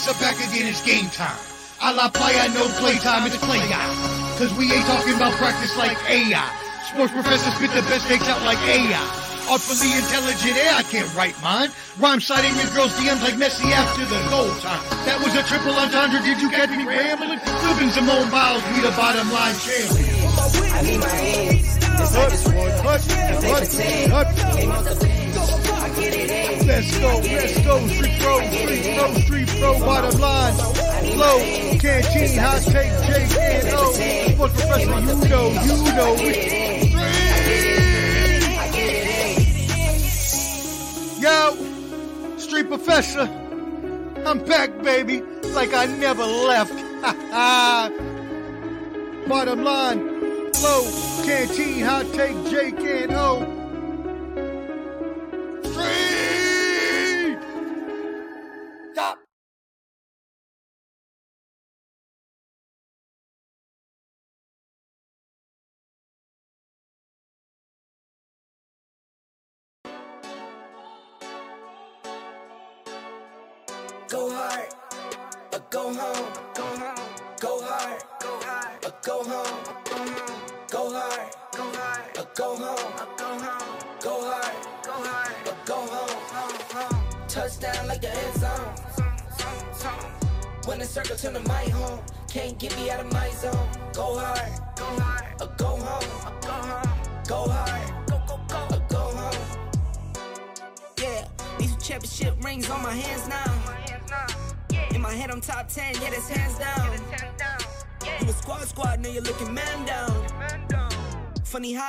Professor back again, it's game time. A la playa, no playtime, it's play guy. Cause we ain't talking about practice like AI. Sports professors spit the best takes out like AI. Artfully intelligent, yeah, I can't write mine. Rhyme citing his girls' DMs like Messi after the goal time. That was a triple entendre, did you catch me rambling? Flipping Simone Biles, we the bottom line champion. I need my Let's go, let's go, street pro, street pro, street pro, bottom line. Flow, canteen, hot take, J and O. Sports professor, you know, you know. we- Yo, street professor, I'm back, baby, like I never left. bottom line, flow, canteen, hot take, J and O. Street!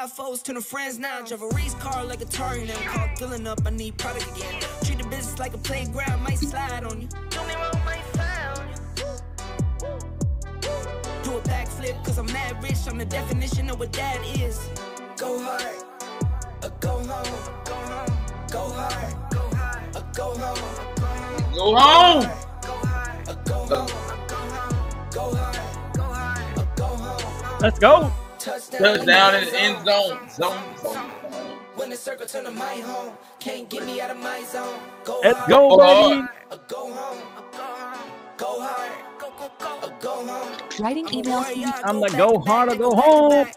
Funny how foes turn to friends now. Drive a race car like a Atari now. Call filling up, I need product again. Treat the business like a playground, might slide on you. Do me wrong, might slide on you. Do a backflip, cause I'm mad rich. I'm the definition of what that is. Go hard, or go home. Go home. Go hard, go hard, or go home. Go home. Go hard, go home. Go hard, go hard, or go home. Let's go. Touchdown in the end zone. Zone. zone. When the circle turn to my home, can't get me out of my zone. Go Let's hard, go, Go baby. or go home. Go hard, go go go, go home. Writing emails. I'm like, go hard or go home.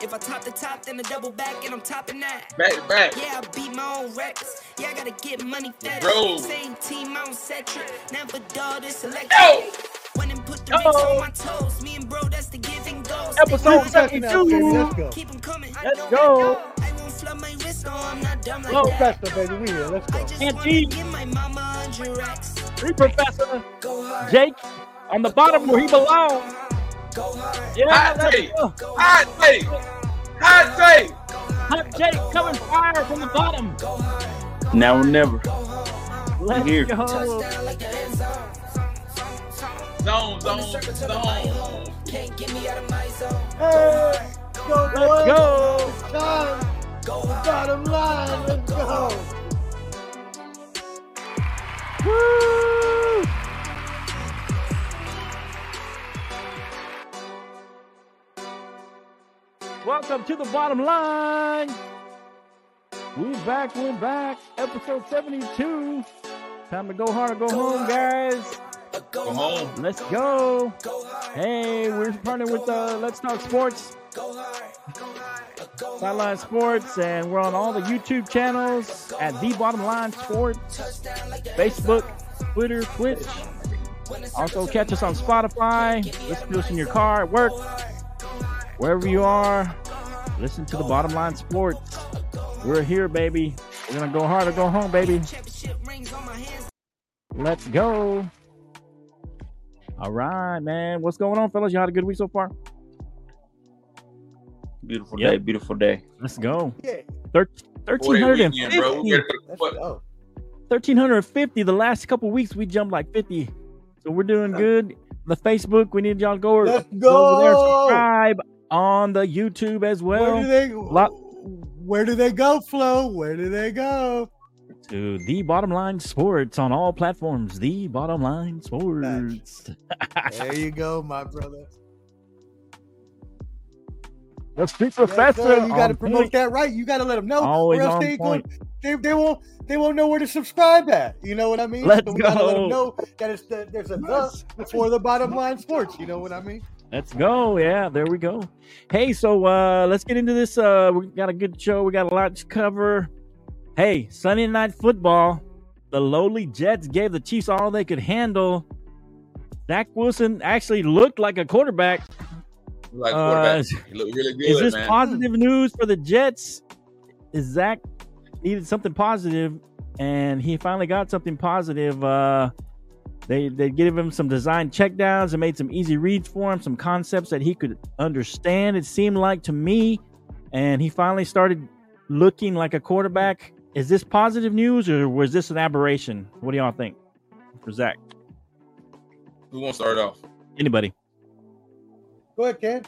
If I top the top, then the double back, and I'm topping that. Back back. Yeah, I beat my own records. Yeah, I gotta get money fed. Bro. Same team, I'm centric. Never dull this selection. Yo. When and put the Yo. rings on my toes. Me and bro, that's the giving goes. Episode Second out, baby, 72. let's go. Keep 'em Let's go. I won't flood my wrist, no, I'm not dumb like Go, that. Professor, baby, we here, let's go. just Can't wanna cheat. give my mama a hundred racks. Free Professor Jake on the bottom where he belongs. Yeah, Hot let's take. Hot take. Hot take. Hot Jake coming fire from the bottom. Now or never. Go home. Let's Here. go. Zone. Zone. When the Zone. circle to my Zone. home, can't get me out of my zone. Hey, go, Let's go. Time, Go bottom line, let's go. Woo! Welcome to the bottom line. We're back, we're back. Episode 72. Time to go hard or go home, guys. Home. home. Let's go. Hey, we're partnering with uh, Let's Talk Sports. Sideline Sports, and we're on all the YouTube channels at The Bottom Line Sports, Facebook, Twitter, Twitch. Also, catch us on Spotify. Listen to us in your car, at work, wherever you are. Listen to the Bottom Line Sports. We're here, baby. We're gonna go hard or go home, baby. on. Let's go. All right, man. What's going on, fellas? You had a good week so far? Beautiful Yep. day, beautiful day. Let's go. Yeah, Thir- 1350. Weekend, Let's go. 1350. the last couple weeks we jumped like 50 so we're doing good the facebook we need y'all to go, Let's go over there subscribe on the youtube as Where well do they lot- Where do they go, Flo? Where do they go? To the bottom line sports on all platforms the bottom line sports There you go, my brother. The street Yes, professor. sir. You got to promote point. that right. You got to let them know, Always or else on they, point. gonna, they they won't they won't know where to subscribe at. You know what I mean? Let's so we gotta let them know that it's the, there's a the before the bottom line sports. You know what I mean? Let's go. Yeah, there we go. Hey, so uh let's get into this. Uh we got a good show. We got a lot to cover. Hey, Sunday night football. The lowly Jets gave the Chiefs all they could handle. Zach Wilson actually looked like a quarterback. Like Uh, quarterback, he looked really good, Is this man. positive news for the Jets? Is Zach needed something positive, and he finally got something positive. Uh, they they gave him some design checkdowns and made some easy reads for him, some concepts that he could understand. It seemed like to me, and he finally started looking like a quarterback. Is this positive news or was this an aberration? What do y'all think for Zach? Who wants to start off? Anybody? Go ahead, Ken.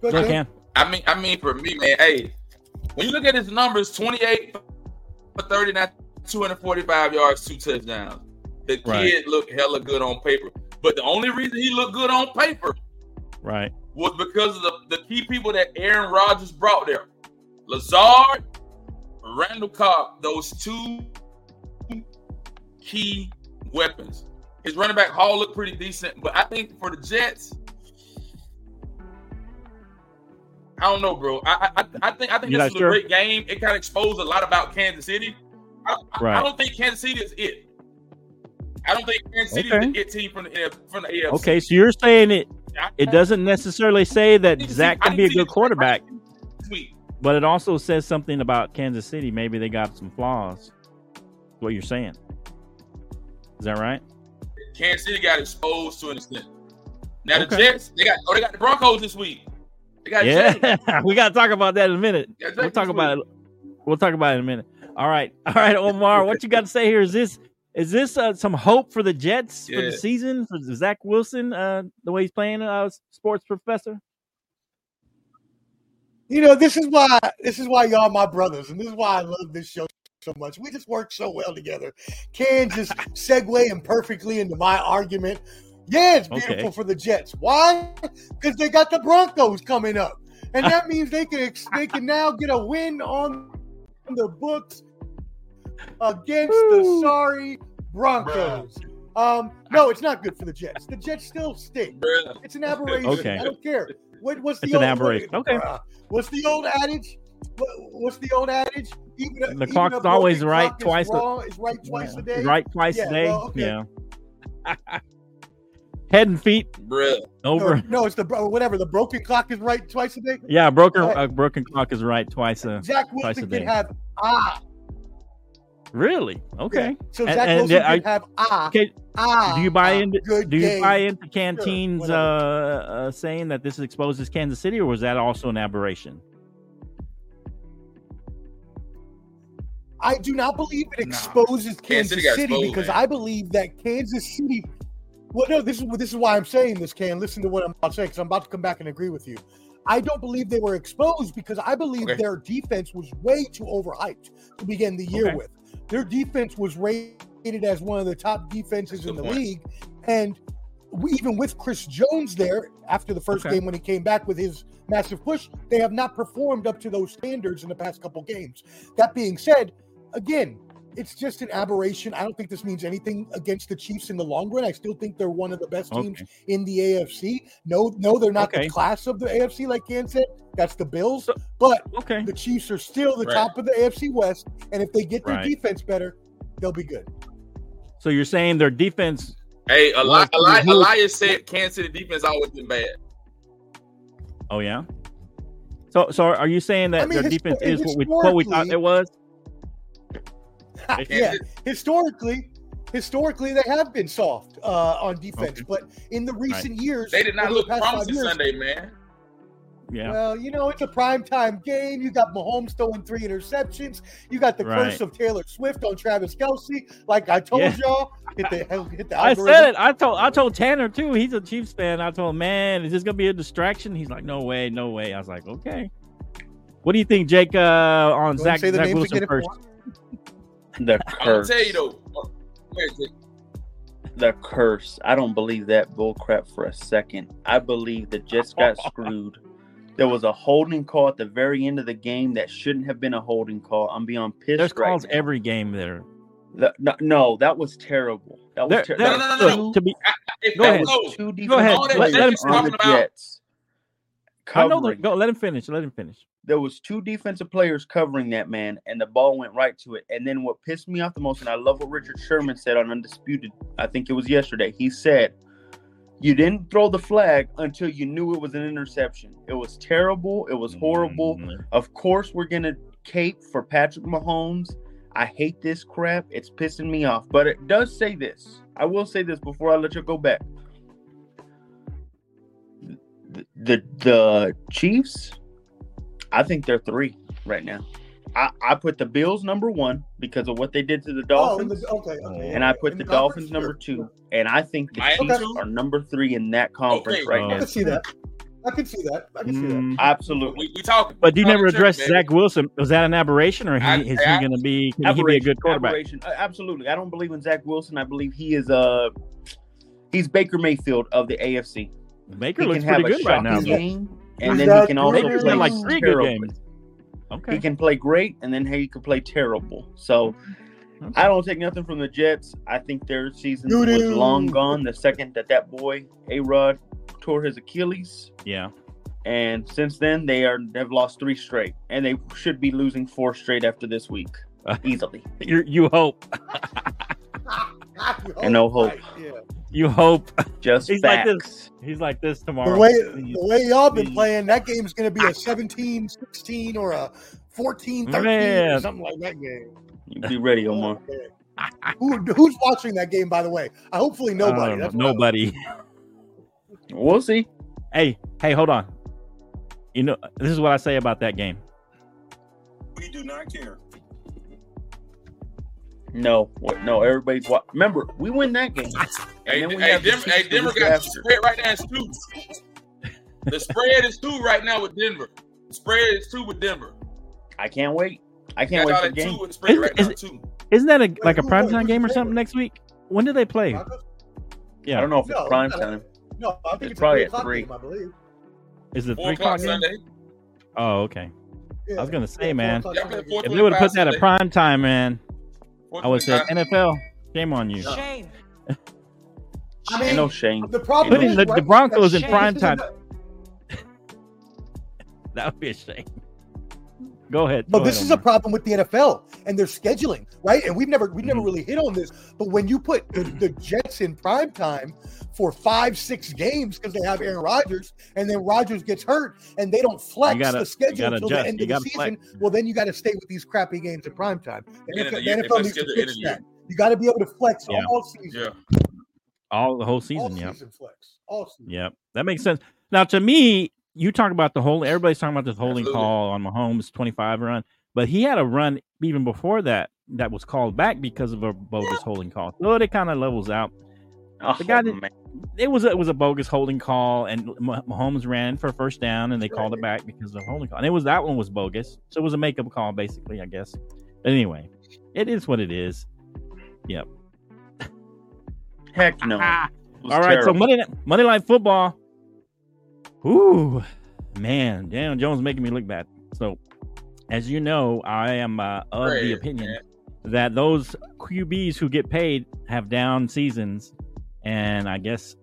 Go Go ahead, Ken. I mean, I mean, for me, man, hey, when you look at his numbers, 28 for 39, 245 yards, two touchdowns. The kid Right. looked hella good on paper. But the only reason he looked good on paper Right. was because of the, the key people that Aaron Rodgers brought there. Lazard, Randall Cobb, those two key weapons. His running back haul looked pretty decent, but I think for the Jets, I don't know, bro. I I, I think I think You're this is sure? a great game. It kind of exposed a lot about Kansas City. I, Right. I don't think Kansas City is it. I don't think Kansas City Okay. is the it team from the from the AFC. Okay, so you're saying it it doesn't necessarily say that need to see- Zach can be a good quarterback. But it also says something about Kansas City. Maybe they got some flaws. What you're saying? Is that right? Kansas City got exposed to an extent. Now the Okay. Jets, they got oh they got the Broncos this week. They got Yeah, Jets. we got to talk about that in a minute. We'll talk about week. it. We'll talk about it in a minute. All right, all right, Omar. what you got to say here? Is this is this uh, some hope for the Jets for the season for Zach Wilson? Uh, the way he's playing, uh, sports professor. You know, this is why this is why y'all my brothers, and this is why I love this show so much. We just work so well together. Can just segueing perfectly into my argument. Yeah, it's beautiful Okay. for the Jets. Why? Because they got the Broncos coming up, and that means they can they can now get a win on the books against the sorry Broncos. Um, no, it's not good for the Jets. The Jets still stink. Bruh. It's an aberration. Okay. I don't care. What, what's the It's an old, aberration. what- Okay. uh, what's the old adage? What, what's the old adage? Even a- The even clock's a always right clock is twice a- is right twice a day. Right twice Yeah, a day. well, okay. Yeah. Head and feet Bruh. over. No, no, it's the bro- whatever. The broken clock is right twice a day. Yeah, broken Right. a broken clock is right twice a. Zach Twice a Wilson day. can have ah. Really? Okay. Yeah. So And- Zach and Wilson I- have ah. Okay. ah. Do you buy ah, into Do you game. buy into Canteen's whatever. uh, uh, saying that this exposes Kansas City, or was that also an aberration? I do not believe it Nah. exposes Kansas Kansas City City, exposed, because man. I believe that Kansas City. Well, no, this is this is why I'm saying this. Can listen to what I'm about to say because I'm about to come back and agree with you. I don't believe they were exposed because I believe Okay. their defense was way too overhyped to begin the year Okay. with. Their defense was rated as one of the top defenses in the point. league, and we, even with Chris Jones there after the first Okay. game when he came back with his massive push, they have not performed up to those standards in the past couple games. That being said, again, it's just an aberration. I don't think this means anything against the Chiefs in the long run. I still think they're one of the best teams Okay. in the AFC. No, no, they're not Okay. the class of the AFC, like Ken said. That's the Bills. So- but Okay. the Chiefs are still the Right. top of the AFC West. And if they get their Right. defense better, they'll be good. So you're saying their defense? Hey, Eli- Well, Eli- Elias said Kansas City defense always been bad. Oh yeah. So so are you saying that I mean, their histor- defense is what we what we thought it was? yeah, historically, historically they have been soft uh, on defense, Okay. but in the recent years, They did not look past five promising years, Sunday, man. Yeah. Well, you know, it's a prime time game. You got Mahomes throwing three interceptions. You got the Right. curse of Taylor Swift on Travis Kelce. Like I told Yeah. y'all, hit the hit the I said it. I told I told Tanner too. He's a Chiefs fan. I told him, man, is this gonna be a distraction? He's like, no way, no way. I was like, okay. What do you think, Jake? Uh, on Go Zach, say the Zach names Wilson again if you first? Want. The I'm gonna curse. tell you though. wait, wait. The curse. I don't believe that bullcrap for a second. I believe the Jets got screwed There was a holding call at the very end of the game that shouldn't have been a holding call. I'm beyond pissed. There's right calls now. every game there. The- no, no, that was terrible. That was There- ter- there- that No, no, no, no. to be, If Go that ahead. was- two Go ahead. defensive Let- let him players on the about- Jets I know the, covering. go. Let him finish. Let him finish. There was two defensive players covering that man, and the ball went right to it. And then what pissed me off the most, and I love what Richard Sherman said on Undisputed. I think it was yesterday. He said, "You didn't throw the flag until you knew it was an interception. It was terrible. It was horrible. Mm, Of course, we're gonna cape for Patrick Mahomes. I hate this crap. It's pissing me off. But it does say this. I will say this before I let you go back. The the, the Chiefs, I think they're three right now. I, I put the Bills number one because of what they did to the Oh, Dolphins. the, okay, okay. and I put In the, conference? Dolphins number two. And I think the Miami Chiefs two? are number three in that conference Okay. right Oh. I now. can see that. I can see that. I can see that. Mm, Absolutely. We, we talking. But do you we never talking addressed church, baby. Zach Wilson. Was that an aberration, or he, I- is I- he going to be? Can he be a good quarterback? Aberration. Uh, absolutely. I don't believe in Zach Wilson. I believe he is uh he's Baker Mayfield of the AFC. Baker He looks pretty a good right now. game, and then that he can also Baker's play like, three good games. Okay. He can play great, and then he can play terrible. So Okay. I don't take nothing from the Jets. I think their season was Doo-doo. long gone the second that that boy A Rod tore his Achilles. yeah. And since then, they are have lost three straight, and they should be losing four straight after this week, easily. You you hope. And no hope. Right, yeah. You hope. Just He's like facts. this. He's like this tomorrow. The way the way y'all been Please. playing, that game's going to be a 17, 16, or a 14, 13, or something like that game. You be ready, oh, Omar. Oh. Who, who's watching that game, by the way? I hopefully nobody. don't. That's Nobody. We'll see. hey, hey, hold on. You know, this is what I say about that game. We do not care. No, what? No, everybody's wa- Remember, we win that game. Hey, And then we hey, have the Denver, Chiefs hey, Denver got the after. spread right now. It's two. The spread is two right now with Denver. The spread is two with Denver. I can't wait. I can't wait for the game. two with the spread Is- right is now. it- Two. Isn't that a like a who won? primetime game or something favorite? next week? When do they play? Yeah, I don't know if it's prime time. No, I think It's it's, probably a at three game, I believe. is it Four three o'clock o'clock? Sunday. Oh, okay. Yeah. I was gonna say, Yeah, man, o'clock Y'all Sunday play game. four if they would have put that at prime time, man, Four I would say twenty-five. NFL. Shame on you. Shame. I mean, no shame. the problem is, the- right, the Broncos in prime time. isn't- That would be a shame. Go ahead. But go this ahead, is a problem with the NFL and their scheduling, right? And we've never we have never Mhm. really hit on this. But when you put the, the Jets in prime time for five, six games because they have Aaron Rodgers, and then Rodgers gets hurt and they don't flex gotta- the schedule gotta until the end You of the season, flex. well, then you got to stay with these crappy games in prime time. The End NFL, the the NFL needs to fix of year. that. You got to be able to flex Yeah. all season. Yeah. all the whole all season. Yeah. season flex. All season. Yep, that makes sense. Now, to me, you talk about the whole. Everybody's talking about this holding Absolutely. call on Mahomes' twenty-five run, but he had a run even before that that was called back because of a bogus holding call. So it kind of levels out. Oh, The guy oh, that- It was it was a bogus holding call, and Mah- Mahomes ran for a first down, and they called it back because of the holding call. And it was that one was bogus, so it was a makeup call, basically, I guess. But anyway, it is what it is. Yep. Heck no. All right, so terrible. Monday Night- Monday Night Football. Ooh, man, Daniel Jones making me look bad. So, as you know, I am uh, of the opinion man. that those QBs who get paid have down seasons, and I guess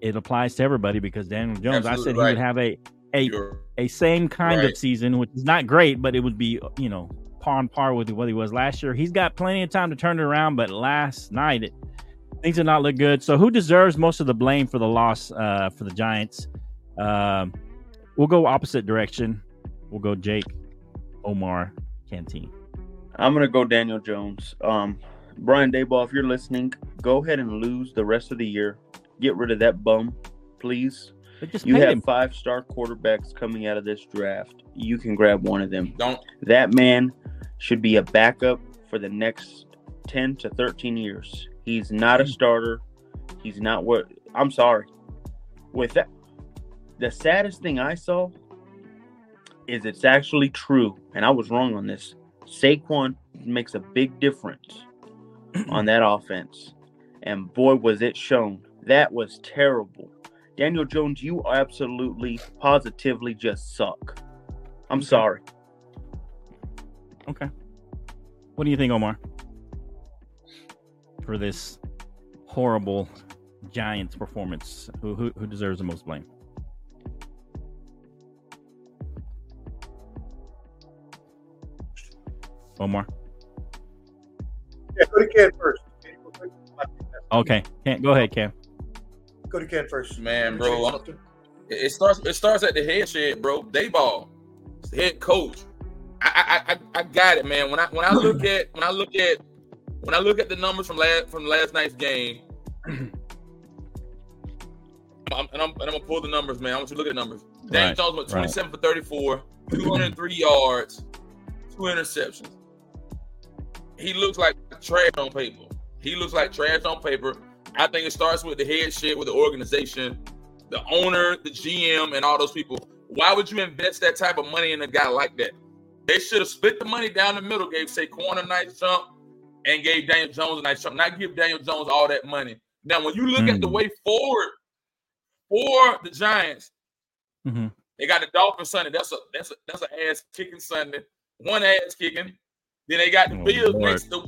it applies to everybody because Daniel Jones. I said he would have a a You're- a same kind of season, which is not great, but it would be you know par on par with what he was last year. He's got plenty of time to turn it around, but last night it, things did not look good. So who deserves most of the blame for the loss uh, for the Giants? Um, we'll go opposite direction. We'll go Jake, Omar, Canteen. I'm gonna go Daniel Jones. Um, Brian Daboll, if you're listening, go ahead and lose the rest of the year. Get rid of that bum, please. Just You have him. five star quarterbacks coming out of this draft. You can grab one of them. Don't That man should be a backup for the next 10 to 13 years. He's not a starter. He's not what I'm sorry. With that, the saddest thing I saw is it's actually true, and I was wrong on this. Saquon makes a big difference on that offense. And boy, was it shown. That was terrible. Daniel Jones, you absolutely, positively just suck. I'm sorry. Okay. What do you think, Omar? For this horrible Giants performance, who who, who deserves the most blame? Omar. Yeah, go to Ken first. Okay, Cam, go ahead, Cam. Go to Ken first. Man, bro, it it starts. It starts at the head shed, bro. Daboll, It's the head coach. I, I, I, I got it, man. When I, when I look at, when I look at, when I look at the numbers from last, from last night's game, I'm, and, I'm, and I'm gonna pull the numbers, man. I want you to look at the numbers. Daniel Right, Jones went right. 27 for 34, 203 yards, two interceptions. He looks like trash on paper. He looks like trash on paper. I think it starts with the head shit, with the organization, the owner, the GM, and all those people. Why would you invest that type of money in a guy like that? They should have split the money down the middle, gave Saquon a nice jump, and gave Daniel Jones a nice jump. Not give Daniel Jones all that money. Now, when you look at the Mm. way forward for the Giants, hmm they got the Dolphins Sunday. That's a that's a that's an ass kicking Sunday. One ass kicking. Then they got the Oh, Bills Lord. next to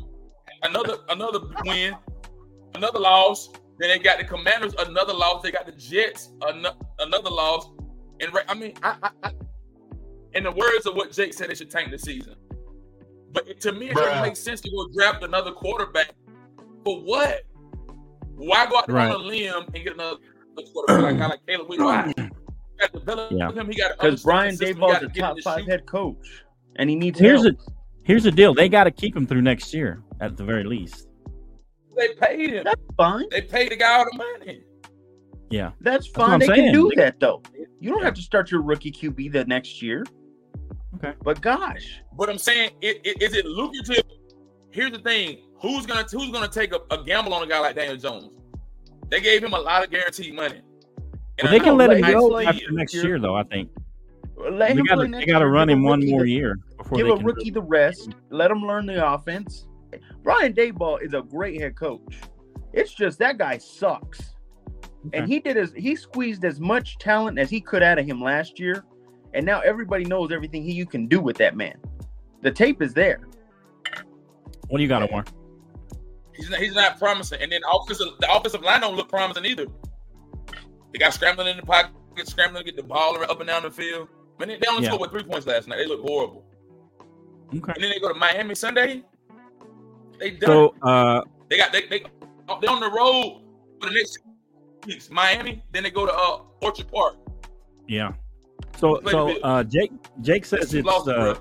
another another win, another loss. Then they got the Commanders another loss. They got the Jets another, another loss. And right- I mean, I, I, I, in the words of what Jake said, they should tank the season. But to me, it doesn't make sense to go draft another quarterback. For what? Why go out there Right. on a limb and get another quarterback like, guy like Caleb Williams? Why? You got to develop Yeah. him. He got Because Brian Daboll's a a top five head coach, and he needs Here's help. a here's the deal. They got to keep him through next year at the very least. They paid him. That's fine. They paid the guy all the money. Yeah. That's what fine. I'm they saying. can do They- that though. You don't have to start your rookie QB the next year. Okay. But gosh, But I'm saying, it, it, is it lucrative? Here's the thing: who's gonna who's gonna take a, a gamble on a guy like Daniel Jones? They gave him a lot of guaranteed money. Well, they can let him go after next year, though. I think let they him got play to next they got to run give him one more the- year before Give they a can. rookie the rest. Let him learn the offense. Brian Daboll is a great head coach. It's just that guy sucks. And he did as he squeezed as much talent as he could out of him last year, and now everybody knows everything he you can do with that man. The tape is there. What do you got, Omar? He's not, he's not promising. And then offensive, the offensive line don't look promising either. They got scrambling in the pocket, scrambling to get the ball up and down the field. But they, they only Yeah. scored with three points last night. They look horrible. Okay. And then they go to Miami Sunday. They done. So, uh, They got they they they on the road for the next two weeks. Miami, then they go to uh Orchard Park. yeah. So, so uh, Jake Jake says it's Lost, uh,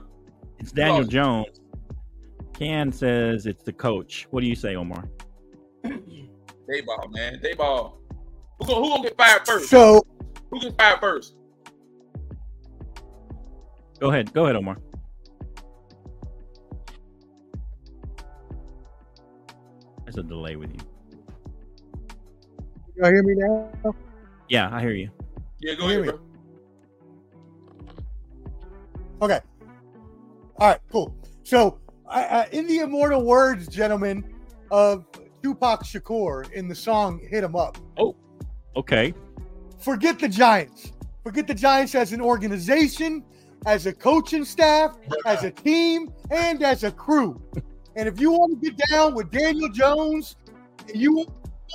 it's Daniel Lost. Jones. Can says it's the coach. What do you say, Omar? Daboll, man. Daboll. Who gonna, who gonna get fired first? So Who gets fired first? Go ahead. Go ahead, Omar. There's a delay with you. y'all hear me now? Yeah, I hear you. Yeah, go Hear ahead, me. bro. Okay. All right, cool. So, I, I, in the immortal words, gentlemen, of Tupac Shakur in the song "Hit 'Em Up," Oh, Okay. forget the Giants. Forget the Giants as an organization, as a coaching staff, as a team, and as a crew. And if you want to get down with Daniel Jones, and you want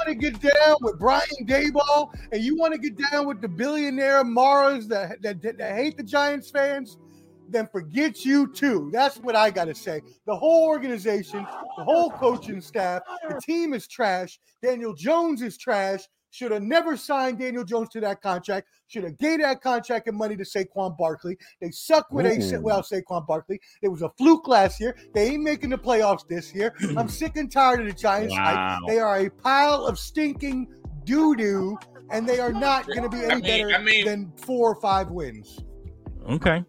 to get down with Brian Daboll, and you want to get down with the billionaire Maras that, that, that, that hate the Giants fans, then forget you too. That's what I got to say. The whole organization, the whole coaching staff, the team is trash. Daniel Jones is trash. Should have never signed Daniel Jones to that contract. Should have gave that contract and money to Saquon Barkley. They suck with a Ooh. well Saquon Barkley. It was a fluke last year. They ain't making the playoffs this year. I'm sick and tired of the Giants. hype. Wow. They are a pile of stinking doo doo, and they are not going to be any I mean- better I mean- than four or five wins. Okay.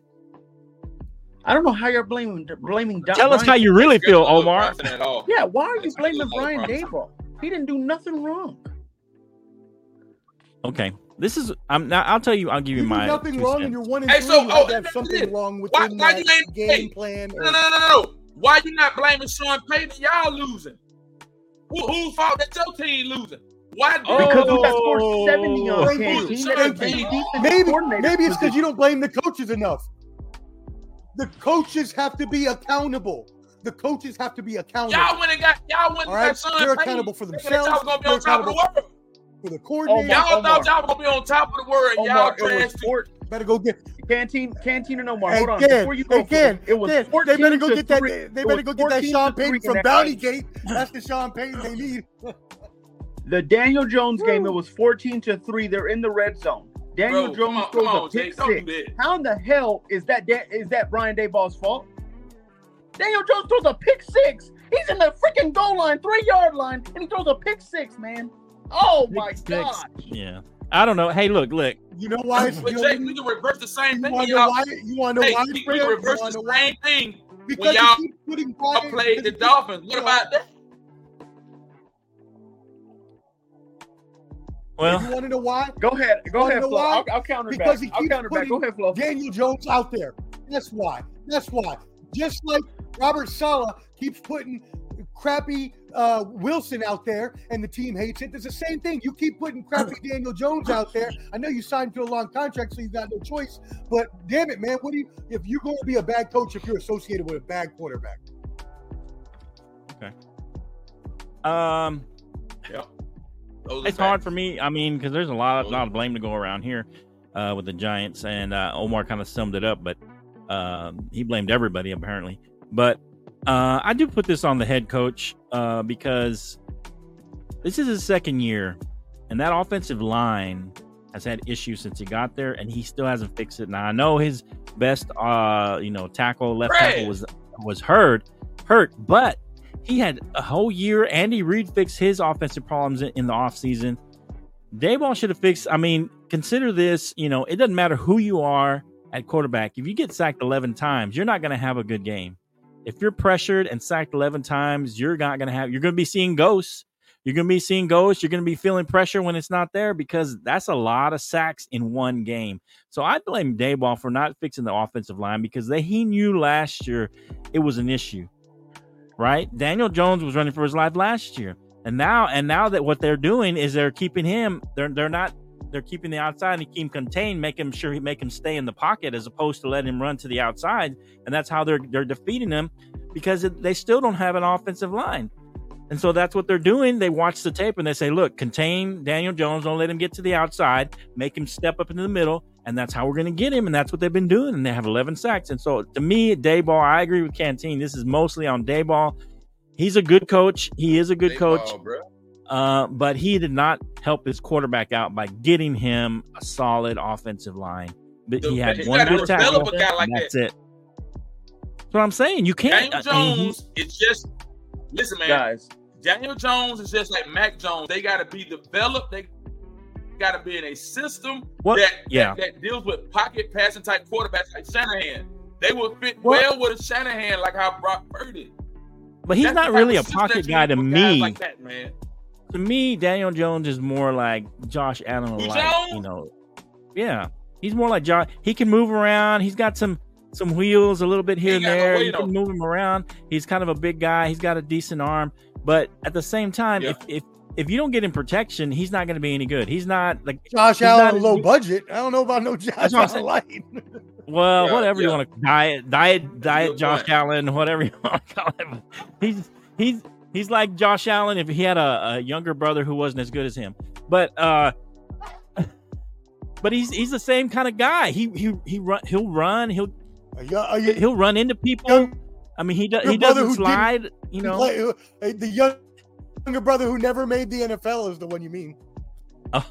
I don't know how you're blaming blaming. Don- Tell us how you really feel, Omar. promising At all. Yeah, why are you blaming Brian promising. Daboll? He didn't do nothing wrong. Okay. This is. I'm. Now, I'll tell you. I'll give you You my. nothing two wrong, and you're one and Hey, three. so- you oh, have to have that's something it. wrong Why- within why you ain't- game hey, plan. No, or- no, no, no, no. Why you not blaming Sean Payton? Y'all losing. Who, whose fault that your team losing? Why do Because we got Oh. scored 70 on Thank you. Canteen. That the you. Maybe maybe it's because you don't blame the coaches enough. The coaches have to be accountable. The coaches have to be accountable y'all went and got y'all went and All right, got Sean they're Payton. accountable for Thinking themselves, was gonna be they're on top of the world. for the coordinator. Omar, Y'all Omar. thought y'all was gonna be on top of the world, and y'all Omar, trash. Better go get Canteen, Canteen and Omar. Hold on. Before you go, Again, it was again. They better go to get that. three. They better go get that 14 Sean Payton from that Bounty game. Gate. That's the Sean Payton they need. The Daniel Jones game, it was 14 to 3. They're in the red zone. Daniel Bro, Jones come on, throws come on, a pick Jake, don't six. How in the hell is that da- is that Brian Daboll's fault? Daniel Jones throws a pick six. He's in the freaking goal line, three yard line, and he throws a pick six, man. Oh my god. Yeah. I don't know. Hey, look, look. You know why? It's, But you Jake, we can reverse the same you thing. want to know Y'all, why? You want to know hey, why? we, we can reverse the know why? same thing Because y'all keep putting I played the because you keep- Dolphins. What about that? Well, you want to know why? Go ahead. Go Wanna ahead, Flo. why? I'll, I'll counter Because back. he I'll keeps counter back. Go ahead, Flo. Daniel Jones out there. That's why. That's why. Just like Robert Saleh keeps putting crappy uh, Wilson out there and the team hates it. It's the same thing. You keep putting crappy Daniel Jones out there. I know you signed to a long contract, so you got no choice. But damn it, man, what do you if you're going to be a bad coach if you're associated with a bad quarterback? Okay. Um, Yep. It's hard for me. I mean, because there's a lot of lot of blame to go around here uh, with the Giants, and uh, Omar kind of summed it up, but um, he blamed everybody apparently. But uh, I do put this on the head coach uh, because this is his second year, and that offensive line has had issues since he got there, and he still hasn't fixed it. Now I know his best, uh, you know, tackle left tackle was was hurt, hurt, but he had a whole year. Andy Reid fixed his offensive problems in, in the offseason. Daboll should have fixed. I mean, consider this. You know, it doesn't matter who you are at quarterback. If you get sacked eleven times, you're not going to have a good game. If you're pressured and sacked eleven times, you're not going to have. You're going to be seeing ghosts. You're going to be seeing ghosts. You're going to be feeling pressure when it's not there because that's a lot of sacks in one game. So I blame Daboll for not fixing the offensive line because they, he knew last year it was an issue right? Daniel Jones was running for his life last year, and now and now that what they're doing is they're keeping him. They're they're not. They're keeping the outside and keep him contained, make him sure he make him stay in the pocket as opposed to letting him run to the outside, and that's how they're they're defeating him because they still don't have an offensive line. And so that's what they're doing. They watch the tape and they say, look, contain Daniel Jones. Don't let him get to the outside. Make him step up into the middle. And that's how we're going to get him. And that's what they've been doing. And they have 11 sacks. And so to me, Daboll, I agree with Canteen. This is mostly on Daboll. He's a good coach. He is a good They coach. bro. Uh, but he did not help his quarterback out by getting him a solid offensive line. But he had one gotta good tackle. a guy like and that. that's it. That's what I'm saying. You can't. Daniel I mean, he- Jones is just listen, man. Guys, Daniel Jones is just like Mac Jones. They got to be developed. They got to be in a system What- that, yeah. that that deals with pocket passing type quarterbacks like Shanahan. They would fit What? well with a Shanahan like how Brock Purdy. but he's That's not really a pocket guy to need for guys me. Like that, man. To me, Daniel Jones is more like Josh Allen, like Jones? you know, yeah, he's more like Josh. He can move around. He's got some some wheels a little bit here and ain't got no there. weight you can move him around. He's kind of a big guy. He's got a decent arm, but at the same time, Yeah. if if if you don't get him protection, he's not going to be any good. He's not like Josh He's not Allen, low good- budget. I don't know about no Josh That's what I'm. Allen light. well, Yeah, whatever you want to diet diet diet Josh point. Allen, whatever you want to call him. He's he's he's like Josh Allen if he had a, a younger brother who wasn't as good as him. But uh but he's he's the same kind of guy. He he he run he'll run, he'll Are you, are you, he'll run into people. young, I mean he does he doesn't slide, you know. play, uh, the young, younger brother who never made the NFL is the one you mean.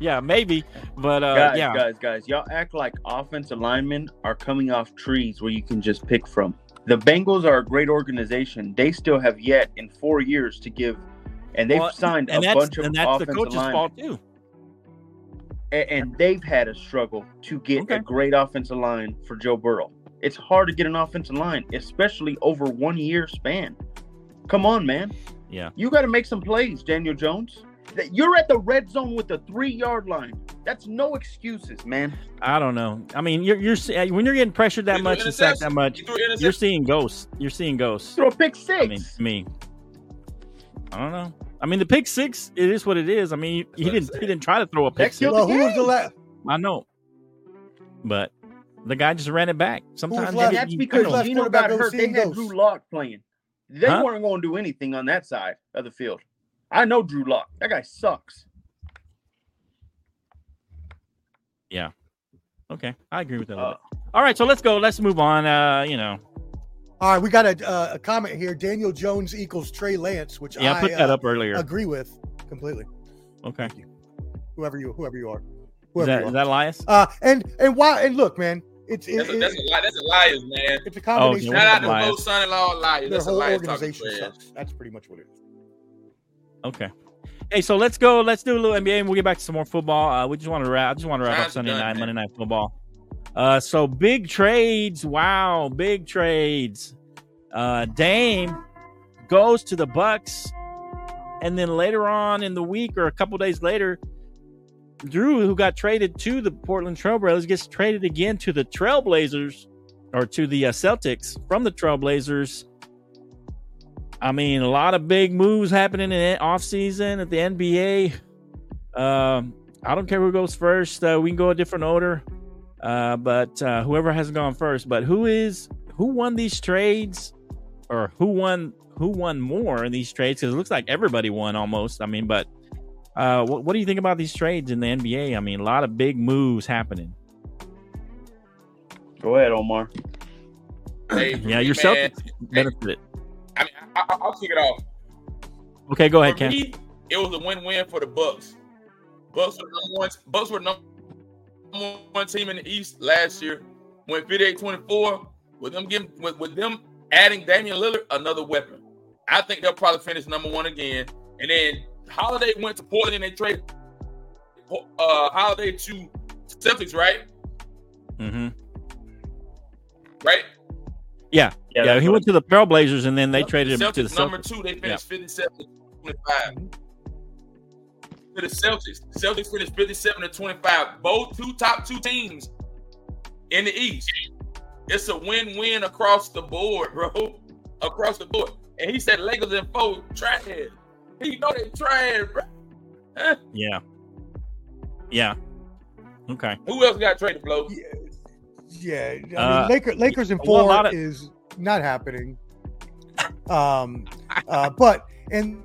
yeah, maybe. But uh guys, yeah. guys, guys, y'all act like offensive linemen are coming off trees where you can just pick from. The Bengals are a great organization. They still have yet in four years to give, and they've Well, signed and a bunch of and that's the coach's linemen, fault too. a- and, they've had a struggle to get Okay. a great offensive line for Joe Burrow. It's hard to get an offensive line, especially over one year span. Come on, man. Yeah. You got to make some plays, Daniel Jones. That You're at the red zone with the three yard line. That's no excuses, man. I don't know. I mean, you're you're when you're getting pressured that He much and sacked that much, He you're seeing ghosts. You're seeing ghosts. Throw a pick six. I mean, me, I don't know. I mean, the pick six, it is what it is. I mean, he what didn't he didn't try to throw a pick six. Well, who was the game. last? I know, but the guy just ran it back. Sometimes left? That's you- because you know, last Geno quarterback got hurt. They had? Drew Lock playing. They Huh? weren't going to do anything on that side of the field. I know Drew Lock. That guy sucks. Yeah. Okay, I agree with that. a little Uh, bit. All right, so let's go. Let's move on. Uh, you know, All right, we got a, uh, a comment here. Daniel Jones equals Trey Lance, which yeah, I I put that uh, up earlier. agree with completely. Okay, Whoever you, whoever you are, is whoever that you is are. that Elias? Uh, and and why? And look, man, it's it, That's a, that's it- a lie. That's a liars, man. it's a combination. yeah, Shout out of to Elias. both son-in-law liars. their That's a whole liar talking organization sucks. That's pretty much what it is. Okay. Hey, so let's go. Let's do a little NBA, and we'll get back to some more football. Uh, we just want to wrap. I just want to wrap up Sunday done, night, man. Monday night football. Uh, so big trades. Wow, big trades. Uh, Dame goes to the Bucks, and then later on in the week, or a couple days later, Jrue, who got traded to the Portland Trailblazers, gets traded again to the Trailblazers, or to the uh, Celtics from the Trailblazers. I mean, a lot of big moves happening in the offseason at the NBA. Um, I don't care who goes first. Uh, we can go a different order, uh, but uh, whoever hasn't gone first. But who is who won these trades, or who won who won more in these trades? Because it looks like everybody won almost. I mean, but uh, what, what do you think about these trades in the NBA? I mean, a lot of big moves happening. go ahead, Omar. Hey, Yeah, yourself your man, Celtics benefited. I mean, I, I, I'll kick it off. Okay, go ahead, for Ken. me, it was a win-win for the Bucks. Bucks were number one. Bucks were number one team in the East last year. Went 58-24 with them giving with, with them adding Damian Lillard another weapon. I think they'll probably finish number one again. And then Holiday went to Portland and they traded uh Holiday to Celtics, right? Mm hmm Right. Yeah, yeah. that's he went to the Trailblazers, and then they traded him Celtics to the number Celtics. two. They finished 57 to 25. To the Celtics. The Celtics finished 57 to 25. Both two top two teams in the East. It's a win-win across the board, bro. Across the board. And he said Lakers and four trash. He know they trash, bro. Huh? Yeah. Yeah. Okay. Who else got traded, Flo? Yeah, yeah. I mean, Uh, Lakers, Lakers and four of- is not happening. Um, uh, but and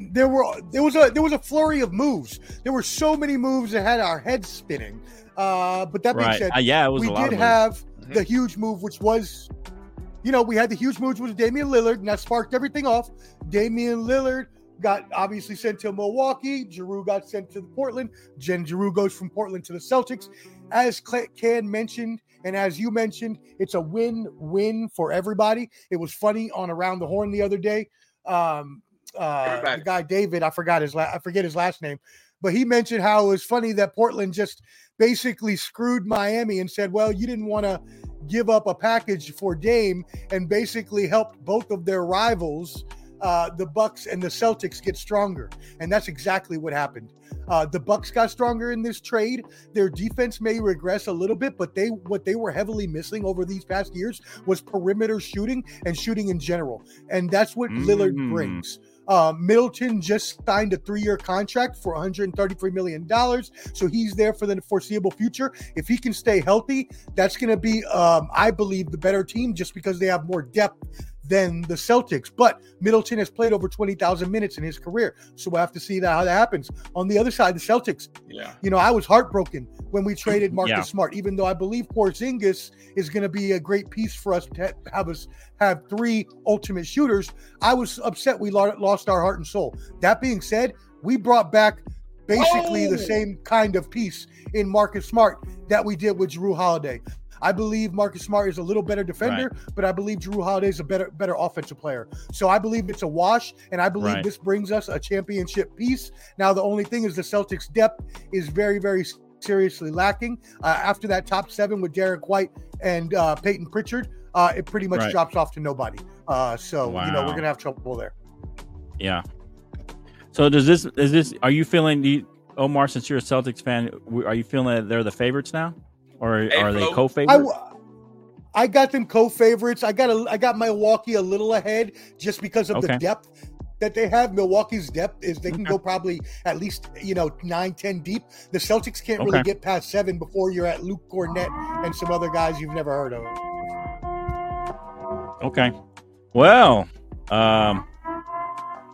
there were there was a there was a flurry of moves. There were so many moves that had our heads spinning. Uh, but that being Right. said, Uh, yeah, it was we a did of moves. have Mhm. the huge move, which was, you know, we had the huge move, which was Damian Lillard, and that sparked everything off. Damian Lillard got obviously sent to Milwaukee. Giroux got sent to Portland. Jen Giroux goes from Portland to the Celtics. As Cl- Can mentioned, and as you mentioned, it's a win-win for everybody. It was funny on Around the Horn the other day. Um, uh, the guy David, I forgot his la- I forget his last name, but he mentioned how it was funny that Portland just basically screwed Miami and said, "Well, you didn't want to give up a package for Dame," and basically helped both of their rivals, uh, the Bucks and the Celtics, get stronger. And that's exactly what happened. Uh, the Bucks got stronger in this trade. Their defense may regress a little bit, but they what they were heavily missing over these past years was perimeter shooting and shooting in general, and that's what Lillard Mm. brings. Uh, Middleton just signed a three-year contract for 133 million dollars, so he's there for the foreseeable future. If he can stay healthy, that's going to be, um, I believe, the better team just because they have more depth than the Celtics. But Middleton has played over 20,000 minutes in his career, so we'll have to see that, how that happens. On the other side, the Celtics, Yeah. you know, I was heartbroken when we traded Marcus Yeah. Smart, even though I believe Porzingis is going to be a great piece for us to have us have three ultimate shooters. I was upset we lost our heart and soul. That being said, we brought back basically Oh! the same kind of piece in Marcus Smart that we did with Jrue Holiday. I believe Marcus Smart is a little better defender, but I believe Jrue Holiday is a better better offensive player. So I believe it's a wash, and I believe Right. this brings us a championship piece. Now the only thing is the Celtics' depth is very very seriously lacking. Uh, after that top seven with Derrick White and uh, Payton Pritchard, uh, it pretty much Right. drops off to nobody. Uh, so you know we're gonna have trouble there. Yeah. So does this is this are you feeling you, Omar since you're a Celtics fan are you feeling that they're the favorites now or Hey, are they co-favorites? w- I got them co-favorites. I got a, I got Milwaukee a little ahead just because of the depth. that they have, Milwaukee's depth is they can go probably at least you know nine, ten deep. The Celtics can't really get past seven before you're at Luke Kornet and some other guys you've never heard of. Okay. Well, um,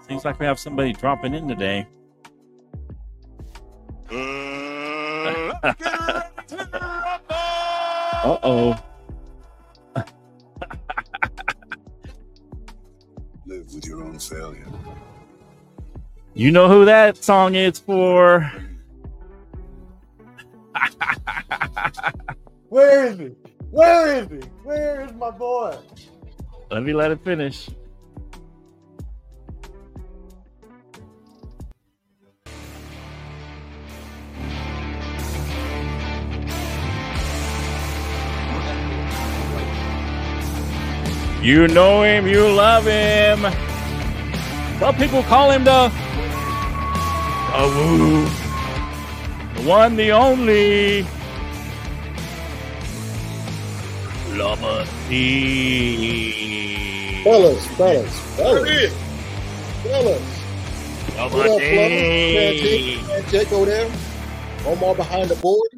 seems like we have somebody dropping in today. Uh oh. Live with your own failure. You know who that song is for? Where is he? Where is he? Where is my boy? Let me let it finish. You know him, you love him. Some people call him the, the woo, the one, the only. Lama D. Fellas, fellas, fellas, fellas. Lama D. fellas? Man, Jake over there. Omar behind the board.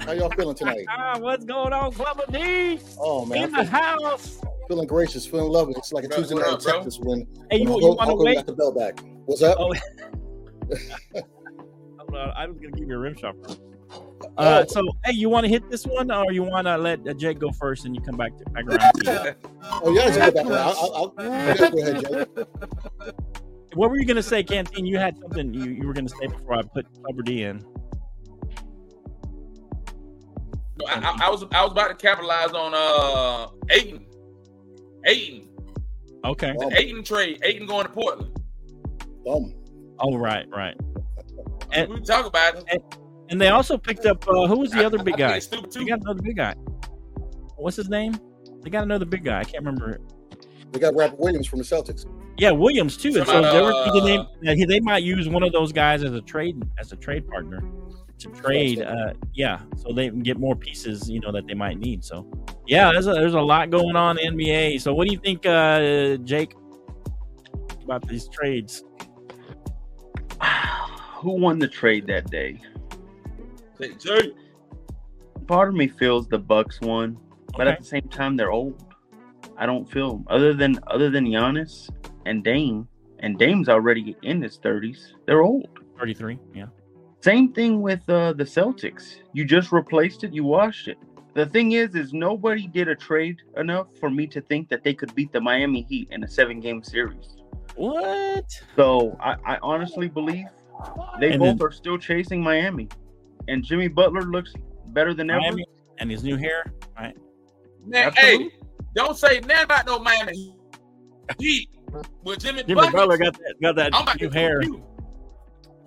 How y'all feeling tonight? Ah, what's going on, Clubber D? Oh man, In the house. Feeling gracious, feeling lovely. It's like a Bro, Tuesday night in up, bro? Texas when, Hey, you, when you Hulk- want to Hulk wait? got the bell back. What's up? Oh. Hold on, I was gonna give you a rim shot. Uh, so, hey, you want to hit this one, or you want to let uh, Jake go first, and you come back to back around? to? Oh yeah, just go back there. I'll, I'll, I'll, go ahead, Jake. what were you gonna say, Canteen? You had something you, you were gonna say before I put Clubber D in. I, I, I was I was about to capitalize on uh Ayton. Ayton. Okay. Bum, Ayton trade. Ayton going to Portland. bum. Oh, right, right. And- we can talk about it. And they also picked up uh, who was the other big guy? it's They got another big guy. What's his name? They got another big guy. I can't remember. They got Robert Williams from the Celtics. Yeah, Williams too. And so Somebody, they were thinking uh, they, they might use one of those guys as a trade as a trade partner to trade. Uh, yeah, so they can get more pieces, you know, that they might need. So, yeah, there's a, there's a lot going on in the NBA. So, what do you think, uh, Jake, about these trades? Who won the trade that day? Say, Jay, Part of me feels the Bucks won, but at the same time they're old. I don't feel other than other than Giannis and Dame, and Dame's already in his thirties. They're old. Thirty three. Yeah. Same thing with uh, the Celtics. You just replaced it. You washed it. The thing is, is nobody did a trade enough for me to think that they could beat the Miami Heat in a seven-game series. What? So I, I honestly believe they And both then- are still chasing Miami, and Jimmy Butler looks better than ever. And his new hair. Right. man, Absolutely. hey, don't say nothing about no Miami Heat with Jimmy, Jimmy Buckets. Butler got that got that I'm new to hair.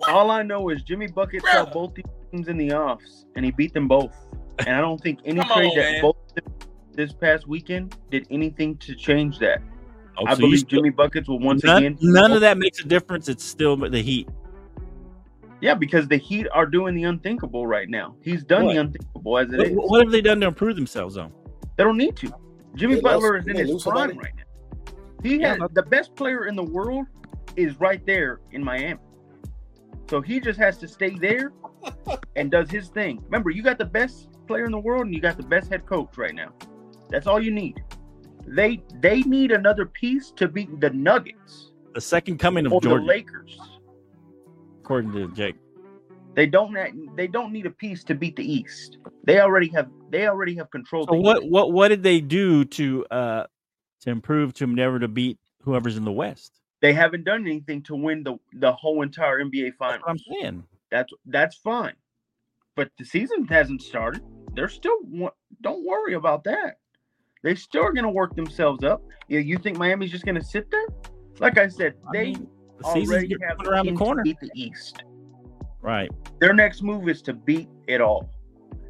Confused. All I know is Jimmy Bucket saw both these teams in the offs, and he beat them both. And I don't think any Come trade that man. both did this past weekend did anything to change that. Oh, I so you believe still- Jimmy Buckets will once none, again. none of that makes a difference. It's still the Heat. Yeah, because the Heat are doing the unthinkable right now. He's done What? the unthinkable as it What, is. what have they done to improve themselves, though? They don't need to. Jimmy They Butler lost- is in his lose prime somebody? right now. He Yeah, has but- the best player in the world is right there in Miami. So he just has to stay there and does his thing. Remember, you got the best player in the world and you got the best head coach right now. That's all you need. They they need another piece to beat the Nuggets The second coming of or the Jordan, Lakers. according to Jake. They don't they don't need a piece to beat the East. They already have they already have controlled. So the what East. what what did they do to uh to improve to never to beat whoever's in the West? They haven't done anything to win the the whole entire NBA That's what I'm finals. saying. That's that's fine, but the season hasn't started. They're still wa- don't worry about that. They still are going to work themselves up. You, you think Miami's just going to sit there? Like I said, I they mean, the season's already have around the team to corner. beat the East. Right. Their next move is to beat it all,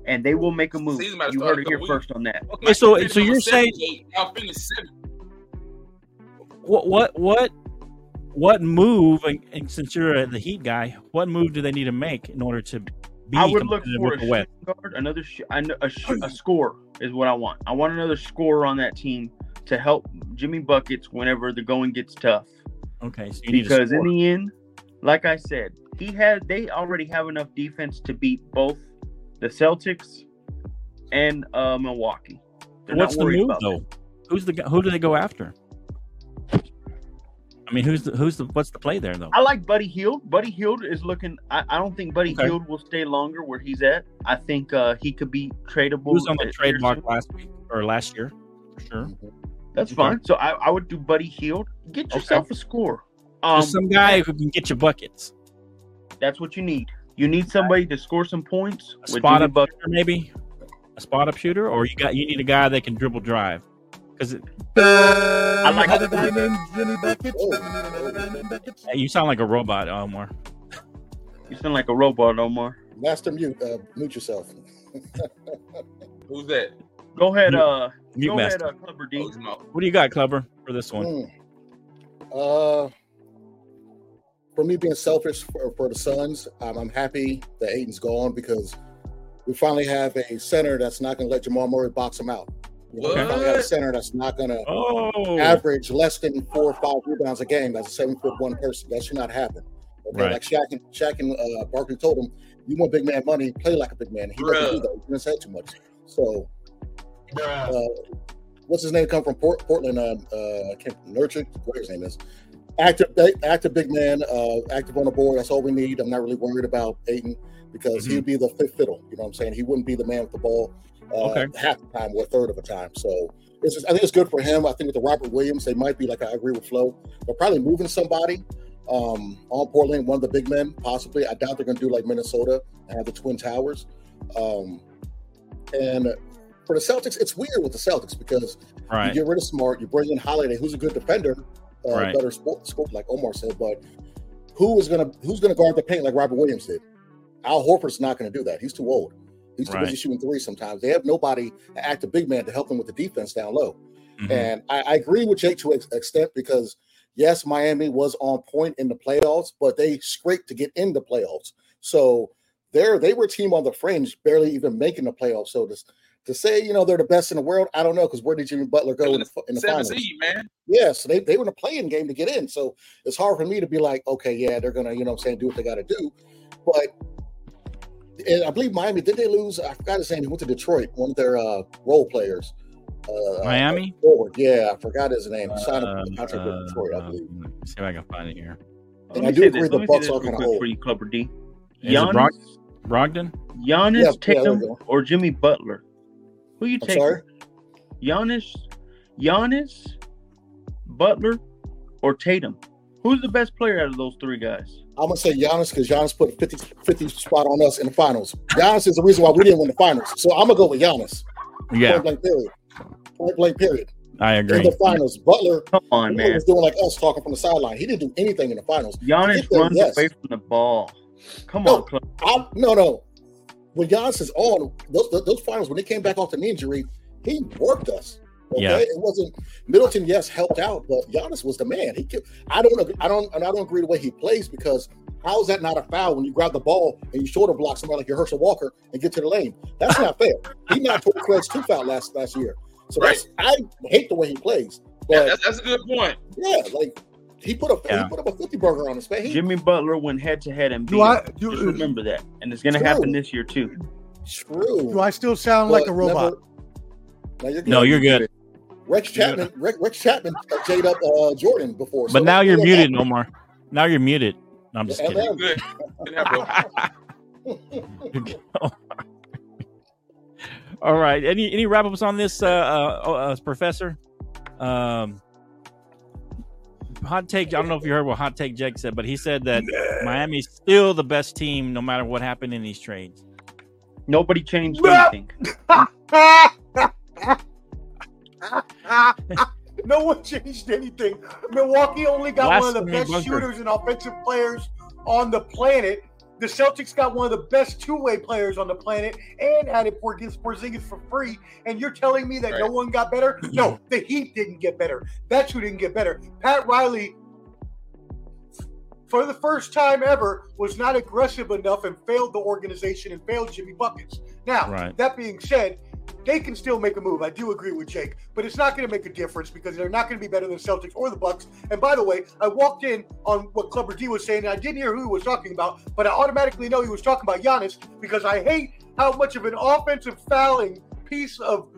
and they will make a move. You heard it here couple first on that. Okay, so so you're saying Jay. Y'all seven. what what what what move? And, since you're the Heat guy, what move do they need to make in order to be I would look for with a West? guard, another sh- a, sh- a scorer is what I want. I want another scorer on that team to help Jimmy buckets whenever the going gets tough. Okay, so you need because in the end, like I said, he had they already have enough defense to beat both the Celtics and uh, Milwaukee. They're What's the move though? Who's the who do they go after? I mean, who's the who's the what's the play there though? I like Buddy Hield. Buddy Hield is looking. I, I don't think Buddy Okay. Hield will stay longer where he's at. I think uh, he could be tradable. Who was on the trade soon. last week or last year? For sure. That's Okay. fine. So I, I would do Buddy Hield. Get yourself a score. Um, Just some guy who can get you buckets. that's what you need. You need somebody to score some points. A spot up shooter, maybe a spot up shooter, or you got you need a guy that can dribble drive. Because I like Another guy named Jimmy Buckets. Oh. Another guy named Buckets. you sound like a robot, Omar. You sound like a robot, Omar. Master mute. Uh, mute yourself. Who's that? Go ahead, uh, Mute go master. ahead, uh, Clubber D. What do you got, Clubber, for this one? Hmm. Uh, for me being selfish for, for the Suns, um, I'm happy that Ayton's gone because we finally have a center that's not going to let Jamal Murray box him out. You know, we finally have a center that's not going to Oh, average less than four or five rebounds a game as a seven foot one person. That should not happen. Okay, Right. like Shaq and Shaq and uh, Barkley told him, "You want big man money, play like a big man." He doesn't do Bruh. that. He didn't say too much. So, uh, what's his name? Come from Port- Portland? Uh, uh, I can't Nurture, whatever his name is. Active, active big man, uh, active on the board. That's all we need. I'm not really worried about Ayton because Mhm. he'd be the fifth fiddle. You know what I'm saying? He wouldn't be the man with the ball uh, Okay. half the time or a third of the time. So it's just, I think it's good for him. I think with the Robert Williams, they might be like I agree with Flo. They're probably moving somebody um, on Portland, one of the big men, possibly. I doubt they're going to do like Minnesota and have the Twin Towers. Um, and for the Celtics, it's weird with the Celtics because you get rid of Smart, you bring in Holiday, who's a good defender, uh, Right. better sport, sport, like Omar said, but who is gonna who's gonna guard the paint like Robert Williams did? Al Horford's not gonna do that. He's too old. He's too Right. busy shooting three sometimes. They have nobody, an active big man, to help them with the defense down low. Mhm. And I, I agree with Jake to an extent because yes, Miami was on point in the playoffs, but they scraped to get in the playoffs. So they're they were a team on the fringe, barely even making the playoffs. So to, to say you know they're the best in the world, I don't know because where did Jimmy Butler go in the, in the finals? seed, man. Yeah, so they, they were in a playing game to get in. So it's hard for me to be like, okay, yeah, they're gonna, you know what I'm saying, do what they gotta do. But and I believe Miami, did they lose? I forgot his name. He went to Detroit, one of their uh role players. Uh Miami? forward. Yeah, I forgot his name. He signed Uh, a contract with Detroit, I uh, believe. let me see if I can find it here. And I do say agree this. the Let me Bucks this are real kinda old. for you, Clubber D. Giannis, Brog- Brogdon? Giannis Yeah, yeah, Tatum we go. or Jimmy Butler? Who you I'm taking? sorry. Giannis, Giannis, Butler, or Tatum? Who's the best player out of those three guys? I'm gonna say Giannis because Giannis put a 50, 50 spot on us in the finals. Giannis is the reason why we didn't win the finals. So I'm gonna go with Giannis. Yeah, Point blank period. Point blank period. I agree. In agree. the finals, Butler Come on, man. was doing like us talking from the sideline. He didn't do anything in the finals. Giannis there, runs yes. away from the ball. Come No. on, Club. I, no, no. When Giannis is on those, those those finals, when they came back off the knee injury, he worked us. Okay, Yeah. it wasn't Middleton. Yes, helped out, but Giannis was the man. He, could, I don't, agree- I don't, and I don't agree the way he plays because how is that not a foul when you grab the ball and you shoulder block somebody like your Herschel Walker and get to the lane? That's not fair. He knocked Torrey Craig's tooth out last last year. So that's I hate the way he plays. Yeah, But that's, that's a good point. yeah, like he put a Yeah. he put up a fifty burger on his face. He, Jimmy Butler went head to head and beat Do I do, Just remember that, and it's going to happen this year too. true. do I still sound like a robot? never- no, you're good. No, you're good. Rex Chapman, Rex, Rex Chapman jayed up uh, Jordan before. But now you're muted, happened. Omar. Now you're muted. No, I'm just Yeah, kidding. Good. Good. All right. Any any wrap ups on this, uh, uh, uh, Professor? Um, hot take. I don't know if you heard what hot take Jake said, but he said that Miami's still the best team, no matter what happened in these trades. Nobody changed anything. no one changed anything. Milwaukee only got one of the best bunker. shooters and offensive players on the planet. The Celtics got one of the best two-way players on the planet and added Porzingis Porzingis for free. And you're telling me that no one got better? No, the Heat didn't get better. That's who didn't get better. Pat Riley, for the first time ever, was not aggressive enough and failed the organization and failed Jimmy Buckets. Now, Right. that being said, they can still make a move. I do agree with Jake, but it's not going to make a difference because they're not going to be better than the Celtics or the Bucks. And by the way, I walked in on what Clubber D was saying, and I didn't hear who he was talking about, but I automatically know he was talking about Giannis because I hate how much of an offensive fouling piece of.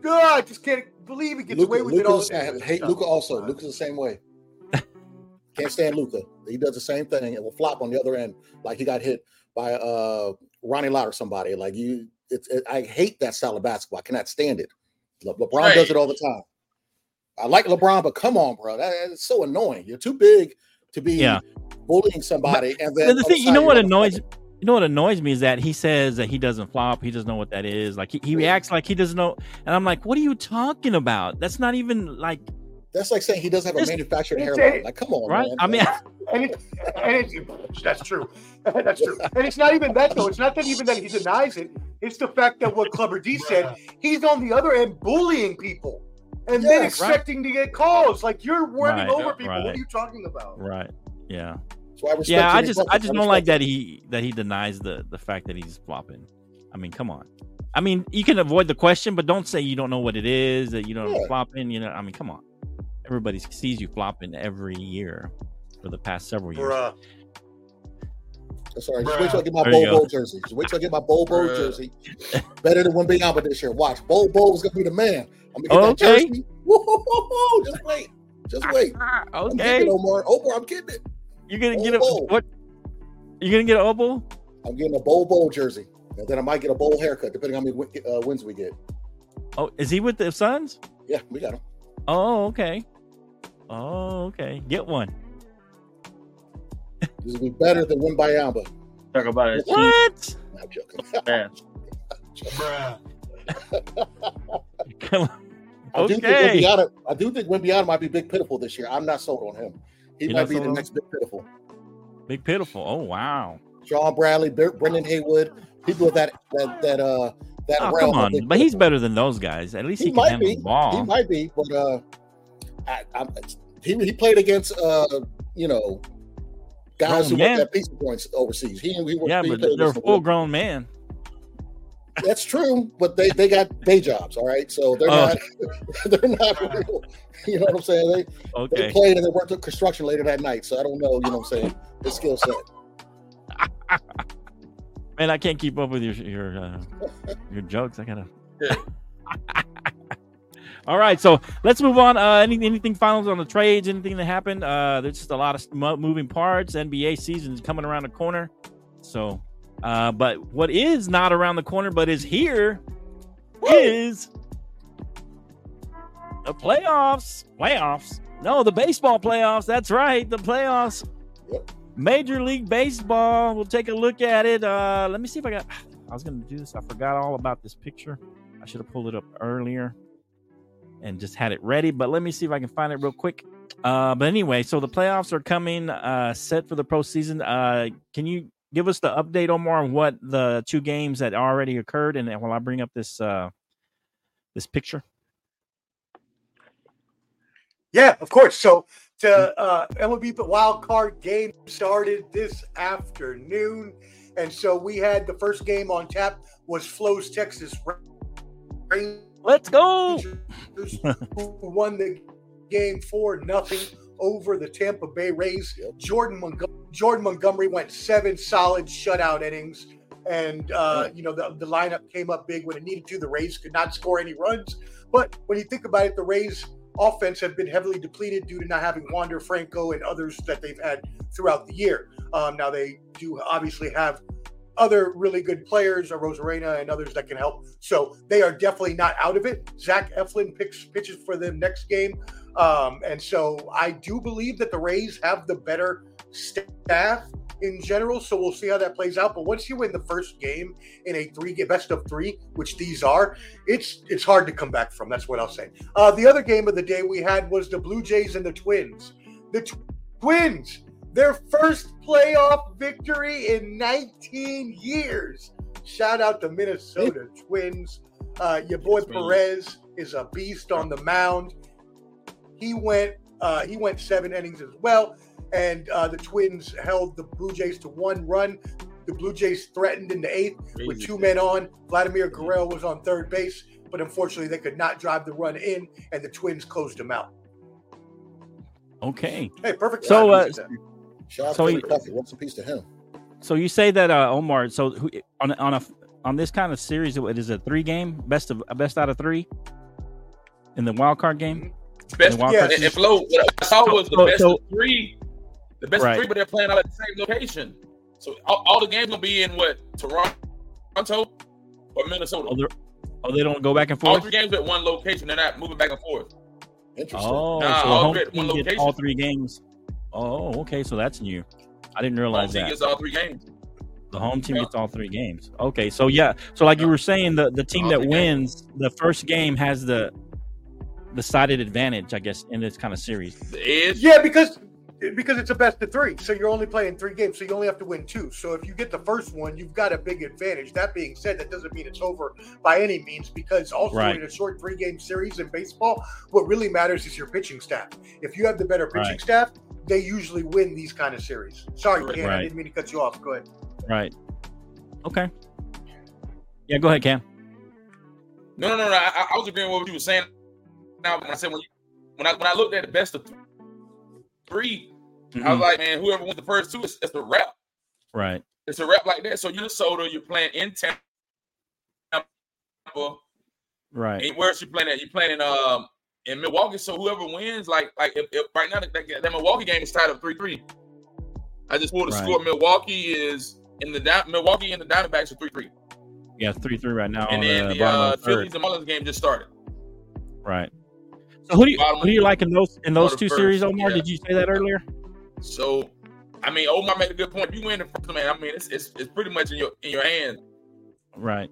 God, I just can't believe he gets Luka, away with it all. Luka's the same- hate Luka also. Luka's the same way. Can't stand Luka. He does the same thing and will flop on the other end, like he got hit by uh Ronnie Lott or somebody. Like you, it's it, I hate that style of basketball. I cannot stand it. Le- LeBron does it all the time. I like LeBron, but come on, bro, that, that's so annoying. You're too big to be Yeah. bullying somebody, and then the thing, you know what annoys you know what annoys me is that he says that he doesn't flop, he doesn't know what that is. Like he, he reacts like he doesn't know, and I'm like, what are you talking about? That's not even like That's like saying he doesn't have a It's- manufactured it's hairline. a- Like, come on, right. man. I mean, and it, and it's that's true. that's true. And it's not even that though. It's not that even that he denies it. It's the fact that what Clubber D said, he's on the other end bullying people. And then Yes. expecting to get calls. Like you're running Right, over people. right. What are you talking about? right, yeah, So I respect yeah. I just I just don't like that he that he denies the the fact that he's flopping. I mean, come on. I mean, you can avoid the question, but don't say you don't know what it is, that you don't know Yeah. flopping. You know, I mean, come on. Everybody sees you flopping every year for the past several years. Bruh. That's all right. Just wait till I get my There you Bobo jersey. Just wait till I get my Bobo Bruh. jersey. Better than Wembanyama this year. Watch. Bobo is gonna be the man. I'm gonna get Okay. that jersey. Woo-hoo-hoo-hoo. Just wait. Just wait. I'm Okay, it, Omar. Omar, I'm getting it. you're gonna get a Bobo. what? You're gonna get an oboe? I'm getting a Bobo jersey. And then I might get a bowl haircut, depending on how many uh, wins we get. Oh, is he with the Suns? Yeah, we got him. Oh, okay. Oh, okay. Get one. This will be better than Wembanyama. Talk about it. What? No, I'm joking. man. Come on. I do think Okay. Wembanyama, I do think Wembanyama might be big pitiful this year. I'm not sold on him. He You're might be the on next big pitiful. Big pitiful. Oh wow. Shawn Bradley, Ber- Brendan Haywood, people of that that that uh that Oh, realm. come on. big But he's better than those guys. At least he, He can might handle be. the ball. He might be, but uh, I, I'm, he he played against uh, you know, guys Grown who men. worked at pizza joints overseas. He he worked. yeah, he but they're full grown man. That's true, but they they got day jobs. All right, so they're Oh. not they're not real. You know what I'm saying? They they played and they worked at construction later that night. So I don't know. You know what I'm saying? The skill set. Man, I can't keep up with your your uh, your jokes. I gotta. All right, so let's move on. Uh, any, anything finals on the trades? Anything that happened? Uh, there's just a lot of moving parts. NBA season's coming around the corner. So, uh, but what is not around the corner, but is here, is the playoffs. Playoffs? No, the baseball playoffs. That's right, the playoffs. Major League Baseball. We'll take a look at it. Uh, let me see if I got. I was going to do this. I forgot all about this picture. I should have pulled it up earlier and just had it ready. But let me see if I can find it real quick. Uh, but anyway, so the playoffs are coming, uh, set for the postseason. Uh, can you give us the update, Omar, on what the two games that already occurred? And while I bring up this uh, this picture. Yeah, of course. So the uh, MLB the wild card game started this afternoon, and so we had the first game on tap was Flo's Texas Rangers, Let's go. who won the game four nothing over the Tampa Bay Rays. Jordan Montgomery, Jordan Montgomery went seven solid shutout innings. And uh, you know the, the lineup came up big when it needed to. The Rays could not score any runs, but when you think about it, the Rays offense have been heavily depleted due to not having Wander Franco and others that they've had throughout the year. Um, now they do obviously have other really good players, uh, Rosarena and others that can help. So they are definitely not out of it. Zach Eflin picks pitches for them next game, um, and so I do believe that the Rays have the better staff in general. So we'll see how that plays out. But once you win the first game in a three game best of three, which these are, it's it's hard to come back from. That's what I'll say. Uh, the other game of the day we had was the Blue Jays and the Twins. The tw- Twins, their first playoff victory in 19 years. Shout out to Minnesota Twins. Uh, your boy Perez is a beast on the mound. He went uh, he went seven innings as well, and uh, the Twins held the Blue Jays to one run. The Blue Jays threatened in the eighth with two men on. Vladimir Guerrero was on third base, but unfortunately they could not drive the run in, and the Twins closed him out. Okay. Hey, perfect. So, timing. Shout out So to he- Coffee. Rest in peace to him. So you say that uh, Omar? So who, on on a on this kind of series, it is a three game best of best out of three in the wild card game. Best, wild Yeah, card and, series? and Flo, what I saw was the So- best so- of three. The best Right. of three, but they're playing all at the same location. So all, all the games gonna be in what Toronto or Minnesota. Oh, they're- oh, they don't go back and forth. all three games at one location. They're not moving back and forth. Interesting. Oh, Nah, so all home three one location. all three games. Oh, okay, so that's new. I didn't realize Home realize team that. gets all three games. The home team Yeah. gets all three games. Okay, so yeah, so like you were saying, the the team All that three wins the first game has the the sided advantage, I guess, in this kind of series. The. Yeah, because because it's a best of three, so you're only playing three games, so you only have to win two. So if you get the first one, you've got a big advantage. That being said, that doesn't mean it's over by any means, because also Right. in a short three game series in baseball, what really matters is your pitching staff. If you have the better pitching Right. staff, they usually win these kind of series. Sorry, Ken, I didn't mean to cut you off. Go ahead. Right. Okay. Yeah, go ahead, Cam. No, no, no, no. I, I was agreeing with what you were saying. Now, when I said when you, when I when I looked at the best of 3 I Mhm. was like, man, whoever wins the first two, it's, it's a wrap. Right. It's a wrap like that. So you're in Minnesota, you're playing in Tampa. Right. And where's you playing at? You're playing in um in Milwaukee. So whoever wins, like like if, if right now that, that, that Milwaukee game is tied up three three. I just pulled the Right. score. Milwaukee is in the Di- Milwaukee and the Diamondbacks are three three, Yeah, three three right now. and then the the uh, of the third. Phillies and Marlins game just started. Right. So who do you Bottom who do you like in those in those two first, series, Omar? yeah. Did you say that earlier? So, I mean, Omar made a good point. If you win the first, man, I mean, it's, it's it's pretty much in your in your hand. Right.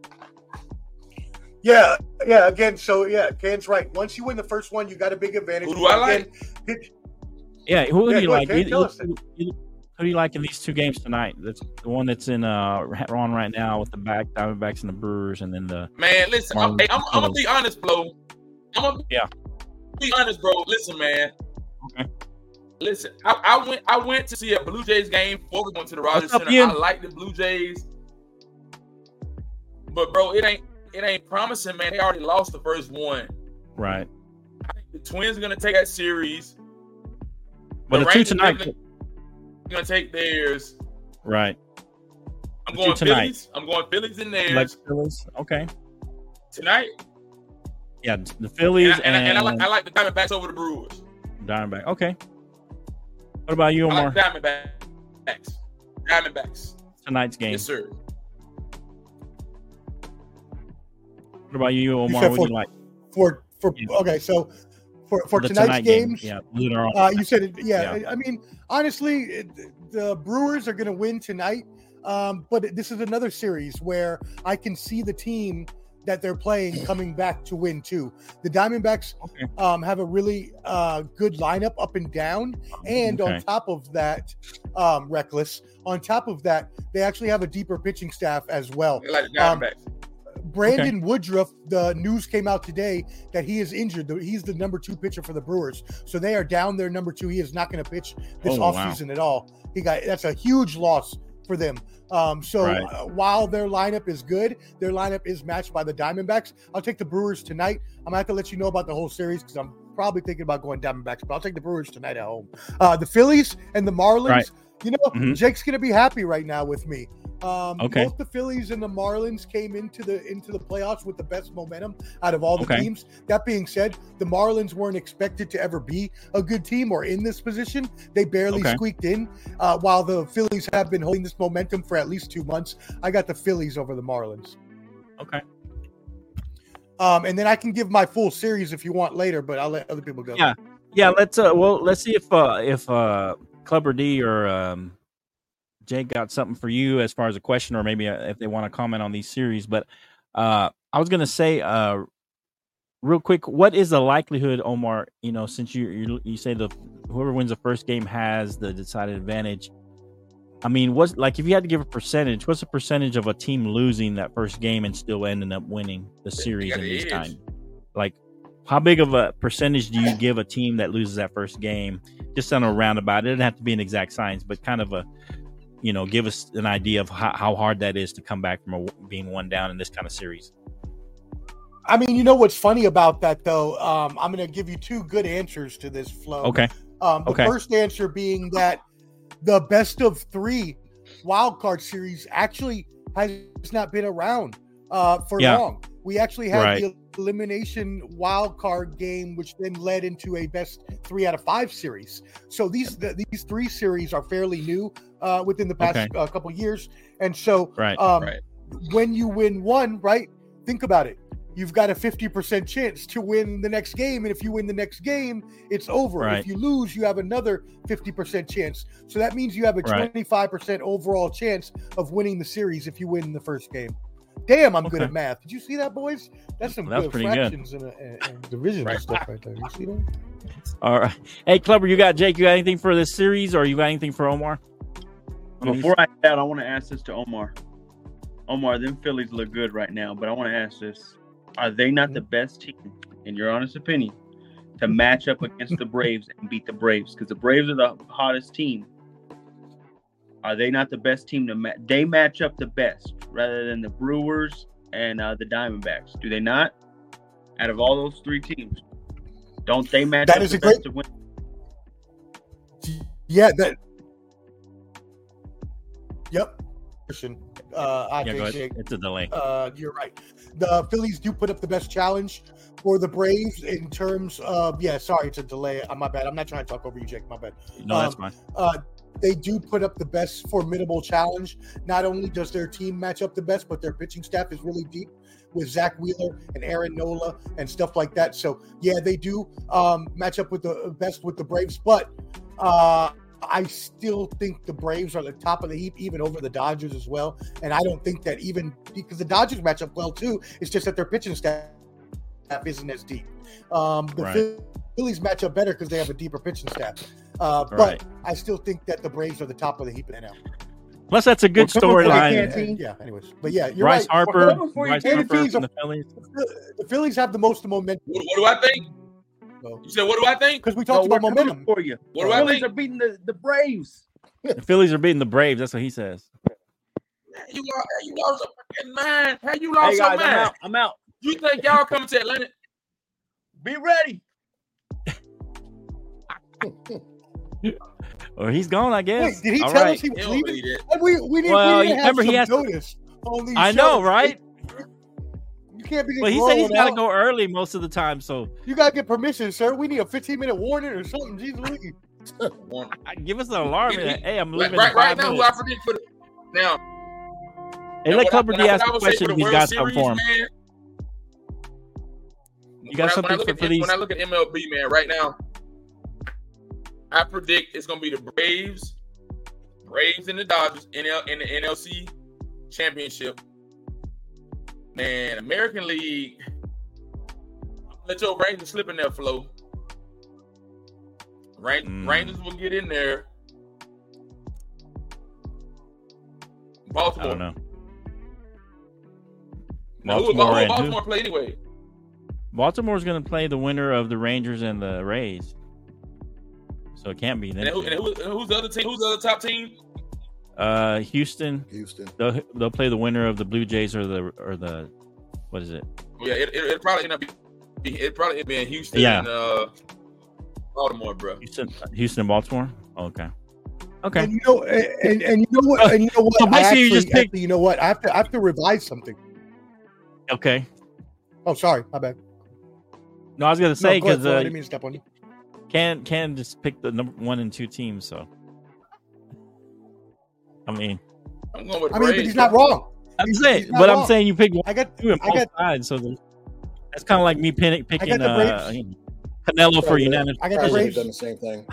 Yeah, yeah. Again, so yeah, Ken's right. Once you win the first one, you got a big advantage. Who do I like? Again, Yeah. Who do Yeah, you like? Ken, You- you- you- who do you like in these two games tonight? That's the one that's in uh on right now with the back Diamondbacks and the Brewers, and then the Man, listen, I'm, hey, I'm, I'm gonna be honest, bro. I'm gonna Yeah. be honest, bro. Listen, man. Okay. Listen, I, I went I went to see a Blue Jays game before we went to the Rogers What's up, Center. Ian? I like the Blue Jays, but bro, it ain't it ain't promising, man. They already lost the first one. right. I think the Twins are gonna take that series. But the, two Rangers tonight, definitely gonna take theirs. right? I'm The going tonight. Phillies. I'm going Phillies in theirs Like Phillies. Okay. tonight. Yeah, the And, Phillies I, and, I, and, and I, like, I like the Diamondbacks over the Brewers. Diamondback. Okay. What about you, I Omar? like Diamondbacks. Diamondbacks. Tonight's game. Yes, sir. What about you, Omar? said What do for- you like? for for Yeah. okay, so for for The tonight's tonight game. games, Yeah. Uh, you said it. Yeah, Yeah. I mean, honestly, it, the Brewers are going to win tonight. Um, but this is another series where I can see the team that they're playing coming back to win too. The Diamondbacks Okay. um, have a really uh, good lineup up and down, and on top of that, um, reckless. On top of that, they actually have a deeper pitching staff as well. I like the Um, Brandon Woodruff, the news came out today that he is injured. He's the number two pitcher for the Brewers. So they are down their number two. He is not going to pitch this Oh, wow. offseason at all. He got that's a huge loss for them. Um, so Right. uh, while their lineup is good, their lineup is matched by the Diamondbacks. I'll take the Brewers tonight. I'm gonna have to let you know about the whole series because I'm probably thinking about going Diamondbacks, but I'll take the Brewers tonight at home. Uh, the Phillies and the Marlins. Right. You know, Mhm. Jake's gonna be happy right now with me. Um, Okay. Both the Phillies and the Marlins came into the into the playoffs with the best momentum out of all the Okay. teams. That being said, the Marlins weren't expected to ever be a good team or in this position. They barely Okay. squeaked in. Uh, while the Phillies have been holding this momentum for at least two months, I got the Phillies over the Marlins. Okay. Um, and then I can give my full series if you want later, but I'll let other people go. Yeah. Yeah, let's uh well let's see if uh if uh Clubber D or um Jake got something for you as far as a question or maybe uh, if they want to comment on these series but uh I was going to say uh real quick what is the likelihood Omar you know since you you, you say the whoever wins the first game has the decided advantage I mean what's like if you had to give a percentage what's the percentage of a team losing that first game and still ending up winning the series in the these time like how big of a percentage do you give a team that loses that first game? Just on a roundabout. It doesn't have to be an exact science, but kind of a you know give us an idea of how, how hard that is to come back from a, being one down in this kind of series. I mean, you know what's funny about that though? Um, I'm going to give you two good answers to this flow. Okay. Um, the Okay. first answer being that the best of three wild card series actually has not been around uh, for Yeah. long. We actually had Right. the elimination wild card game, which then led into a best three out of five series. So these the, these three series are fairly new uh, within the past Okay. uh, couple years, and so Right. um, Right. when you win one, right? Think about it. You've got a 50% chance to win the next game. And if you win the next game, it's over. If you lose, you have another 50% chance. So that means you have a Right. 25% overall chance of winning the series if you win the first game. Damn, I'm good at math. Did you see that, boys? That's some That's good pretty good. fractions and, uh, and, and division Right. stuff right there. You see that? All right. Hey, Clubber, you got Jake. You got anything for this series, or you got anything for Omar? Before I head out, I want to ask this to Omar. Omar, them Phillies look good right now, but I want to ask this: Are they not the best team, in your honest opinion, to match up against the Braves and beat the Braves? Because the Braves are the hottest team. Are they not the best team to match? They match up the best rather than the Brewers and uh, the Diamondbacks. Do they not? Out of all those three teams, don't they match That up is the a great- to win? Yeah, that. Yep. Uh, I Yeah, think go It's a delay. uh, you're right. The Phillies do put up the best challenge for the Braves in terms of yeah. Sorry, it's a delay. Uh, my bad. I'm not trying to talk over you, Jake. My bad. No, that's um, fine. Uh, they do put up the best formidable challenge. Not only does their team match up the best, but their pitching staff is really deep with Zack Wheeler and Aaron Nola and stuff like that. So yeah, they do um, match up with the best with the Braves, but uh, I still think the Braves are the top of the heap, even over the Dodgers as well. And I don't think that even because the Dodgers match up well too. It's just that their pitching staff isn't as deep. Um, the Right. Phillies match up better because they have a deeper pitching staff. Uh, but Right. I still think that the Braves are the top of the heap in NL. Plus, that's a good Well, storyline. Can't And- team. yeah. Anyways, but yeah, you're Bryce right. Harper, Well, Bryce get Harper these- from the Phillies. The Phillies have the most momentum What, what do I think? You said, what do I think? because we talked we're about momentum. for you. What The do I Phillies think? are beating the, the Braves. The Phillies are beating the Braves. That's what he says. You lost, you lost your fucking mind. How you lost Hey your guys, I'm out. I'm out. You think y'all coming to Atlanta? Be ready. Or he's gone, I guess. Wait, did he All tell right. us he He was don't leaving? believe. And we we need Well, we need you to have remember he some has to- notice on these I know, right? You can't be. just Well, he said he's got to go early most of the time. So You gotta get permission, sir. We need a 15 minute warning or something. Jesus, Louis. One- I- give us an alarm. He- he- hey, I'm leaving. right, right now, who. I predict for the now. Hey, let what Clubber what D I- ask what I a would say for question. the He's World got something Series, for him. man, You got when something I look for, at, for these? When I look at MLB, man, right now, I predict it's gonna be the Braves, Braves and the Dodgers in, L, in the NLC championship. Man, American League. Let your Rangers slip in there, flow. Ran- Mm. Rangers will get in there. I Baltimore. don't know. Now, Baltimore who who? Baltimore play anyway? Baltimore's going to play the winner of the Rangers and the Rays. So it can't be And, who, and who, who's the other team? Who's the other top team? Uh, Houston. Houston. They'll, they'll play the winner of the Blue Jays or the or the what is it? Oh, yeah, it, it, it probably end up be it probably end up being Houston Yeah. and uh, Baltimore, bro. Houston, Houston, and Baltimore. Okay, okay. And you know, and, and you know what? And you know what? So I basically you just picked- actually, you know what? I have to I have to revise something. Okay. Oh, sorry, my bad. No, I was gonna say go ahead, because Flo, I uh, didn't mean to step on you. Can can just pick the number one and two teams. So, I mean, I'm going with I mean, but he's not wrong. I'm He's- saying, he's not but I'm saying you pick one, I got two, and I both got sides. So that's kind of like me picking picking the uh, you know, Canelo for Yeah. unanimous. I got the Braves. done the same thing.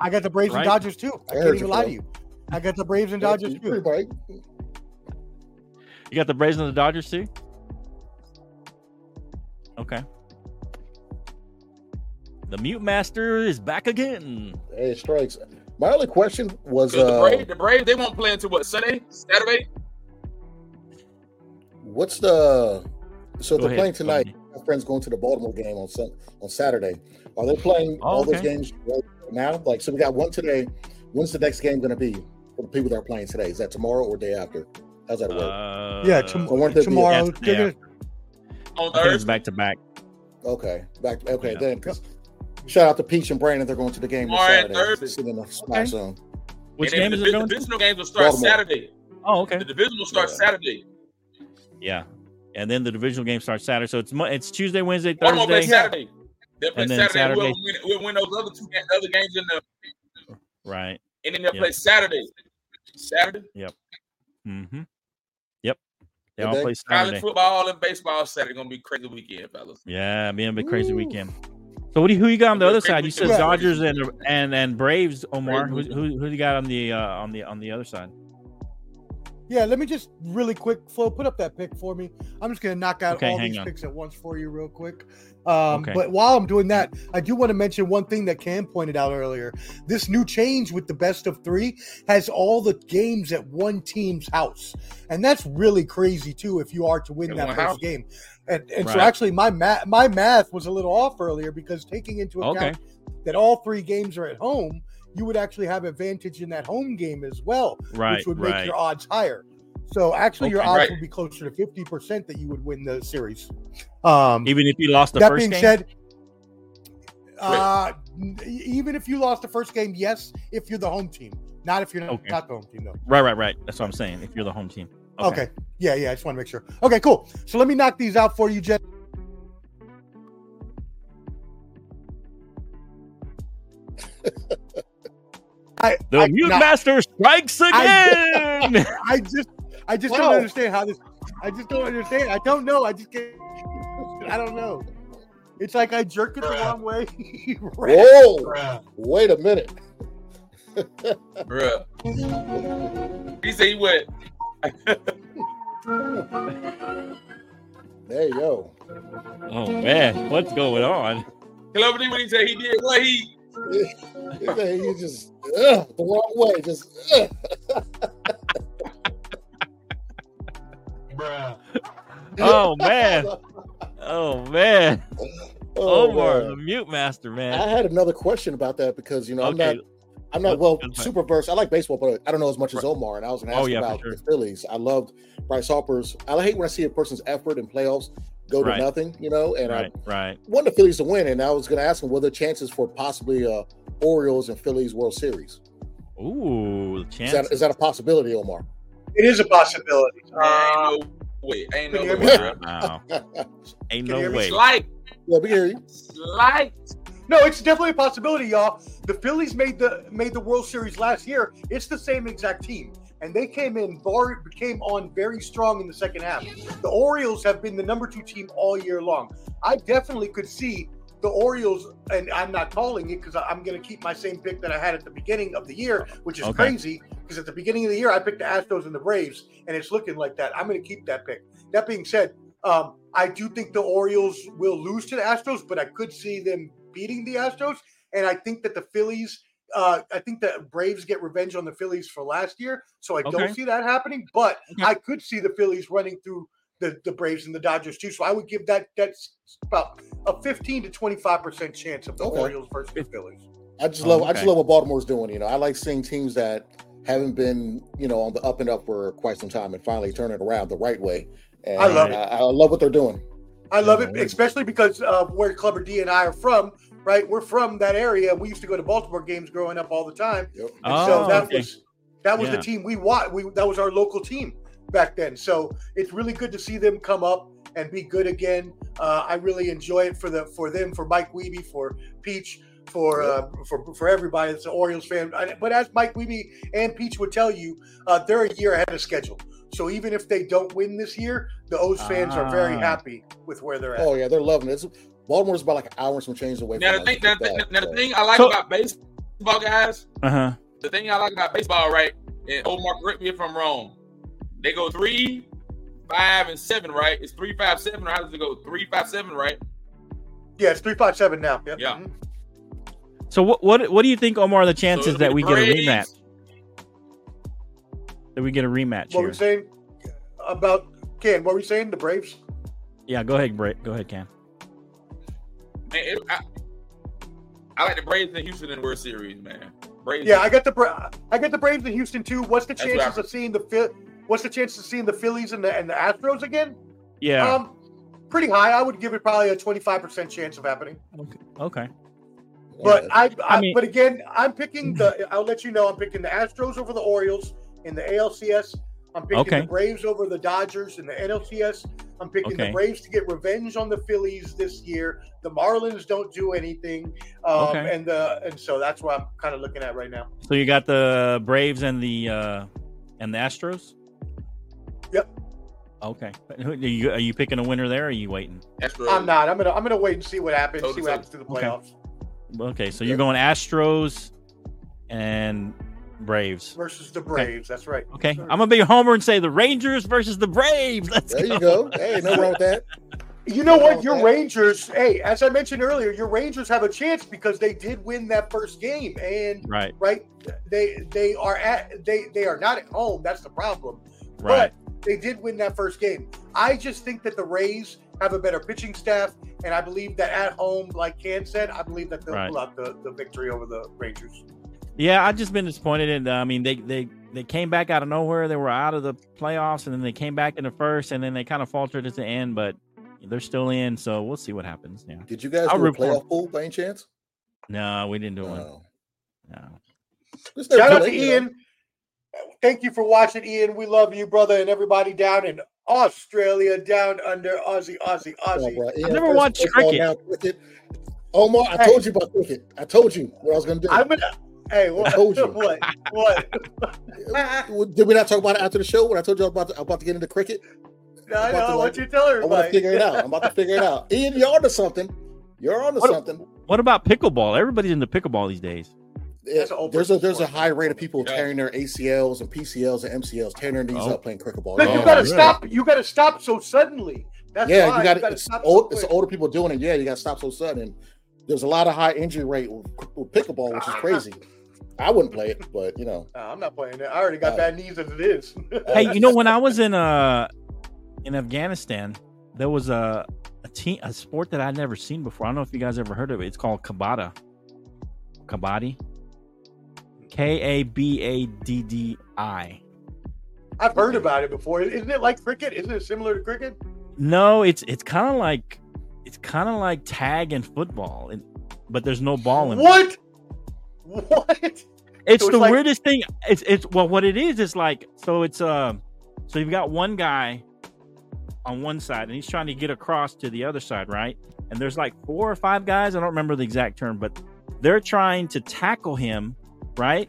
I got the Braves Right. and Dodgers too. I I can't even lie to you. I got the Braves and Dodgers too. bright. You got the Braves and the Dodgers too. Okay. The Mute Master is back again. Hey, it strikes. My only question was, 'Cause the uh, Braves, the Braves, they won't play until what Sunday, Saturday. what's the? So Go they're ahead, playing tonight. Tony. My friends going to the Baltimore game on Sun on Saturday. Are they playing Oh, all those games right now? Like, so we got one today. When's the next game going to be? for the people that are playing today? Is that tomorrow or day after? How's that work? Uh, Yeah, tom- So weren't be- tomorrow. Yeah. On I think it's Thursday. back to back. okay, back. Okay, Yeah. then 'cause shout out to Peach and Brandon. They're going to the game this Tomorrow and Saturday. Thursday. In the spot zone. Which and then game is the it divi- going? to? divisional games will start Baltimore. Saturday. Oh, okay. The division will start Yeah. Saturday. Yeah, and then the divisional game starts Saturday. So it's Mo- it's Tuesday, Wednesday, Baltimore plays Thursday. Saturday. They play And then Saturday. Saturday- Whoever win, whoever win those other two ga- other games in the, Right. and then they'll Yeah. play Saturday. Saturday. Mm-hmm. Yep. They Good all day. play College Saturday. football and baseball Saturday gonna be crazy weekend, fellas. Yeah, being a big crazy Woo. weekend. So what do you, who you got on the other side? You said. Dodgers and and and Braves. Omar, who who who you got on the uh, on the on the other side? Yeah, let me just really quick, Flo, put up that pick for me. I'm just gonna knock out Okay, all these on. picks at once for you, real quick. Um, Okay. But while I'm doing that, I do want to mention one thing that Cam pointed out earlier. This new change with the best of three has all the games at one team's house, and that's really crazy too. If you are to win that first house. game, and, and so actually my math my math was a little off earlier because taking into account Okay. that all three games are at home, you would actually have advantage in that home game as well Right, which would make right. your odds higher. So actually, your odds Right. would be closer to fifty percent that you would win the series. Um, Even if you lost the that first being game. said, uh, even if you lost the first game, yes, if you're the home team, not if you're not, Okay. not the home team, though. right, right, right. That's what I'm saying. If you're the home team. Okay. Yeah, yeah. I just want to make sure. Okay, cool. So let me knock these out for you, Jen. I, The I, Mute now, Master strikes again. I just, I just Wow. don't understand how this. I just don't understand. I don't know. I just can't. I don't know. It's like I jerked it the wrong way. Whoa! Wait a minute. Bruh. He said he went. There you go. oh man, what's going on? Clever D when he said he did what he you just ugh, the wrong way. Just ugh. Oh man. Oh man. Oh, Omar, man. the Mute Master, man. I had another question about that because you know I'm not I'm not well super versed. I like baseball, but I don't know as much as Omar. And I was going to Oh, ask yeah, about sure. the Phillies. I loved Bryce Harper's. I hate when I see a person's effort in playoffs go to Right. nothing, you know. And Right, I right. want the Phillies to win, and I was going to ask him what are the chances for possibly uh Orioles and Phillies World Series. Ooh, the Is that is that a possibility, Omar? It is a possibility. ain't no way. Ain't no Can you way. hear me? bruh. Wow. Ain't no way. Slight. yeah, we hear you. Slight. No, it's definitely a possibility, y'all. The Phillies made the made the World Series last year. It's the same exact team, and they came in bar came on very strong in the second half. The Orioles have been the number two team all year long. I definitely could see the Orioles, and I'm not calling it because I'm going to keep my same pick that I had at the beginning of the year, which is Okay. crazy because at the beginning of the year I picked the Astros and the Braves, and it's looking like that. I'm going to keep that pick. That being said, um, I do think the Orioles will lose to the Astros, but I could see them beating the Astros. And I think that the Phillies, uh, I think that Braves get revenge on the Phillies for last year. So I Okay. don't see that happening, but Okay. I could see the Phillies running through the, the Braves and the Dodgers too. So I would give that that's about a 15 to 25% chance of the Okay. Orioles versus the Phillies. I just Oh, love I just love what Baltimore's doing. You know, I like seeing teams that haven't been you know on the up and up for quite some time and finally turn it around the right way. And I love it. I, I love what they're doing. I love it, especially because uh, where Clubber D and I are from, right? We're from that area. We used to go to Baltimore games growing up all the time. Yep. And Oh, so that okay. was that was Yeah. the team we watched. We that was our local team back then. So it's really good to see them come up and be good again. Uh, I really enjoy it for the for them, for Mike Weeby, for Peach, for uh, for for everybody that's an Orioles fan. But as Mike Weeby and Peach would tell you, uh, they're a year ahead of schedule. So even if they don't win this year, the O's fans are very Ah. happy with where they're at. Oh yeah, they're loving it. It's, Baltimore's about like an hour and some change away. Now the from thing, now, us. the thing- now the thing I like So- about baseball, guys, Uh huh. the thing I like about baseball, right? And Omar, correct me if I'm wrong. They go three, five, and seven, right? It's three, five, seven, or how does it go? Three, five, seven, right? Yeah, it's three five seven now. Yep. Yeah. Mhm. So what what what do you think, Omar? Are the chances it'll that we the get a rematch? That we get a rematch What were here? you saying about Ken? What were you saying? The Braves? Yeah, go ahead, Bra- Go ahead, Cam. Man, it, I, I like the Braves and Houston in the World Series, man. Braves. Yeah, I got the Bra- I got the Braves in Houston too. What's the That's what chances I- of seeing the Phil- What's the chances of seeing the Phillies and the and the Astros again? Yeah. Um, pretty high. I would give it probably a twenty five percent chance of happening. okay. Okay. But I, I, I mean- but again, I'm picking the. I'll let you know. I'm picking the Astros over the Orioles in the ALCS. I'm picking Okay. the Braves over the Dodgers in the NLCS. I'm picking the Braves to get revenge on the Phillies this year. The Marlins don't do anything, um, Okay. and the and so that's what I'm kind of looking at right now. So you got the Braves and the uh and the Astros. Yep. Okay. Are you, are you picking a winner there? Or are you waiting? Astros. I'm not. I'm gonna. I'm gonna wait and see what happens. Totally see what happens through the playoffs Okay, so you're going Astros and Braves. versus the Braves. That's right. Okay, I'm gonna be a homer and say the Rangers versus the Braves. Let's There go. you go. Hey, no wrong with that. You know Nothing what? Your with that. Rangers. Hey, as I mentioned earlier, your Rangers have a chance because they did win that first game, and Right, right, they they are at they they are not at home. That's the problem. right. But they did win that first game. I just think that the Rays have a better pitching staff, and I believe that at home, like Ken said, I believe that they'll Right. pull out the, the victory over the Rangers. Yeah, I've just been disappointed. And uh, I mean, they they they came back out of nowhere. They were out of the playoffs, and then they came back in the first, and then they kind of faltered at the end. But they're still in, so we'll see what happens. Yeah. Did you guys I'll do a root for 'em. playoff pool by any chance? No, we didn't do one. No. No. It's never Shout out to late, you. Ian. Thank you for watching, Ian. We love you, brother, and everybody down in Australia, down under Aussie, Aussie, Come on, Aussie. bro. Ian, I've never watched first of all, cricket. now cricket. Omar, I Hey. told you about cricket. I told you what I was going to do. I'm gonna. Hey, what? told you. What? What? Did we not talk about it after the show when I told you I was about to, about to get into cricket? No, I about to, know. like- What you to tell I want to figure it out. I'm about to figure it out. Ian, you're onto something. You're onto What- something. What about pickleball? Everybody's into pickleball these days. That's an old there's a there's a high rate of people Yeah. tearing their ACLs and PCLs and MCLs, tearing their knees Oh. up playing cricketball. But Oh, you gotta really? stop. You gotta stop so suddenly. That's yeah, why you got gotta it's stop so. It's older people doing it. Yeah, you got to stop so sudden. There's a lot of high injury rate with, with pickleball, which is crazy. I wouldn't play it, but you know, No, I'm not playing it. I already got Uh, bad knees as it is. Hey, you know when I was in uh in Afghanistan, there was a a team a sport that I'd never seen before. I don't know if you guys ever heard of it. It's called kabaddi. Kabaddi. K A B A D D I. I've heard about it before. Isn't it like cricket? Isn't it similar to cricket? No, it's it's kind of like it's kind of like tag and football, and, but there's no ball in it. What? What? It's So it's the like- weirdest thing. It's it's well, what it is is like so it's um so you've got one guy on one side and he's trying to get across to the other side, right? And there's like four or five guys. I don't remember the exact term, but they're trying to tackle him, right?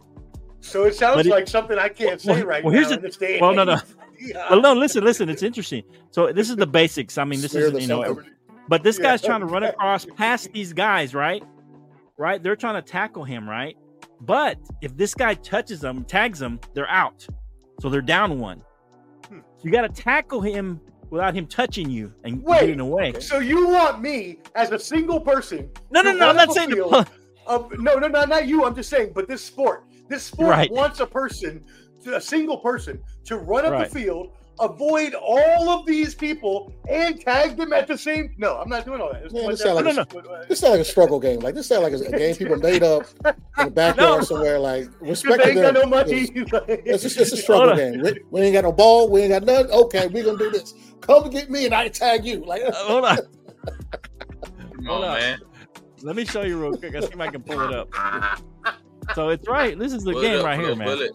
So it sounds it- like something I can't say right well, now here's in the- well, no, no. Yeah. Well, no, listen, listen. It's interesting. So this is the basics. I mean, this is you know, but this Yeah, guy's trying to run across past these guys, right? Right? They're trying to tackle him, right? But if this guy touches them, tags them, they're out. So they're down one. Hmm. So you got to tackle him without him touching you and Wait, getting away. So you want me as a single person? No, no, no. I'm not saying the of- no, no, no, not you. I'm just saying. But this sport, this sport Right. wants a person, a single person, to run up Right. the field, avoid all of these people, and tag them at the same. No, I'm not doing all that. It's Man, too this much sound like effort. this sounds like a struggle game. Like this sounds like a game people made up in the backyard No. somewhere. Like respect they ain't got them. no money. It's just it's a struggle game. We, we ain't got no ball. We ain't got nothing. Okay, we gonna do this. Come get me and I tag you. Like Uh, hold on. Come Hold on, man. Let me show you real quick. I see if I can pull it up. So it's right. This is the Pull game up, right here, it, man.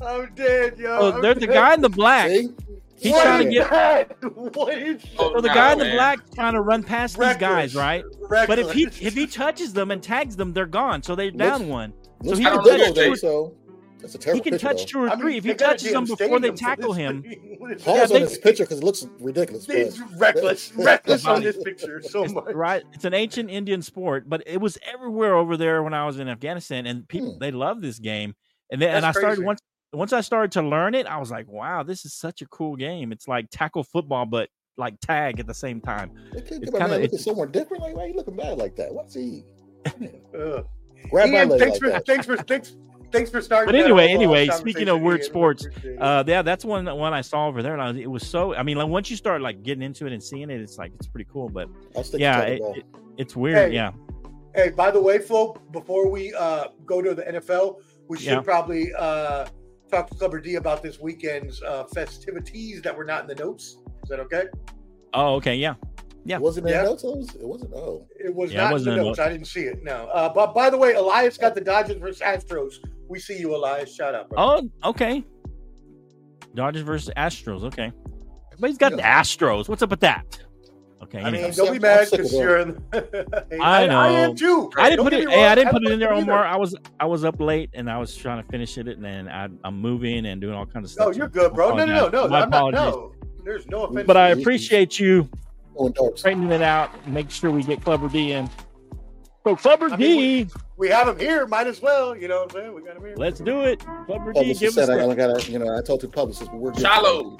Pull. I'm dead, yo. Oh, I'm there's the dead. guy in the black. see, He's What trying to get. that? What is Oh, So the nah, guy in the man. black trying to run past these guys, Reckless. right? But if he if he touches them and tags them, they're gone. So they're down one. So he can don't pretty know touch good, that two. So that's a terrible He can picture. touch two or I mean, three. If he they got a touches them before they tackle him, thing. What is Pause Yeah, on this picture because it looks ridiculous. It's reckless, reckless on this picture so it's, much. right? It's an ancient Indian sport, but it was everywhere over there when I was in Afghanistan, and people Hmm. they love this game. And then and I That's started once once I started to learn it, I was like, wow, this is such a cool game. It's like tackle football, but like tag at the same time. They can't It's kinda- man looking it's- somewhere different. Like, why you looking bad like that? What's he? Ugh. Grab my Ian, leg thanks like for that. thanks for thanks thanks for starting. But anyway, uh, anyway, speaking of weird sports, Uh, yeah, that's one one I saw over there, and I was, it was so. I mean, like once you start like getting into it and seeing it, it's like it's pretty cool. But yeah, it, it- it's weird. Hey, yeah, Hey, by the way, Flo, before we uh, go to the NFL, we should Yeah. probably uh, talk to Clubber D about this weekend's uh, festivities that were not in the notes. Is that okay? Oh, okay, yeah. Yeah. It wasn't in Yeah. the notes. It, was, it wasn't. Oh, It was Yeah, not in wasn't the notes. notes. I didn't see it. No. Uh, but by the way, Elias got the Dodgers versus Astros. We see you, Elias. Shout out, bro. Oh, okay. Dodgers versus Astros. Okay, but he's got the Astros. What's up with that? Okay, I mean, anyway. don't be mad because you're. In Hey, I I, I am too. I didn't Don't put it. me Hey, I didn't put it in there. Omar. I was I was up late and I was trying to finish it, and then I, I'm moving and doing all kinds of stuff. No, you're good, bro. No, no, no, no. My I'm not, apologies. no. There's no offense. But I appreciate you straightening it out, make sure we get Clubber D in. So Clubber I D, mean, We have him here. Might as well. You know what I'm saying? We got him here. let's do it. Clubber D, Publicist give us said I the, got to, you know, I told the publicist, but we're good. Shallow,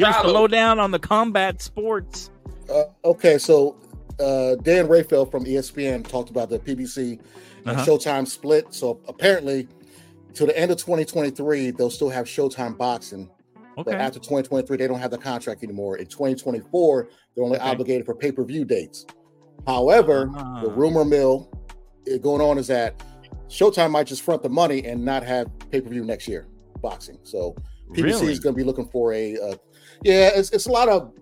give us the lowdown on the combat sports. Uh, okay, so uh, Dan Rafael from ESPN talked about the PBC and Uh-huh. Showtime split. So apparently, to the end of 2023, they'll still have Showtime boxing. But after 2023, they don't have the contract anymore. In 2024, they're only Okay. obligated for pay per view dates. However, Ah. the rumor mill eh, going on is that Showtime might just front the money and not have pay per view next year boxing. So PBC Really? is going to be looking for a, uh, yeah, it's, it's a lot of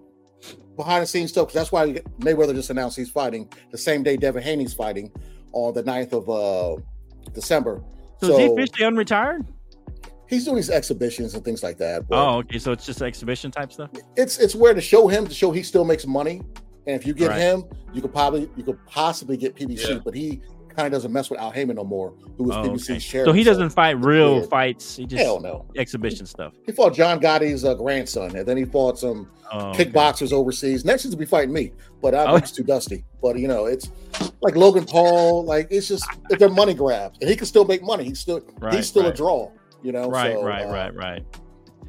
behind the scenes stuff. 'cause that's why Mayweather just announced he's fighting the same day Devin Haney's fighting on the 9th of uh, December. so, is he officially unretired? he's doing these exhibitions and things like that. Oh, okay. So it's just exhibition type stuff. it's it's where to show him to show he still makes money. And if you get Right. him, you could probably you could possibly get PBC, Yeah. but he kind of doesn't mess with Al Haymon no more, who was Oh, PBC's okay. chairman. So he doesn't fight real weird. fights. He just Hell no. exhibition stuff. He fought John Gotti's uh, grandson, and then he fought some Oh, okay. kickboxers overseas. Next is to be fighting me, but I'm Oh. too dusty. But you know, it's like Logan Paul. Like it's just if they're money grabs, and he can still make money. He's still Right, he's still a draw. You know, Right, So, right, uh, right, right.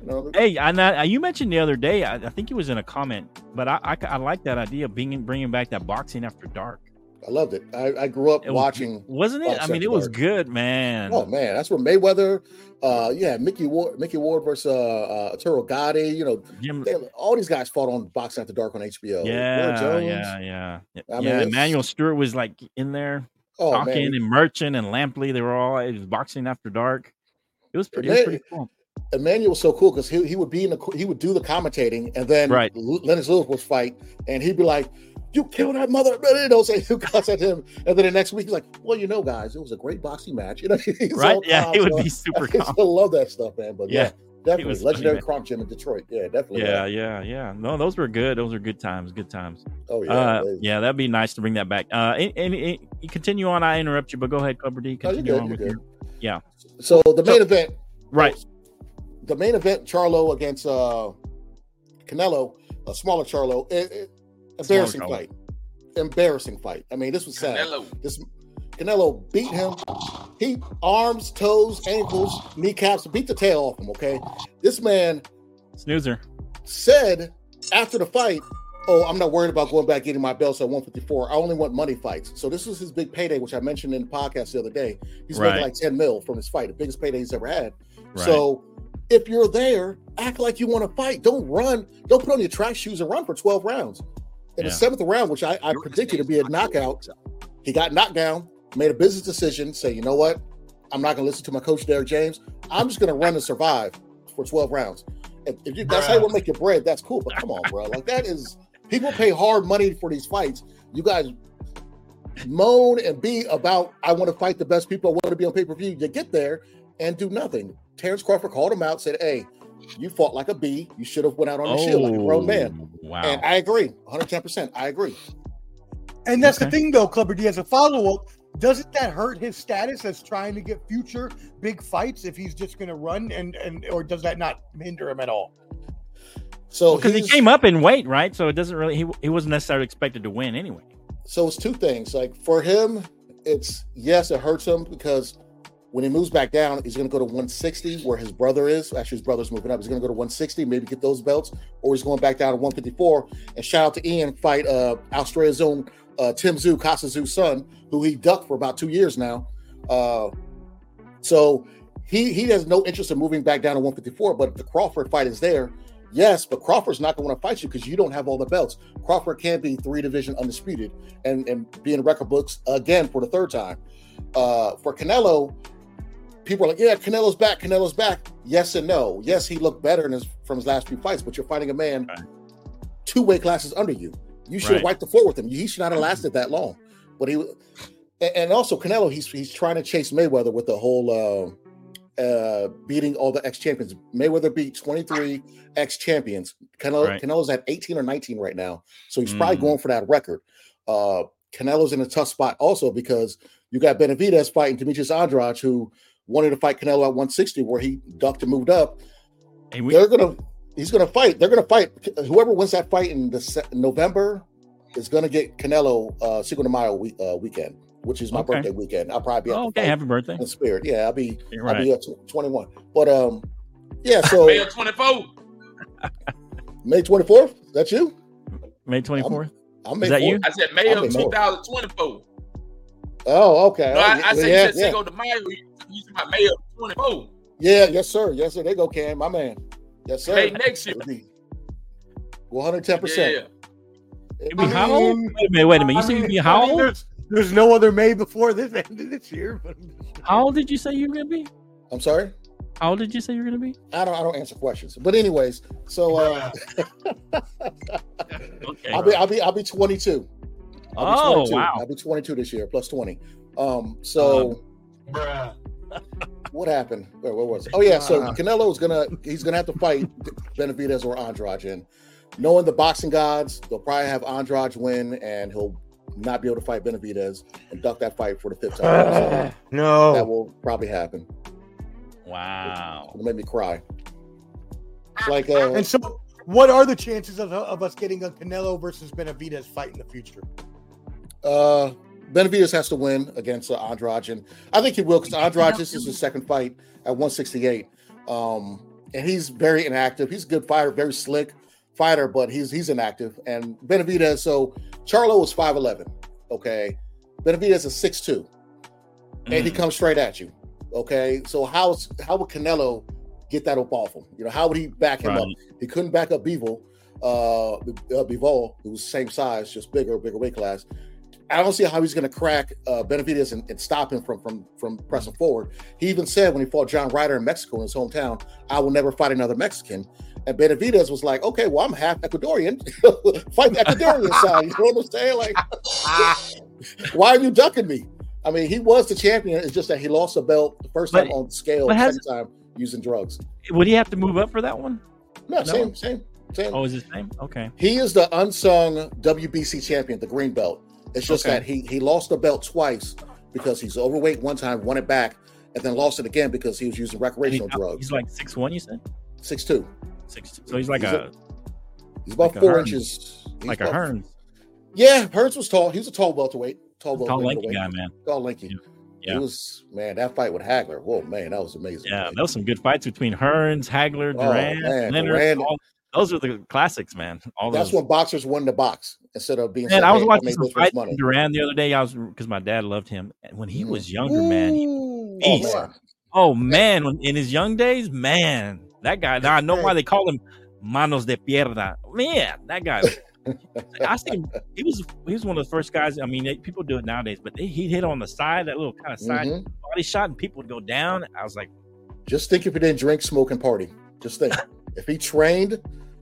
You know, Hey, and uh, you mentioned the other day. I, I think it was in a comment, but I, I, I like that idea of being bringing back that boxing after dark. I loved it. I, I grew up It watching. wasn't it? I mean, it was Dark. good, man. Oh man, that's where Mayweather, uh, yeah, Mickey Ward, Mickey Ward versus uh, uh, Arturo Gatti. You know, Jim, they, all these guys fought on Boxing After Dark on HBO. Yeah, Jones. yeah, yeah, I mean, yeah. Emanuel Steward was like in there Oh talking, man, and Merchant and Lampley. They were all it was boxing after dark. It was pretty, it was pretty cool. Emanuel was so cool because he, he would be in the he would do the commentating, and then Right. Lennox Lewis would fight, and he'd be like, "You killed that mother," you know, say who cuts at him, and then the next week he's like, "Well, you know, guys, it was a great boxing match." You know, Right? Yeah, calm, it would so be super I still love that stuff, man. But Yeah, yeah, definitely funny, legendary man. Kronk Gym in Detroit. Yeah, definitely. Yeah, yeah, yeah. No, those were good. Those were good times. Good times. Oh yeah. uh, yeah, that'd be nice to bring that back. Uh, and, and, and continue on. I interrupt you, but go ahead, Clubber D. Continue good, on you're with good. your So the main So- event, right. the main event, Charlo against uh Canelo, a smaller Charlo, it, it- embarrassing Charlo. fight. Embarrassing fight. I mean, this was sad. Canelo. This Canelo beat him. He arms, toes, ankles, kneecaps, beat the tail off him. Okay, this man Snoozer. said after the fight, "Oh, I'm not worried about going back getting my belts at 154. I only want money fights." So this was his big payday, which I mentioned in the podcast the other day. He's Right. making like 10 mil from his fight, the biggest payday he's ever had. Right. So if you're there, act like you want to fight. Don't run. Don't put on your track shoes and run for 12 rounds. In Yeah. the seventh round, which I, I predicted to be a knockout, he got knocked down, made a business decision, say, you know what? I'm not going to listen to my coach, Derrick James. I'm just going to run and survive for 12 rounds. And if you, that's how you want to make your bread, that's cool. But come on, bro. Like, that is, people pay hard money for these fights. You guys moan and be about, I want to fight the best people. I want to be on pay per view. You get there and do nothing. Terrence Crawford called him out, said, hey, you fought like a bee. You should have went out on the shield like a grown man. Oh, Wow. And I agree, 110%. I agree. And that's the thing, though, Clubber D. As a follow up, doesn't that hurt his status as trying to get future big fights if he's just going to run and and or does that not hinder him at all? So because he came up in weight, right? So it doesn't really. He, he wasn't necessarily expected to win anyway. So it's two things. Like for him, it's yes, it hurts him because when he moves back down, he's going to go to 160 where his brother is. Actually, his brother's moving up. He's going to go to 160, maybe get those belts, or he's going back down to 154. And shout out to Ian, fight uh, Australia's own uh, Tim Tszyu, Kostya Tszyu's son, who he ducked for about two years now. Uh, so he he has no interest in moving back down to 154. But if the Crawford fight is there, Yes, but Crawford's not going to fight you because you don't have all the belts. Crawford can't be three division undisputed and and be in record books again for the third time. Uh, for Canelo, people are like, yeah, Canelo's back. Canelo's back. Yes and no. Yes, he looked better in his, from his last few fights, but you're fighting a man Right. two weight classes under you. You should have wiped the floor with him. He should not have lasted that long. But he and- and also Canelo, he's he's trying to chase Mayweather with the whole uh, uh, beating all the ex champions. Mayweather beat 23 ex champions. Canelo Right. Canelo's at 18 or 19 right now, so he's probably Mm. going for that record. Uh, Canelo's in a tough spot also because you got Benavidez fighting Demetrius Andrade, who wanted to fight Canelo at 160, where he ducked and moved up. Hey, we, They're gonna he's gonna fight. They're gonna fight. Whoever wins that fight in the se- November is gonna get Canelo uh Cinco de Mayo week, uh, weekend, which is my Okay. birthday weekend. I'll probably be oh, okay, fight happy birthday. in spirit. Yeah, I'll be You're I'll right. be at tw- 21. But um, yeah. So May of 24. May 24th. That's you. May 24th. I'm May Is that you? I said May I'm of May. 2024. Oh, okay. No, I, I yeah, said yeah, you said yeah. Cinco de Mayo. You you said about May of 24. yeah, yes, sir. Yes, sir. They go, Cam, my man. Yes, sir. May next year. 110. percent Yeah. You be how old? Wait a minute, wait a minute. You I said you be how old? There's, there's no other May before this ended this year. But How old did you say you were gonna be? I'm sorry. How old did you say you were gonna be? I don't. I don't answer questions. But anyways, so uh, Okay. I'll be. I'll be. I'll be 22. I'll be Oh 22. wow. I'll be 22 this year, plus 20. Um. So what happened? Where, where was? It? Oh yeah. So Uh. Canelo's gonna. He's gonna have to fight Benavidez or Andrade. And knowing the boxing gods, they'll probably have Andrade win, and he'll not be able to fight Benavidez and duck that fight for the fifth time. So that will probably happen. Wow. It'll make me cry. It's like uh, And so, what are the chances of, of us getting a Canelo versus Benavidez fight in the future? Uh, Benavidez has to win against uh, Andrade, and I think he will because Andrade this is his second fight at 168. Um, and he's very inactive. He's a good fighter, very slick fighter, but he's he's inactive. And Benavidez, so Charlo is 5'11. Okay, Benavidez is 6'2, and he Mm. comes straight at you. Okay, so how's how would Canelo get that up off him? You know, how would he back him up? He couldn't back up Bivol, uh, uh Bivol, who was same size, just bigger, bigger weight class. I don't see how he's going to crack uh, Benavidez and, and stop him from from from pressing forward. He even said when he fought John Ryder in Mexico in his hometown, "I will never fight another Mexican." And Benavidez was like, "Okay, well, I'm half Ecuadorian. fight the Ecuadorian side." You know what I'm saying? Like, why are you ducking me? I mean, he was the champion. It's just that he lost a belt the first But- time on scale, the has- second time using drugs. Would he have to move up for that one? No, No. same, same, same. Oh, is his name? Okay. He is the unsung WBC champion, the green belt. It's just Okay. that he he lost the belt twice because he's overweight one time, won it back, and then lost it again because he was using recreational drugs. He's like six one. You said Six two. six. So he's like He's a, a- He's about Like four Hearns. inches. he's like a about- Hearn, Yeah, Hearns was tall. He was a tall welterweight. Tall tall lanky guy, man. Tall lanky. Yeah. it was man. That fight with Hagler. Whoa, man, that was amazing. Yeah, man. there was some good fights between Hearns, Hagler, Oh, Duran, man, Leonard. Duran. all- those are the classics, man. All That's those. when boxers won the box instead of being. Man, said, I was "Hey, watching some fights money." Duran the other day. I was because my dad loved him when he was younger, man. He, Ooh. Oh, man. oh man, when, in his young days, man, that guy. Now I know why they call him manos de piedra. Man, that guy. I think he was he was one of the first guys. I mean, they, people do it nowadays, but they, he hit on the side, that little kind of side Mhm. body shot, and people would go down. I was like, Just think if he didn't drink, smoke, and party. Just think if he trained.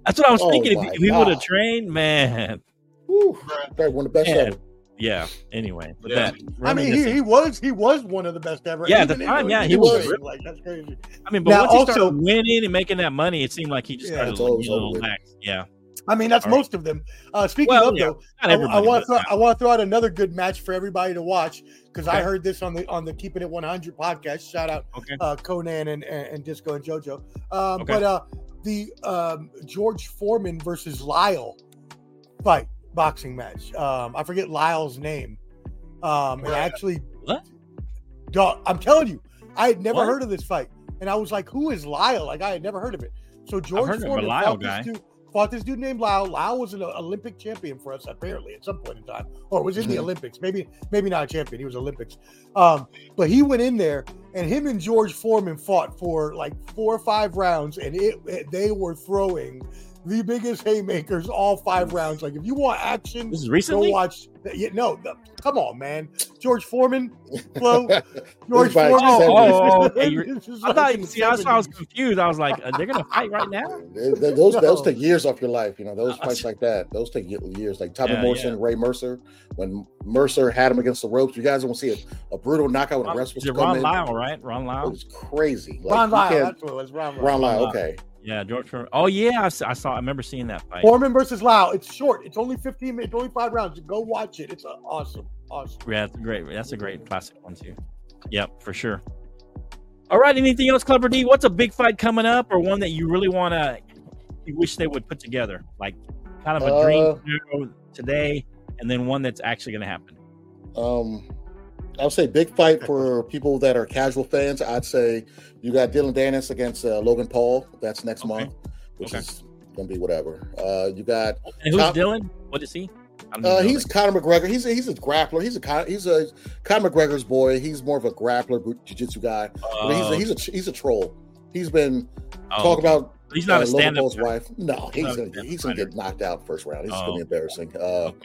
that's what I was Oh, thinking. If, he- if he would have trained, man, Whew, probably one of the best Man. ever. yeah. Anyway, but Yeah. that I mean, he, he was he was one of the best ever. Yeah, at the time, yeah, in he the was ring, ripped. like that's crazy. I mean, but Now, once he also- started winning and making that money, it seemed like he just Yeah, started it's looking always little over lax. Yeah, I mean, that's All right. most of them. Uh, speaking Well, of yeah, though, not I, want to throw, I want to throw out another good match for everybody to watch because I heard this on the on the Keeping It 100 podcast. Shout out Okay. uh, Conan and, and and Disco and JoJo. Um, Okay. But uh, the um, George Foreman versus Lyle fight boxing match. Um, I forget Lyle's name. Um, and I actually, What? Dog, I'm telling you, I had never What? heard of this fight, and I was like, "Who is Lyle?" Like I had never heard of it. So George heard of a Foreman Lyle fought these two fought this dude named Lau. Lau was an Olympic champion for us apparently at some point in time, or was in the Mhm. Olympics. Maybe maybe not a champion. He was Olympics. Um, but he went in there and him and George Foreman fought for like four or five rounds, and it- they were throwing the biggest haymakers all five rounds. Like if you want action, This is go recently. watch. Yeah, no, no, come on, man. George Foreman, Flo. George Everybody Foreman. said Oh, oh, okay. You're- This is I thought. in the See, that's why I was confused. I was like, uh, they're gonna fight right now. Th- th- those those take years off your life, you know. Those fights like that, those take years. Like Tommy Yeah, Morrison, Ray Mercer, when Mercer had him against the ropes, you guys don't see a, a brutal knockout when the rest was Is it coming. Ron Lyle, right? Ron It was crazy. Like, Ron you Lyle. That's what it was. Ron Lyle. Ron Lyle. Lyle. Okay, Yeah, George Foreman. Oh yeah, I saw. I remember seeing that fight. Foreman versus Lau. It's short. It's only 15 minutes, only five rounds. Go watch it. It's awesome. Awesome. Yeah, that's a great. That's a great classic one too. Yep, for sure. All right. Anything else, Clubber D? What's a big fight coming up, or one that you really want to? You wish they would put together, like kind of a Uh, dream today, and then one that's actually going to happen. um, I would say big fight for people that are casual fans. I'd say you got Dillon Danis against uh, Logan Paul. That's next Okay. month, which Okay. is gonna be whatever. Uh, you got And who's Top- Dillon? What is he? Uh, he's that. Conor McGregor. He's a, he's a grappler. He's a Con- he's a Conor McGregor's boy. He's more of a grappler, jiu-jitsu guy. But he's Oh, a, he's a he's a troll. He's been oh, talking about He's not uh, a Logan stand-up. Paul's guy. wife. No, he's not gonna he's gonna get knocked out first round. This is Oh. gonna be embarrassing. Uh, Okay.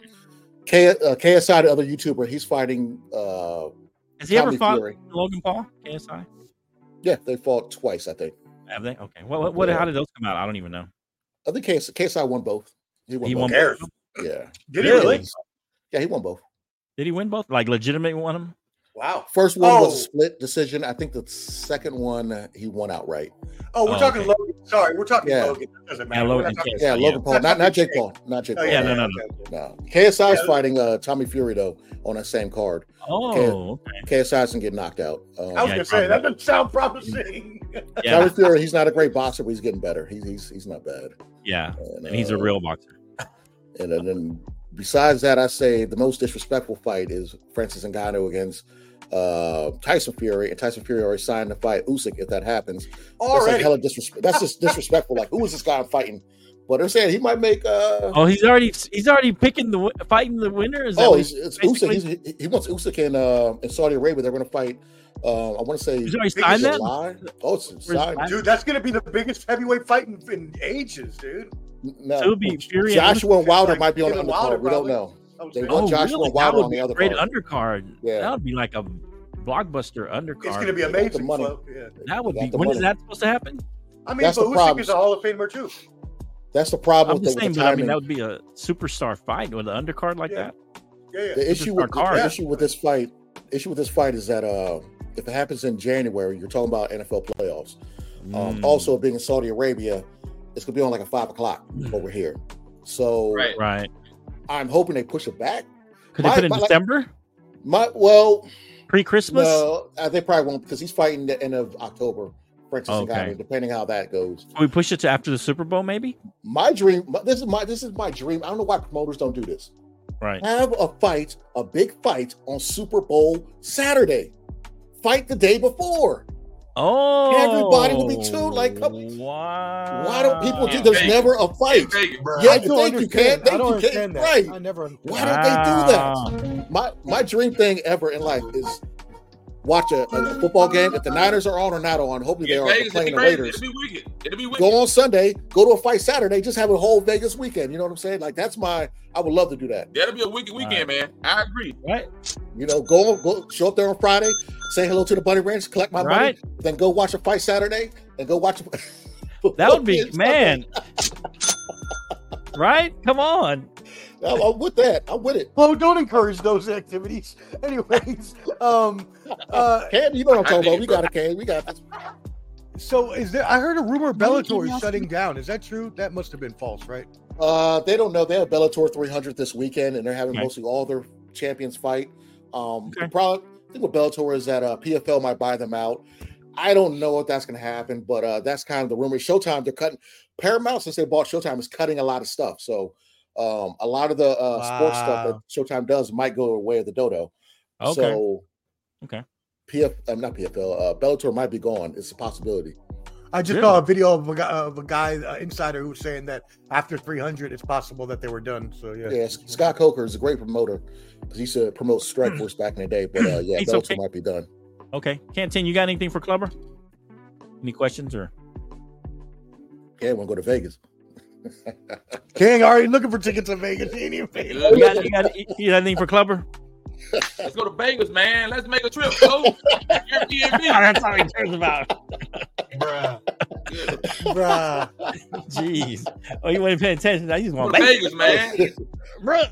K, uh, KSI, the other YouTuber, he's fighting. Uh, Has he ever fought Fury. Logan Paul? KSI? Yeah, they fought twice. I think. Have they? Okay. What? What? what Yeah. How did those come out? I don't even know. I think KSI, KSI won both. He won. He both. won. both? Yeah, Did he Really? yeah, he won both. Did he win both? Like legitimate won them? Wow. First one was Oh. a split decision. I think the second one uh, he won outright. Oh, we're Oh, talking okay. Logan. Sorry, we're talking Yeah. Logan. That doesn't Yeah, matter. We're Logan. talking- KSI, Yeah, yeah. Logan Paul, not not Jake Paul, not Jake Oh, Paul. Yeah, no, no, okay, okay. No, KSI is Yeah. fighting uh, Tommy Fury though on that same card. Oh, okay. KSI doesn't get knocked out. Um, I was gonna say that doesn't sound promising. Yeah, Tommy Fury, he's not a great boxer, but he's getting better. He's he's, he's not bad. yeah. And, And he's a uh, real boxer. And then, then besides that, I say the most disrespectful fight is Francis Ngannou against uh, Tyson Fury, and Tyson Fury already signed to fight Usyk if that happens. That's like hella disrespect. That's just disrespectful. Like, who is this guy I'm fighting? But they're saying he might make. uh Oh, he's already he's already picking the fighting the winner. Is that Oh, what it's, he's, it's basically- Usyk. He's, he wants Usyk in uh, in Saudi Arabia. They're going to fight. Uh, I want to say he's already signed that? Oh, it's signed. Dude, that's gonna be the biggest heavyweight fight in, in ages, dude. No, So it'll be Fury and Joshua and Wilder Like, might be on the even undercard. We don't know. I was They want Oh, Joshua really? Wilder That would on the be a other great card. undercard. Yeah. That would be like a blockbuster undercard. it's gonna be They the amazing. money. Flo. Yeah. that would be. the When is money. that supposed to happen? I mean, That's but the Usyk problem. is a Hall of Famer too. That's the problem I'm just saying, with the but I mean that would be a superstar fight with an undercard like Yeah. that. Yeah, yeah. the issue with card. the issue with this fight, issue with this fight is that uh, if it happens in January, you're talking about NFL playoffs. Um, Mm, Also, being in Saudi Arabia, it's gonna be on like a five o'clock over here. So Right. right. I'm hoping they push it back. Could they put it in my- like- December, My well, pre-Christmas? no, uh, they probably won't because he's fighting the end of October. Francis Okay. Ngannou, depending how that goes. Can we push it to after the Super Bowl, maybe? My dream. my- This is my. This is my dream. I don't know why promoters don't do this. Right. Have a fight, a big fight on Super Bowl Saturday. Fight the day before. Oh, Everybody will be tuned, like, come- wow. Why don't people do? There's never a fight. Vegas. Yeah, I you don't think you understand. can? I Think don't understand that. Right. I never. Why don't they do that? My my dream thing ever in life is watch a, a football game. If the Niners are on or not on, hopefully they are Vegas, playing the. Raiders. It'll be wicked. It'll be wicked. Go on Sunday, go to a fight Saturday, just have a whole Vegas weekend. You know what I'm saying? Like that's my. I would love to do that. That'll be a wicked weekend, man. I agree. Right. You know, go go show up there on Friday, say hello to the Bunny Ranch, collect my Right. money, then go watch a fight Saturday, and go watch. That would be man. right? Come on. I'm, I'm with that. I'm with it. Well, don't encourage those activities. Anyways, um, uh, Cam, you know what I'm talking about. We got it, Cam. We got this. so is there? I heard a rumor What did Bellator is shutting down. Is that true? That must have been false, right? Uh, they don't know. They have Bellator 300 this weekend, and they're having Okay. mostly all their champions fight. Um, the Okay. I think with Bellator is that uh, PFL might buy them out. I don't know if that's going to happen, but uh, that's kind of the rumor. Showtime, they're cutting. Paramount, since they bought Showtime, is cutting a lot of stuff. So um, a lot of the uh, sports stuff that Showtime does might go away of the dodo. Okay. So Okay. PF, uh, not PFL, uh, Bellator might be gone. It's a possibility. I just Really? saw a video of a guy, of a guy uh, insider who was saying that after 300, it's possible that they were done. So yeah, Yeah, Scott Coker is a great promoter because he used to promote Strikeforce back in the day. But uh, yeah, It's Bellator okay. might be done. Okay, Canteen, you got anything for Clubber? Any questions or? Yeah, want to go to Vegas. King already looking for tickets in Vegas. He ain't even paid. You got, you got, you got anything for Clubber? Let's go to Vegas, man. Let's make a trip, bro. Airbnb. That's all he cares about. Bruh. Yeah. Bruh. Jeez. Oh, you weren't paying attention. I just want to Vegas, Vegas, man. bro.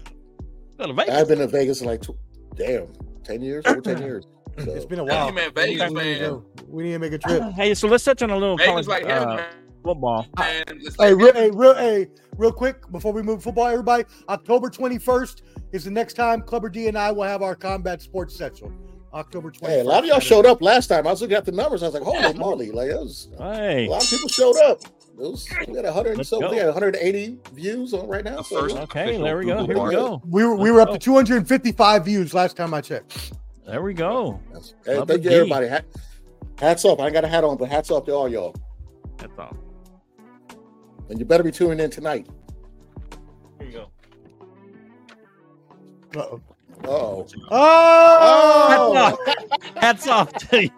Go to Vegas. I've been to Vegas in like, tw- damn, 10 years, over 10 years. So, It's been a while. you, man, We need- Vegas, we to man. go. We need to make a trip. Hey, so let's touch on a little Vegas college like hell, uh, man. Football. man. Hey, real, hey, real, hey, real quick before we move football, everybody. October 21st is the next time Clubber D and I will have our combat sports session. October 21st. hey, a lot of y'all showed up last time. I was looking at the numbers. I was like, holy moly. Like, it was, Hey, a lot of people showed up. It was, we got 100 and Let's so, go. we got 180 views on right now. So, First. okay, there we go. Here we go. We were, we were up to 255 views last time I checked. There we go. that's- hey, thank you, everybody. Hats off. I got a hat on, but hats off to all y'all. That's all. And you better be tuning in tonight. Here you go. Uh-oh. Uh-oh. Oh! Hats off to you.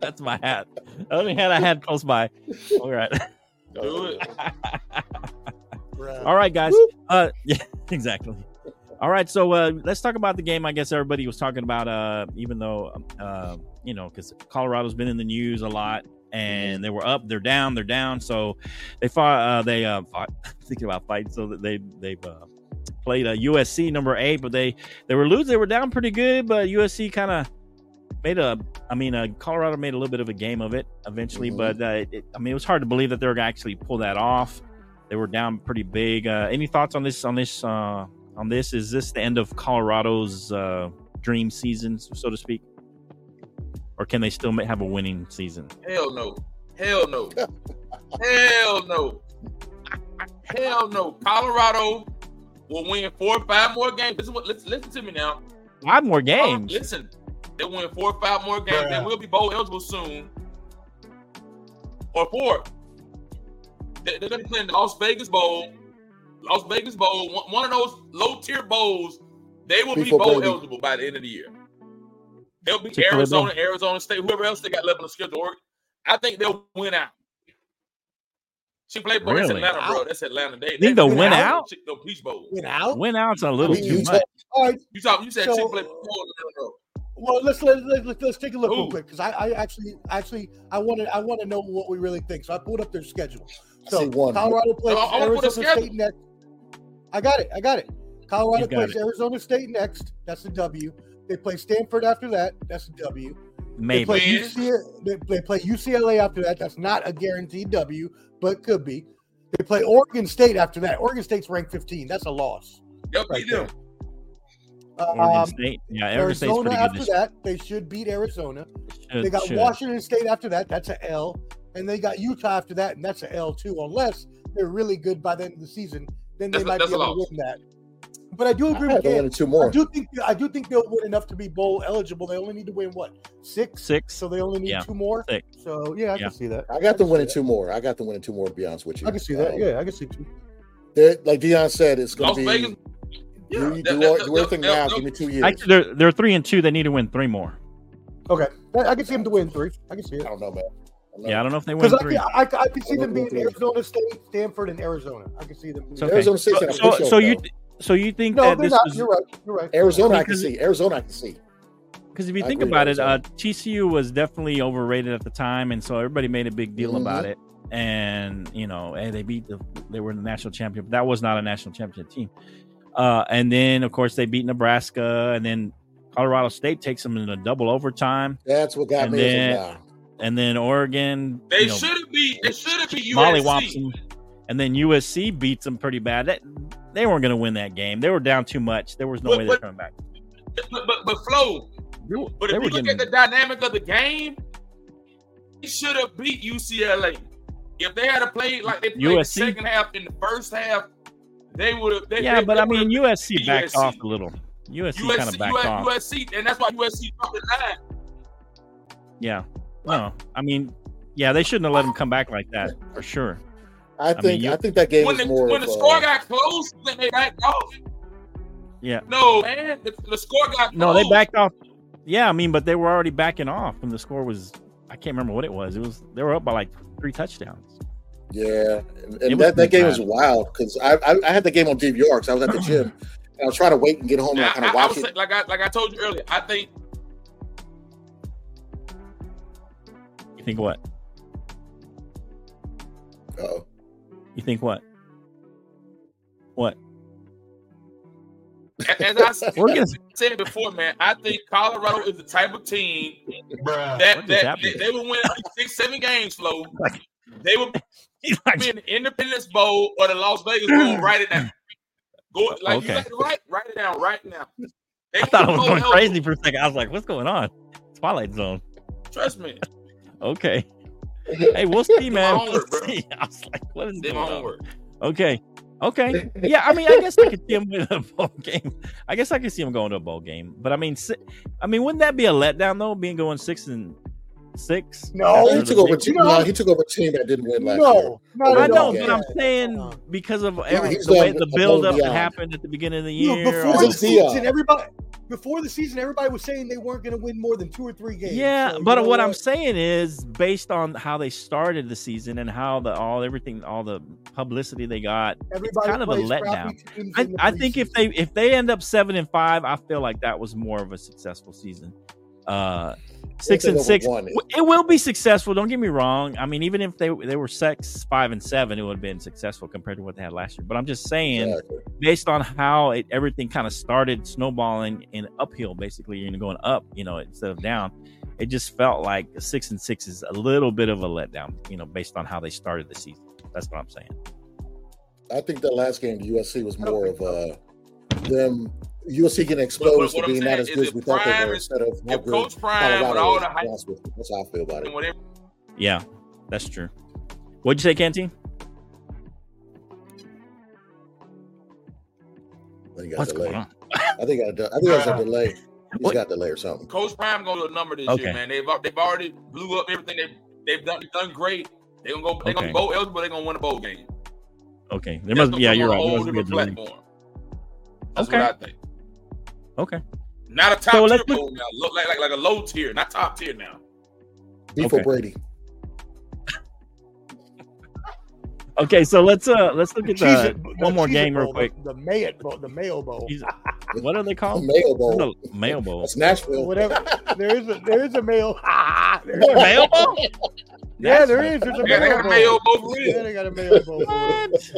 That's my hat. The only hat I had close by. All right. Do it. All right, guys. Uh, yeah, exactly. All right, so uh, let's talk about the game. I guess everybody was talking about, uh, even though, uh, you know, because Colorado's been in the news a lot, and they were up, they're down, they're down. So they fought. Uh, they uh, fought. thinking about fighting, so that they they've uh, played a USC number eight, but they they were losing. They were down pretty good, but USC kind of made a. I mean, uh, Colorado made a little bit of a game of it eventually, Mhm. but uh, it, I mean, it was hard to believe that they were gonna actually pull that off. They were down pretty big. Uh, any thoughts on this? On this? Uh, on this? Is this the end of Colorado's uh, dream season, so to speak, or can they still have a winning season? Hell no. Hell no. Hell no. Hell no. Colorado will win four or five more games. Listen, what, listen, listen to me now. Five more games. listen, they'll win four or five more games. They Bruh. will be bowl eligible soon. Or four. They- They're going to play in the Las Vegas Bowl. Las Vegas Bowl, one- one of those low tier bowls, they will be bowl Brady. eligible by the end of the year. They'll be Chick-fil-A Arizona, Arizona State, whoever else they got left on the schedule. Or I think they'll win out. She played bowl. That's Atlanta, bro. That's Atlanta. They, Think they'll win win out? out? No, Peach Bowl. Went out? Win out's a little I mean, too you much. All right. You talk. You said So- Chick Fil A. No, Well, let's let, let, let's let's take a look real quick because I, I actually actually I want to I want to know what we really think. So I pulled up their schedule. So one. Colorado plays No, I wanna put a Arizona. State next. I got it. I got it. Colorado got plays Arizona State next. That's a W. They play Stanford after that. That's a W. They Maybe. play, Win. UC, they, they play UCLA after that. That's not a guaranteed W, but could be. They play Oregon State after that. Oregon State's ranked 15. That's a loss. Yep, Right beat them. Oregon Um, State. Yeah, Oregon State's Arizona pretty after This that, they should beat Arizona. should- They got should. Washington State after that. That's a L. And they got Utah after that, and that's a L too. Unless they're really good by the end of the season, then they That's might that's be a able to win that. But I do agree had with to win Cam. two I do think I do think they'll win enough to be bowl eligible. They only need to win what six, Six. so they only need Yeah. two more. Six. So yeah, I Yeah. can see that. I got them can winning two more. I got them winning two more, to be honest with you. I can see that. Um, Yeah, I can see two. they're- Like Dion said, it's going Las to Vegas. be Yeah, do, that- do, that- do everything that- now. that- Give me two years. Actually, they're they're three and two. They need to win three more. Okay, I I can see them to win three. I can see it. I don't know, man. I don't know. Yeah, I don't know if they win because I three. I, I can see them being Arizona State, Stanford, and Arizona. I can see them. Being- okay. Arizona State's So, so, so you though. So you think No, that this not. was You're right. You're right. Arizona, I can see. Arizona, I can see. because if you I think about it, uh, TCU was definitely overrated at the time, and so everybody made a big deal Mhm. about it. And you know, hey, they beat the they were the national champion. But that was not a national championship team. Uh, and then of course they beat Nebraska, and then Colorado State takes them in a double overtime, That's what got And me. I then- like, nah. and then Oregon They you know, should be. They should be Molly USC. whops them, and then USC beats them pretty bad. That they weren't going to win that game. They were down too much. There was no But- way they're but- coming back. But but, but Flo. Were- But if you look getting- at the dynamic of the game, they should have beat UCLA. If they had to play like they played the second half in the first half, they would have. They, yeah, they, but they I mean USC backed USC. off a little. USC, kind of backed off. USC, and that's why USC dropped the line. Yeah. No, I mean Yeah, they shouldn't have let him come back like that for sure. I mean, think you- I think that game when was the more when the score got close, then they backed off. Yeah. No, man, the, the score got close. No, they backed off. Yeah, I mean, but they were already backing off when the score was. I can't remember what it was. It was they were up by like three touchdowns. Yeah, and, and that, that pretty game was wild because I, I I had the game on DVR because I was at the gym and I was trying to wait and get home and Now, kind I, of I watch was it. like I like I told you earlier. I think You think what? Uh-oh. You think what? What? as I said, gonna. said before, man, I think Colorado is the type of team What that, that they, they will win six, seven games, Flo. Like- They will like, be in the Independence Bowl or the Las Vegas Bowl. write it down. Go like Okay. you got to write, write it down right now. They I thought I was go going crazy you. for a second. I was like, "What's going on?" Twilight Zone. Trust me, Okay. Hey, we'll see, man. my We'll see. I was like, "What is did going my on?" Okay. Okay. Yeah, I mean, I guess I could see him with a bowl game. I guess I could see him going to a bowl game. But I mean, I mean, wouldn't that be a letdown though? Being going six and six. No. he took over. a team, No. no, he took over a team that didn't win last year. No, no, I no, know, but I'm saying because of every, he's the way the above build up that happened at the beginning of the You know, year. before the It's that- Dion. season, everybody before the season, everybody was saying they weren't going to win more than two or three games. Yeah, So, but know what, I'm saying is based on how they started the season and how the all everything all the publicity they got. everybody kind of a letdown. I, I think if they if they end up seven and five, I feel like that was more of a successful season. Uh six and six. won it. It will be successful. Don't get me wrong. I mean, even if they they were six five and seven, it would have been successful compared to what they had last year. But I'm just saying, Exactly. based on how it, everything kind of started snowballing in uphill, basically, you're going up, you know, instead of down. It just felt like six and six is a little bit of a letdown, you know, based on how they started the season. That's what I'm saying. I think that last game to USC was more of uh, them USC getting But exposed to being saying not as good as if we thought they were instead of how If good Coach Prime with Colorado all the to hype with you. That's how I feel about it. Yeah, that's true. What'd you say, Canteen? I think he got What's a delay. going on? I think I, I think there's a delay. He's What? got a delay or something. Coach Prime gonna do a number this Okay. year, man. They've they've already blew up everything they've they've done done great. They're gonna go. They're gonna bowl eligible. They're gonna win a bowl game. Okay, there That's must. Yeah, you're right. There a must whole be a different delay. platform. That's Okay. what I think. Okay. Not a top So tier look- bowl now. Look like, like like a low tier, not top tier now. B Okay. for Brady. Okay, so let's uh let's look at Cheez the It- the one more Cheez It game real quick. The, the Mayo Bowl, the Mayo Bowl. What are they called? Mayo Bowl. The Mayo Bowl. That's Nashville. Whatever. there is a there is a Mayo. There is Is there a Mayo Bowl? Yeah, there is. There's a Yeah, they Mayo got a Bowl. Mayo Bowl Yeah, they got a Mayo Bowl. What?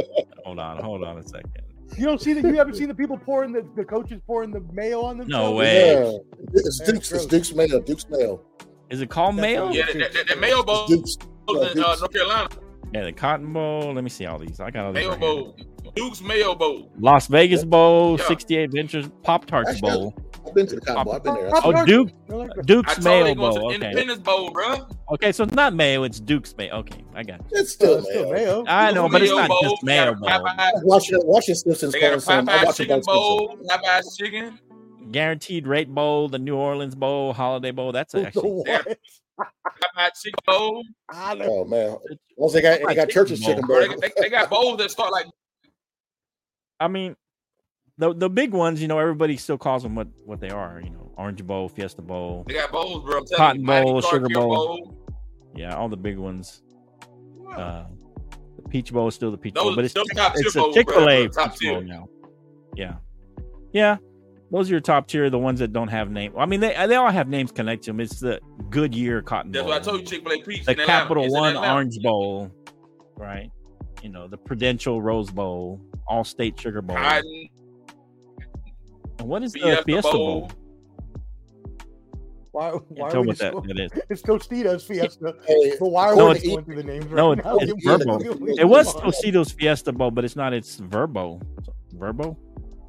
hold on, hold on a second. You don't see that? You haven't seen the people pouring the, the coaches pouring the mayo on them. No way. Yeah. It's Duke's. It's. Duke's Mayo. Duke's Mayo. Is it called That's Mayo? Yeah, that, that, that Mayo Bowl It's Duke's. in Yeah, uh, Duke's. North Carolina. Yeah, the Cotton Bowl. Let me see all these. I got all these. Mayo right here. Bowl, Duke's Mayo Bowl. Las Vegas Bowl, Yeah. 68 Ventures, Pop Tarts Actually, Bowl. I've been to the Cotton Bowl. I've been there. Oh, Tarts. Duke, They're like the- I Duke's told Mayo they going to Bowl. Okay, Independence Bowl, bro. okay, so it's not Mayo, it's Duke's Mayo. Okay, I got you. It's still it's still Mayo. mayo. I know, but it's not Bowl, just they Mayo got Bowl. a Popeye- Watching watching Simpsons They got a calling some. I Popeye watch Chicken. Bowl, Popeye Chicken. Guaranteed Rate Bowl, the New Orleans Bowl, Holiday Bowl. That's actually Yeah. What? Popeye Chicken Bowl. I know. Oh man! Once they got they got church's Chicken chicken bowl. they, they, they got bowls that start like I mean, the the big ones, you know, everybody still calls them what what they are. You know, Orange Bowl, Fiesta Bowl, they got bowls, bro. I'm Cotton you, Bowl, Sugar Hill Bowl. yeah, all the big ones. Uh, the Peach Bowl is still the Peach Bowl, but it's those it's a Chick Fil A top Bowl tier. now. Yeah, yeah. Those are your top tier, the ones that don't have name. I mean, they they all have names connected to them. It's the Goodyear Cotton That's Bowl, what I told you. Chick Fil A Peach. the in Atlanta. Capital One Atlanta. Orange Bowl, right? You know, the Prudential Rose Bowl, All State Sugar Bowl. Cotton, what is the Fiesta Fiesta Bowl. Bowl? Why? Can't Why tell are we what that, so, that is. It's Tostitos Fiesta. Hey, But why are No, we going through the names right no, now? it's- it's Give Verbo. give It was one. Tostitos Fiesta Bowl, but it's not. It's Verbo. Verbo.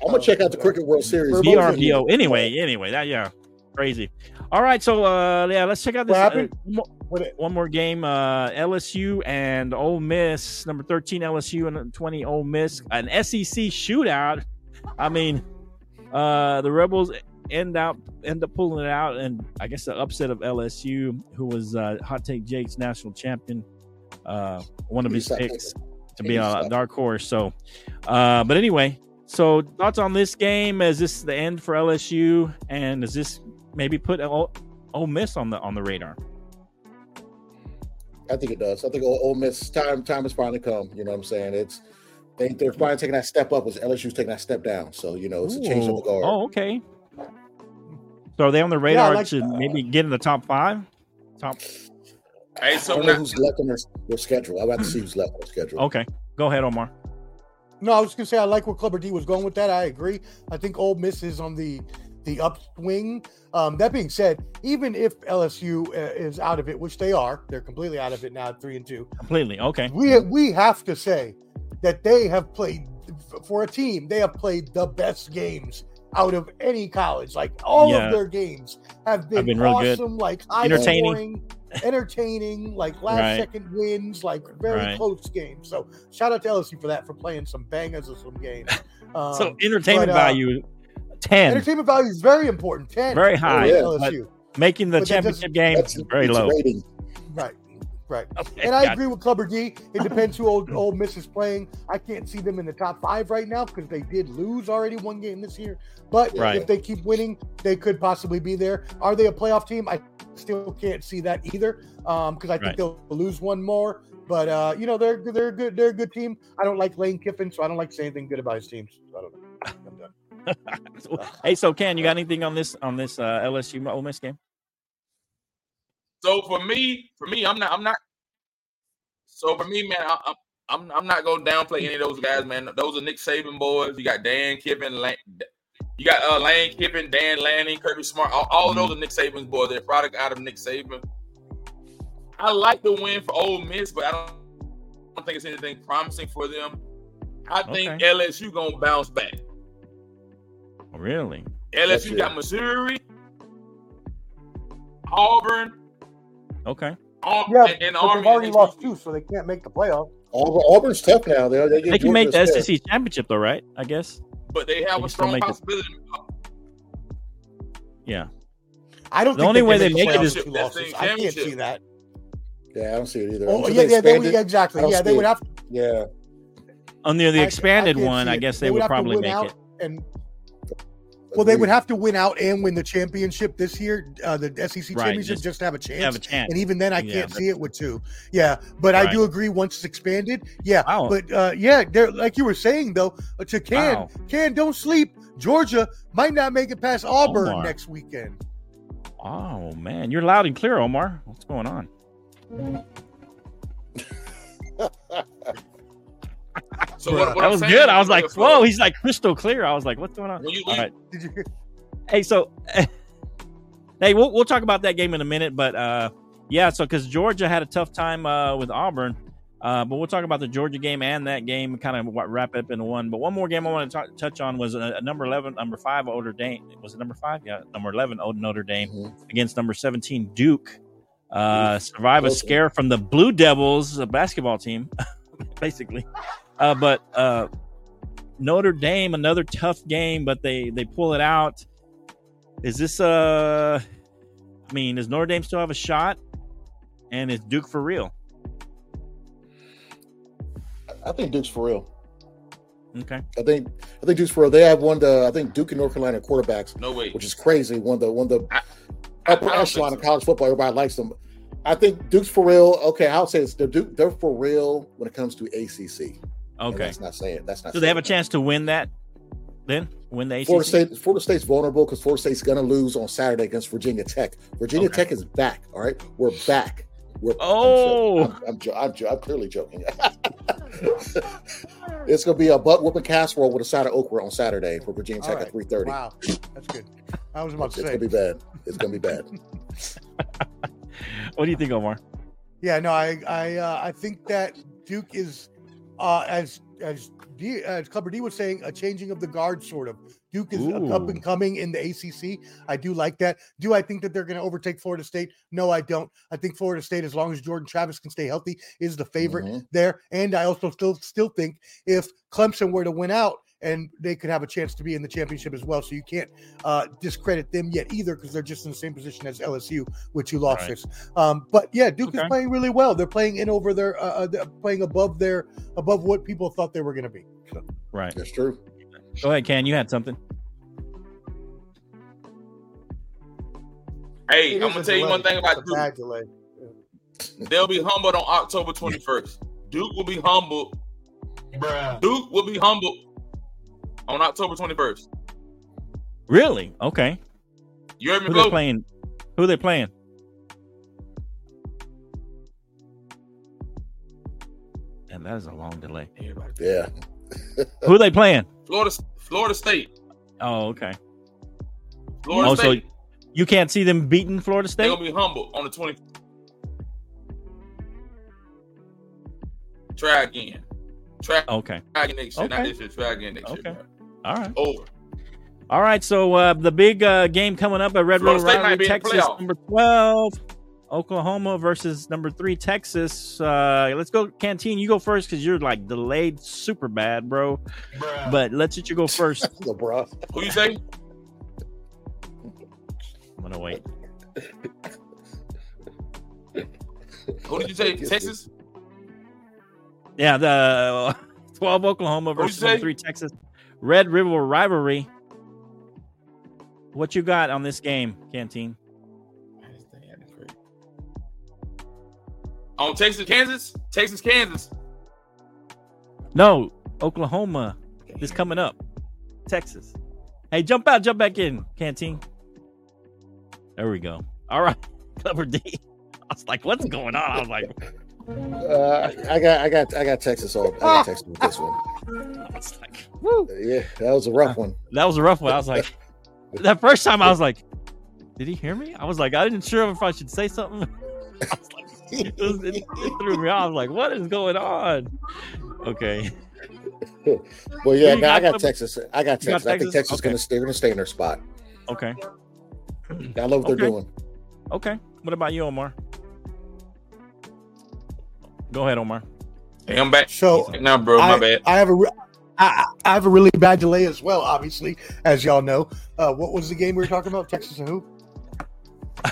I'm gonna check out the Cricket World Series. Verbo- VRBO. Anyway, anyway, that yeah, crazy. All right, so uh, yeah, let's check out this. What uh, one more- one more game. Uh, LSU and Ole Miss, number thirteen LSU and twenty Ole Miss, an SEC shootout. I mean, uh, the Rebels end out end up pulling it out, and I guess the upset of LSU, who was uh, Hot Take Jake's national champion, uh, one of his picks to be a dark horse. So, uh, but anyway, so thoughts on this game? Is this the end for LSU, and does this maybe put Ole, Ole Miss on the on the radar? I think it does. I think Ole Ole Miss time time has finally come. You know what I'm saying? It's they they're finally taking that step up as LSU's taking that step down. So you know it's a change of the guard. Oh, okay. So are they on the radar like- to maybe get in the top five? Top. Hey, I so don't know who's left on their, their schedule. I'd like to see who's left on their schedule. Okay, go ahead, Omar. No, I was gonna say I like where Clubber D was going with that. I agree. I think Ole Miss is on the the upswing. Um, that being said, even if LSU uh, is out of it, which they are, they're completely out of it now, at three and two. Completely. Okay. We we have to say that they have played for a team. They have played the best games out of any college. Like all Yeah. of their games have been, been real good. awesome, like high Entertaining. scoring, entertaining, like last Right. second wins, like very Right. close games. So shout out to LSU for that for playing some bangers of some games. Um, So entertainment but, uh, value ten, entertainment value is very important. Ten, very for high. yeah. LSU. Making the But championship game That's very it's low. rating. Right. Okay, And I agree with Clubber D. It depends who old, old Miss is playing. I can't see them in the top five right now because they did lose already one game this year. But Right. if they keep winning, they could possibly be there. Are they a playoff team? I still can't see that either because I think Right. they'll lose one more. But uh, you know they're they're good. They're a good team. I don't like Lane Kiffin, so I don't like saying anything good about his teams. I don't know. I'm done. hey, so Ken, you got anything on this on this uh, LSU Ole Miss game? So for me, for me, I'm not, I'm not. So for me, man, I, I'm, I'm, I'm not gonna downplay any of those guys, man. Those are Nick Saban boys. You got Dan Kiffin, Lane, you got uh, Lane Kiffin, Dan Lanning, Kirby Smart. All, all of those are Nick Saban's boys. They're product out of Nick Saban. I like the win for Ole Miss, but I don't, I don't think it's anything promising for them. I think Okay. LSU gonna bounce back. Really? LSU got Missouri, Auburn, Okay. Auburn Yeah, and, and but Army. they've already lost two, so they can't make the playoff. Auburn, Auburn's tough now. They're, they They can make the SEC championship though, right? I guess. but they have can a strong make it. possibility. Yeah. I don't. The think only way they make it the is- two losses. I can't see that. Yeah, I don't see it either. Oh Until yeah, they yeah, they would, yeah, exactly. Yeah, they would it. have Yeah, On the, the I- I expanded one, I guess They they, would would probably make it. and well, they would have to win out and win the championship this year, uh, the SEC Right, championship, just just to have a chance. Have a chance. And even then, I Yeah, can't but- see it with two. Yeah, but I do agree once it's expanded. Yeah, Wow. but uh, yeah, there, like you were saying though, uh, to Can, Wow. Can, don't sleep. Georgia might not make it past Auburn Omar. next weekend. Oh man, you're loud and clear, Omar. What's going on? So what, what that I'm was saying good. I was like, if, uh, whoa, he's like crystal clear. I was like, what's going on? When you, All right. Did you? Hey, so hey, we'll we'll talk about that game in a minute, but uh yeah, so because Georgia had a tough time uh with Auburn. Uh, but we'll talk about the Georgia game and that game, kind of wrap it up into one. But one more game I want to touch on was a, a number eleven, number five Notre Dame. Was it number five? Yeah, number eleven Old Notre Dame Mhm. against number seventeen Duke. Uh, survive a scare from the Blue Devils, a basketball team, basically. Uh, but uh, Notre Dame, another tough game, but they they pull it out. Is this uh I mean, does Notre Dame still have a shot? And is Duke for real? I think Duke's for real. Okay. I think I think Duke's for real. They have one of the I think Duke and North Carolina quarterbacks, no way. which is crazy. One of the one of the I- I upper don't echelon think of so. college football. Everybody likes them. I think Duke's for real. Okay, I'll say it's they're Duke. They're for real when it comes to ACC. And Okay. that's not saying that's not. So they have a chance to win that then? Win the ACC? Florida State, Florida State's vulnerable because Florida State's going to lose on Saturday against Virginia Tech. Virginia Okay. Tech is back. All right, we're back. We're, Oh. I'm, I'm, jo- I'm, I'm clearly joking. it's going to be a butt whooping casserole with a side of okra on Saturday for Virginia Tech All at three thirty. Wow, that's good. I was about to It's to gonna be bad. It's going to be bad. What do you think, Omar? Yeah, no, I I uh, I think that Duke is uh, as as D, as Clubber D was saying, a changing of the guard, sort of. Duke is up and coming in the ACC. I do like that. Do I think that they're going to overtake Florida State? No, I don't. I think Florida State, as long as Jordan Travis can stay healthy, is the favorite Mhm. there. And I also still still think if Clemson were to win out and they could have a chance to be in the championship as well. So you can't uh, discredit them yet either because they're just in the same position as LSU with two losses. Um, but yeah, Duke is playing really well. They're playing in over their, uh, uh, playing above their above what people thought they were going to be. So, Right. That's true. Go ahead, Ken. You had something. Hey, It I'm gonna a tell you one thing about It's Duke. bad delay. They'll be humbled on October 21st. Duke will be humbled. Bruh. Duke will be humbled on October 21st. Really? Okay. You heard me, Who they playing? Who they playing? And that is a long delay. Everybody. Yeah. Who they playing? Florida, Florida State. Oh, okay. Florida Oh, so you can't see them beating Florida State. They're gonna be humbled on the 20th. Try again. Try Okay. Try again next year. Not this year. Try again next Okay. year. All right. bro. Over. All right. So uh, the big uh, game coming up at Red Florida River State Rivalry, in Texas, number twelve, Oklahoma versus number three, Texas. Uh, let's go, Canteen. You go first because you're like delayed super bad, bro. Bruh. But let's let you go first. So, bro. Who you say? I'm gonna wait. Who did you say? Texas? Yeah, the twelve Oklahoma versus number three, Texas. Red River rivalry. What you got on this game, Canteen? On Texas, Kansas? Texas, Kansas. No, Oklahoma is coming up. Texas. Hey, jump out, jump back in, Canteen. There we go. All right, Clubber D. I was like, what's going on? I was like, Uh, I got, I got, I got Texas on. I got Texas with this one. I was like, woo. Yeah, that was a rough one. That was a rough one. I was like, that first time I was like, did he hear me? I was like, I didn't sure if I should say something. I was like, it, was- it- it threw me off. I was like, what is going on? Okay. Well, yeah, I got some- Texas. I got You got Texas. I think Texas? Texas is gonna stay. Gonna stay in their spot. Okay. I love what they're doing. Okay. What about you, Omar? Go ahead, Omar. Hey, I'm back. So Now, bro, my I, bad. I have a re- I, I have a really bad delay as well. Obviously, as y'all know, uh, what was the game we were talking about? Texas and who?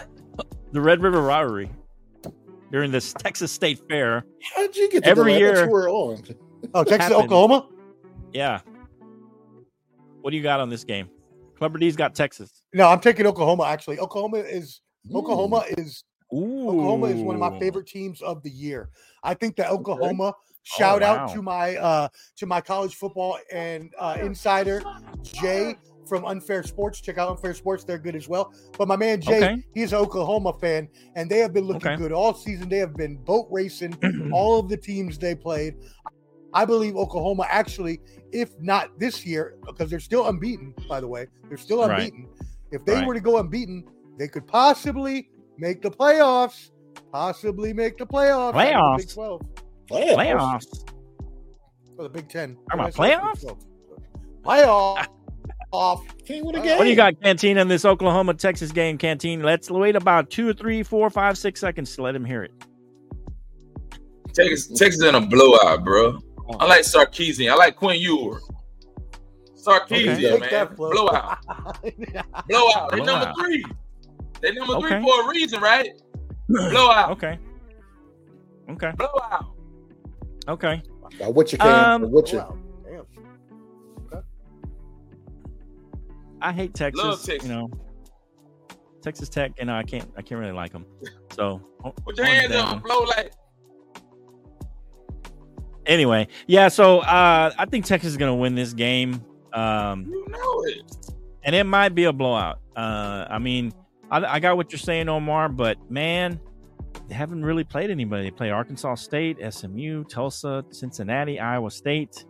The Red River rivalry during this Texas State Fair. How did you get the Every delay? I thought year- you were on? Oh, Texas, happened. Oklahoma. Yeah. What do you got on this game? Clubber D's got Texas. No, I'm taking Oklahoma. Actually, Oklahoma is Hmm. Oklahoma is Ooh. Oklahoma is one of my favorite teams of the year. I think that Oklahoma. Shout Oh, out wow. to my uh to my college football and uh, insider Jay from Unfair Sports. Check out Unfair Sports; they're good as well. But my man Jay, Okay. he's an Oklahoma fan, and they have been looking Okay. good all season. They have been boat racing all of the teams they played. I believe Oklahoma actually, if not this year, because they're still unbeaten. By the way, they're still Right. unbeaten. If they Right. were to go unbeaten, they could possibly make the playoffs. Possibly make the playoffs. out of the Big Playoffs? 12 Playoffs. Playoffs. or the Big Ten. Talking about What did I say? Big 12. Playoff. Off. Can't a What game. What do you got, Canteen, in this Oklahoma Texas game, Canteen? Let's wait about two or three, four, five, six seconds to let him hear it. Texas, Texas in a blowout, bro. I like Sarkisian. I like Quinn Ewer. Sarkisian, Okay. Man. blowout. Blowout. They number three. They number Okay. three for a reason, right? Blowout. Okay. Okay. Blowout. Okay. Now, what you can? Um, what you? Wow. Damn. I hate Texas. Love Texas. You know, Texas Tech, and I can't. I can't really like them. So Put your horns hands down. up. Blow like Anyway, yeah. So uh, I think Texas is going to win this game. Um, you know it. and it might be a blowout. Uh, I mean, I, I got what you're saying, Omar, but man, they haven't really played anybody. They play Arkansas State, SMU, Tulsa, Cincinnati, Iowa State,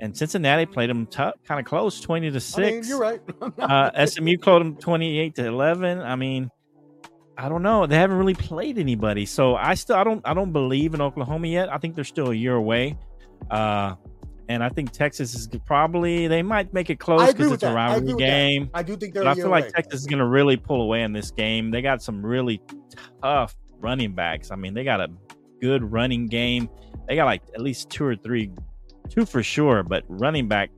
and Cincinnati played them t- kind of close, twenty to I mean, six. you're right. uh, SMU called them twenty eight to eleven. I mean, I don't know. They haven't really played anybody, so I still I don't I don't believe in Oklahoma yet. I think they're still a year away. Uh, and I think Texas is probably they might make it close because with it's a that. I agree rivalry with that. game. I do think they're But I a year feel like away. Texas is going to really pull away in this game. They got some really tough running backs. I mean, they got a good running game. They got like at least two or three, two for sure, but running back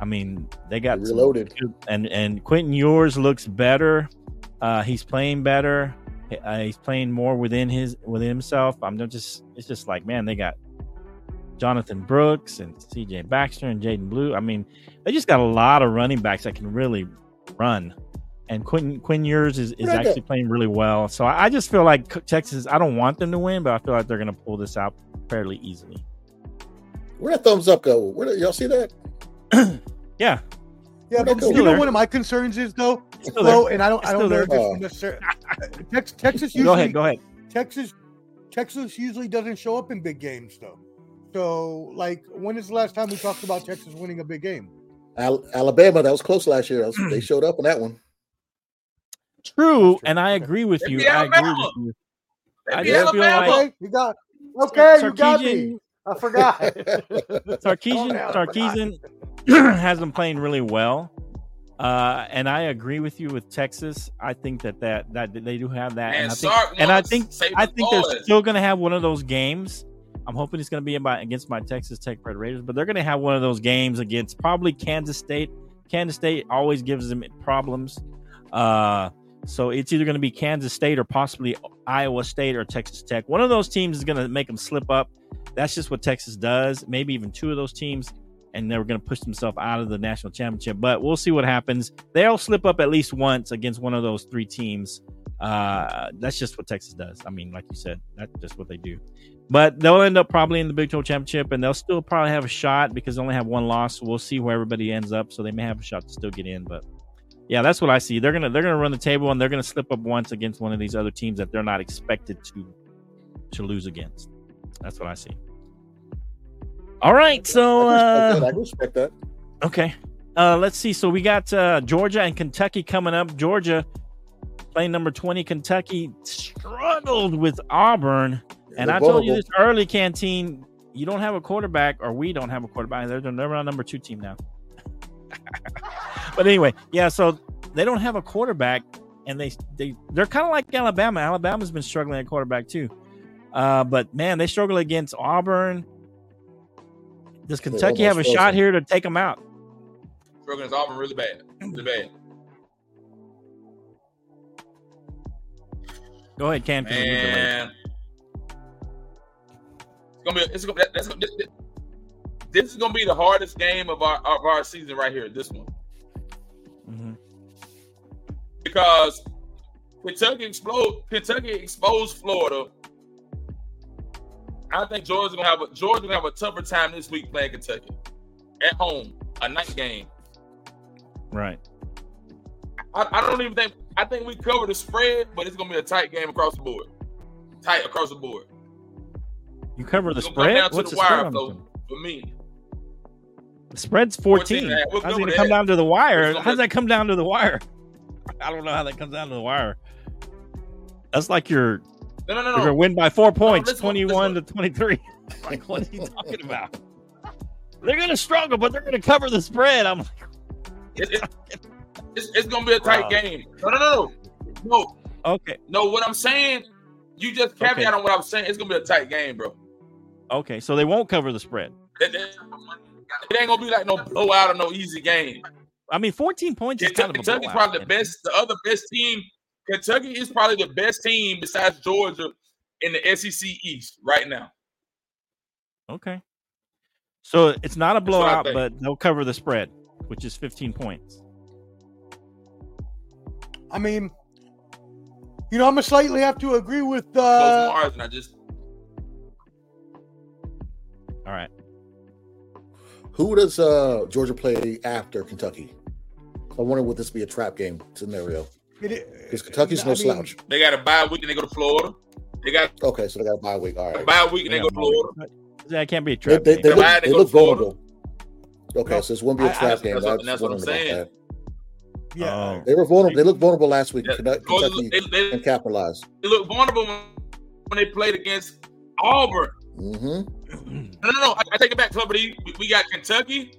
I mean, they They got some reloaded. good- and and Quinn Ewers looks better. Uh, he's playing better. Uh, he's playing more within his within himself. I'm just. It's just like man, they got Jonathan Brooks and C.J. Baxter and Jaydon Blue. I mean, they just got a lot of running backs that can really run. And Quentin Quinn Ewers is, is Right there. actually playing really well. So I, I just feel like Texas. I don't want them to win, but I feel like they're going to pull this out fairly easily. Where that thumbs up go? Where y'all see that? Yeah, Yeah, but you know there. one of my concerns is though, still and I don't, I don't know if this Oh. is necessarily Texas, Texas usually Go ahead. Go ahead. Texas Texas usually doesn't show up in big games though. So like when is the last time we talked about Texas winning a big game? Al- Alabama, that was close last year. Was- they showed up on that one. True, true. and I agree with you. I agree with you. I beat just feel Alabama. like- Okay, you got okay, you got me. I forgot. Sarkisian, down, Sarkisian has been playing really well, uh, and I agree with you with Texas. I think that that, that they do have that, and, And I think, and I think I think they're still going to have one of those games. I'm hoping it's going to be against my Texas Tech Red Raiders, but they're going to have one of those games against probably Kansas State. Kansas State always gives them problems. Uh, so it's either going to be Kansas State or possibly Iowa State or Texas Tech. One of those teams is going to make them slip up. That's just what Texas does. Maybe even two of those teams, and they're going to push themselves out of the national championship. But we'll see what happens. They'll slip up at least once against one of those three teams. Uh, that's just what Texas does. I mean, like you said, that's just what they do. But they'll end up probably in the Big 12 championship, and they'll still probably have a shot because they only have one loss. We'll see where everybody ends up. So they may have a shot to still get in. But yeah, that's what I see. They're gonna they're gonna run the table, and they're gonna slip up once against one of these other teams that they're not expected to to lose against. That's what I see. All right, so uh, can respect that. I respect that. Okay. Uh, let's see. So we got uh, Georgia and Kentucky coming up. Georgia playing number 20. Kentucky struggled with Auburn. And They're I told you this early, Canteen. You don't have a quarterback, or we don't have a quarterback. They're, they're our number two team now. but anyway, yeah. So they don't have a quarterback, and they they they're kind of like Alabama. Alabama's been struggling at quarterback too. Uh, but man, they struggle against Auburn. Does Kentucky have a shot frozen. here to take them out? Struggling is Auburn really bad. Really bad. Go ahead, Cam. Man. It's gonna be it's gonna that's gonna, this, this is gonna be the hardest game of our of our season right here, this one. Mhm. Because Kentucky explode Kentucky exposed Florida. I think Georgia's gonna have a Georgia's gonna have a tougher time this week playing Kentucky. At home, a night game. Right. I, I don't even think I think we cover the spread, but it's gonna be a tight game across the board. Tight across the board. You cover the spread. down to What's the the wire, on Flo, this one? for me. The spread's 14 14. and a half. We'll How's it gonna come down to the wire? It's gonna How does that come down to the wire? I don't know how that comes down to the wire. That's like you're No, no, no, you're no. win by four points, listen. 21 to 23. like, what are you talking about? They're gonna struggle, but they're gonna cover the spread. I'm like, It's, it's, it's, it's gonna be a tight Wow. game. No, no, no, no, no, okay, no. What I'm saying, you just caveat Okay. on what I'm saying. It's gonna be a tight game, bro. okay. So they won't cover the spread. It, it- it ain't gonna be like no blowout or no easy game. I mean, 14 points is kind of a Kentucky's blowout, probably the man. best. The other best team. Kentucky is probably the best team besides Georgia in the SEC East right now. Okay. So it's not a That's what I blowout, but they'll cover the spread, which is 15 points. I mean, you know, I'm gonna slightly have to agree with Close uh margin. I just All right. Who does uh, Georgia play after Kentucky? I wonder would this be a trap game scenario? it- Because Kentucky's I no mean, slouch. they got a bye week and they go to Florida. They got Okay, so they got a bye week. All a bye week and they Yeah, go to Florida. That can't be a trap. they, game. they They're look, bad, they they look vulnerable. Okay, No, so this won't be a trap that's game. That's, that's what I'm wondering about saying. That. Yeah, Oh. They were vulnerable. They looked vulnerable last week. Yeah, Kentucky, Georgia- they, they, and capitalized. they looked vulnerable when, when they played against Auburn. hmm No, no, no. I, I take it back, Club D. We, we got Kentucky,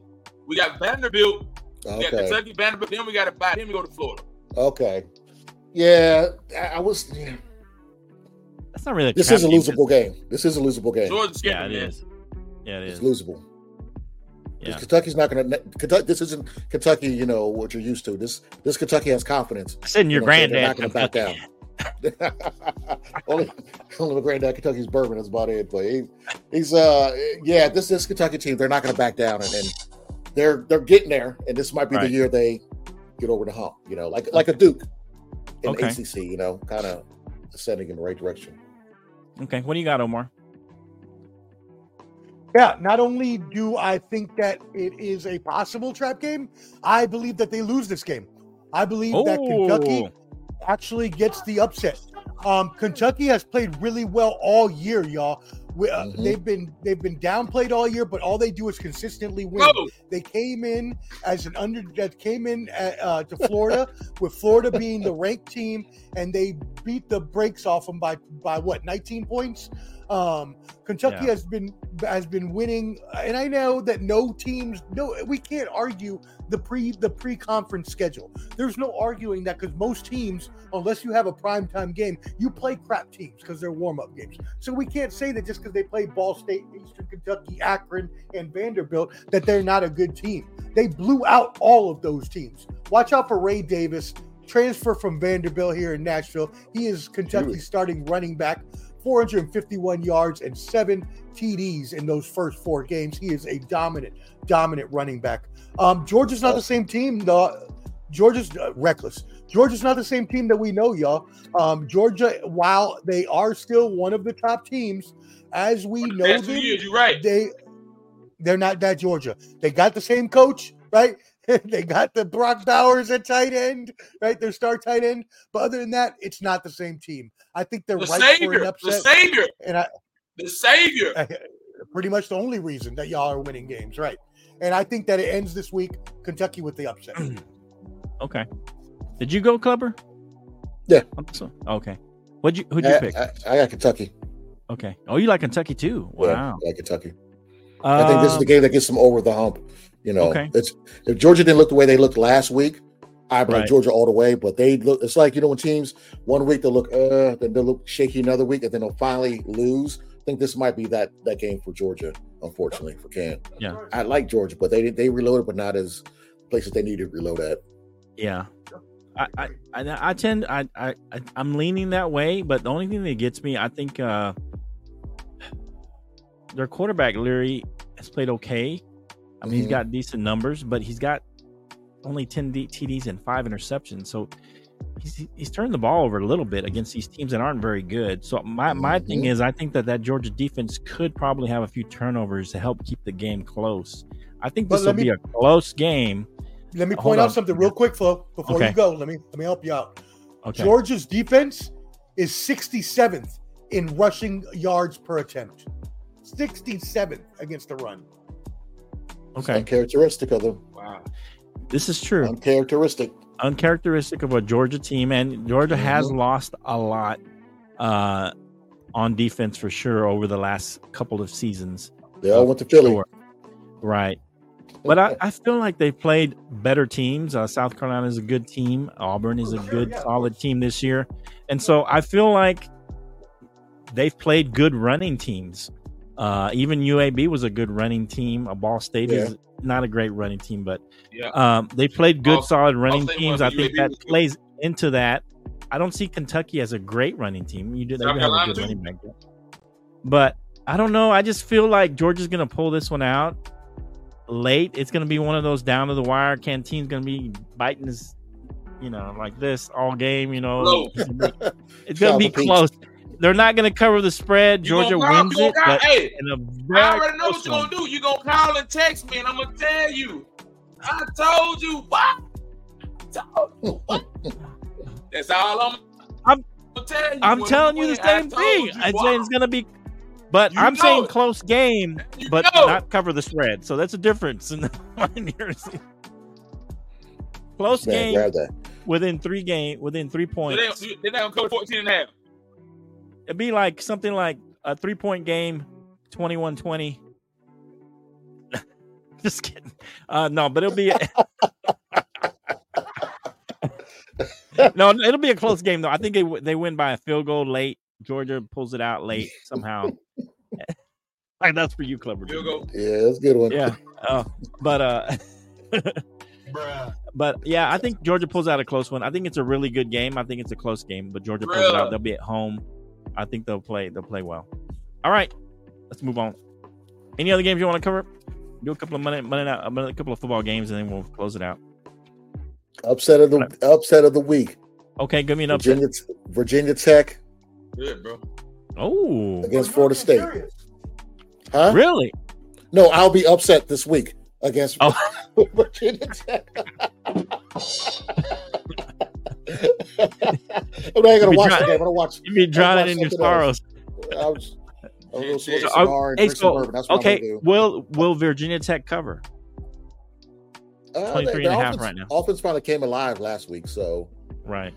we got Vanderbilt, we got Kentucky, Vanderbilt. Then we got to bye. Then we go to Florida. Okay. Yeah, I I was. Yeah. That's not really a This is a game. losable game. This is a losable game. Georgia skipping, Yeah, it man. is. Yeah, it It's is. Yeah. Kentucky's not going to. Kentucky. This isn't Kentucky. You know what you're used to. This this Kentucky has confidence. I said in your You know what I'm saying? granddad. They're not going to back down. only, only my granddad Kentucky's bourbon is about it. But he, he's uh yeah, this this Kentucky team, they're not gonna back down and, and they're they're getting there, and this might be Right. the year they get over the hump, you know, like like a Duke in Okay. ACC, you know, kind of ascending in the right direction. Okay, what do you got, Omar? Yeah, not only do I think that it is a possible trap game, I believe that they lose this game. I believe that Kentucky Oh, actually gets the upset. Um, Kentucky has played really well all year, y'all. We, uh, Mhm. They've been they've been downplayed all year, but all they do is consistently win. They came in as an under that came in uh, uh, to Florida with Florida being the ranked team, and they beat the brakes off them by by what 19 points. Um, Kentucky Yeah. has been has been winning, and I know that no teams, no, we can't argue the pre the pre conference schedule. There's no arguing that because most teams, unless you have a primetime game, you play crap teams because they're warm up games. So we can't say that just because they play Ball State, Eastern Kentucky, Akron, and Vanderbilt that they're not a good team. They blew out all of those teams. Watch out for Ray Davis, transfer from Vanderbilt here in Nashville. He is Kentucky's starting running back. 451 yards and seven TDs in those first four games. He is a dominant, dominant running back. Um, Georgia's not the same team, though. Georgia's uh, reckless. Georgia's not the same team that we know, y'all. Um, Georgia, while they are still one of the top teams, as we the know them, years, you're right. they they're not that Georgia. They got the same coach, right? they got the Brock Bowers at tight end, right? Their star tight end. But other than that, it's not the same team. I think they're The right for an savior, the savior, and I, the savior. pretty much the only reason that y'all are winning games, right? And I think that it ends this week, Kentucky with the upset. okay. Did you go, Clubber? Yeah. So- okay. What'd you who'd you I, pick? I, I got Kentucky. okay. Oh, you like Kentucky too? Yeah, Wow. I like Kentucky. I think this is the Um, game that gets them over the hump. You know, Okay. it's if Georgia didn't look the way they looked last week, I like Right. Georgia all the way. But they look. It's like you know when teams one week they'll look, uh, then they'll look shaky another week, and then they'll finally lose. I think this might be that that game for Georgia. Unfortunately for Can. Yeah. I like Georgia, but they they reloaded, but not as places they needed to reload at. Yeah. I, I, I, I tend I, I I- I'm leaning that way, but the only thing that gets me, I think uh their quarterback Leary has played okay. I mean, he's Mhm. got decent numbers, but he's got only 10 D- TDs and five interceptions. So he's he's turned the ball over a little bit against these teams that aren't very good. So my my thing Mhm. is, I think that that Georgia defense could probably have a few turnovers to help keep the game close. I think this will me- be a close game. Let me Hold point out on. something real quick, Flo, before Okay. you go. Let me let me help you out. Okay. Georgia's defense is 67th in rushing yards per attempt. 67th against the run. Okay. Uncharacteristic of them. Wow. This is true. Uncharacteristic. uncharacteristic of a Georgia team, and Georgia has Mhm. lost a lot uh, on defense for sure over the last couple of seasons. They all went to Philly. Sure. Right. But I, I feel like they've played better teams. Uh, South Carolina is a good team. Auburn is a good, solid team this year. And so I feel like they've played good running teams. Uh, even UAB was a good running team. A Ball State is not a great running team, but Yeah. um, they played good, I'll- solid running teams. I think UAB that was good. plays into that. I don't see Kentucky as a great running team. You do they South have a good too. running back, there. but I don't know. I just feel like Georgia's going to pull this one out late. It's going to be one of those down to the wire. Canteen's going to be biting his, you know, like this all game. You know, Close. it's going to be, close. gonna be South Beach. close. They're not going to cover the spread. Georgia call- wins it, gonna call- but hey, in a I very already know what you're gonna do. You're gonna call and text me, and I'm gonna tell you. I told you what? Told you what? That's all I'm. I'm- gonna tell you. I'm telling you the win, I same thing. you I'm saying it's gonna be, but You I'm know saying it. close game, You but know not cover the spread. So that's a difference in the minors. Close Man, game grab within three game within three So points. they, they're not gonna cover 14 and a half. It'd be like something like a three point game, 21-20. Just kidding. Uh, no, but it'll be no, it'll be a close game though. I think they they win by a field goal late. Georgia pulls it out late somehow. Like, that's for you, Clubber. Field goal. Yeah, that's a good one. Yeah. Oh, but uh, but yeah, I think Georgia pulls out a close one. I think it's a really good game. I think it's a close game, but Georgia pulls it out. They'll be at home. I think they'll play. They'll play well. All right, let's move on. Any other games you want to cover? Do a couple of minute, minute, out, a couple of football games, and then we'll close it out. Upset of the upset of the week. Okay, give me an upset. Virginia Virginia Tech Good, bro. Oh, against Florida State. Huh? really? No, I'll be upset this week against Oh. Virginia Tech. I'm not gonna watch dry- the game. I'm gonna watch. You be drowning watch in your sorrows. I was. I'm gonna So, some uh, cigar and Hey, so. That's what okay, I'm gonna do. will will Virginia Tech cover? Uh, 23 and a half offense- right now. Offense finally came alive last week, so Right.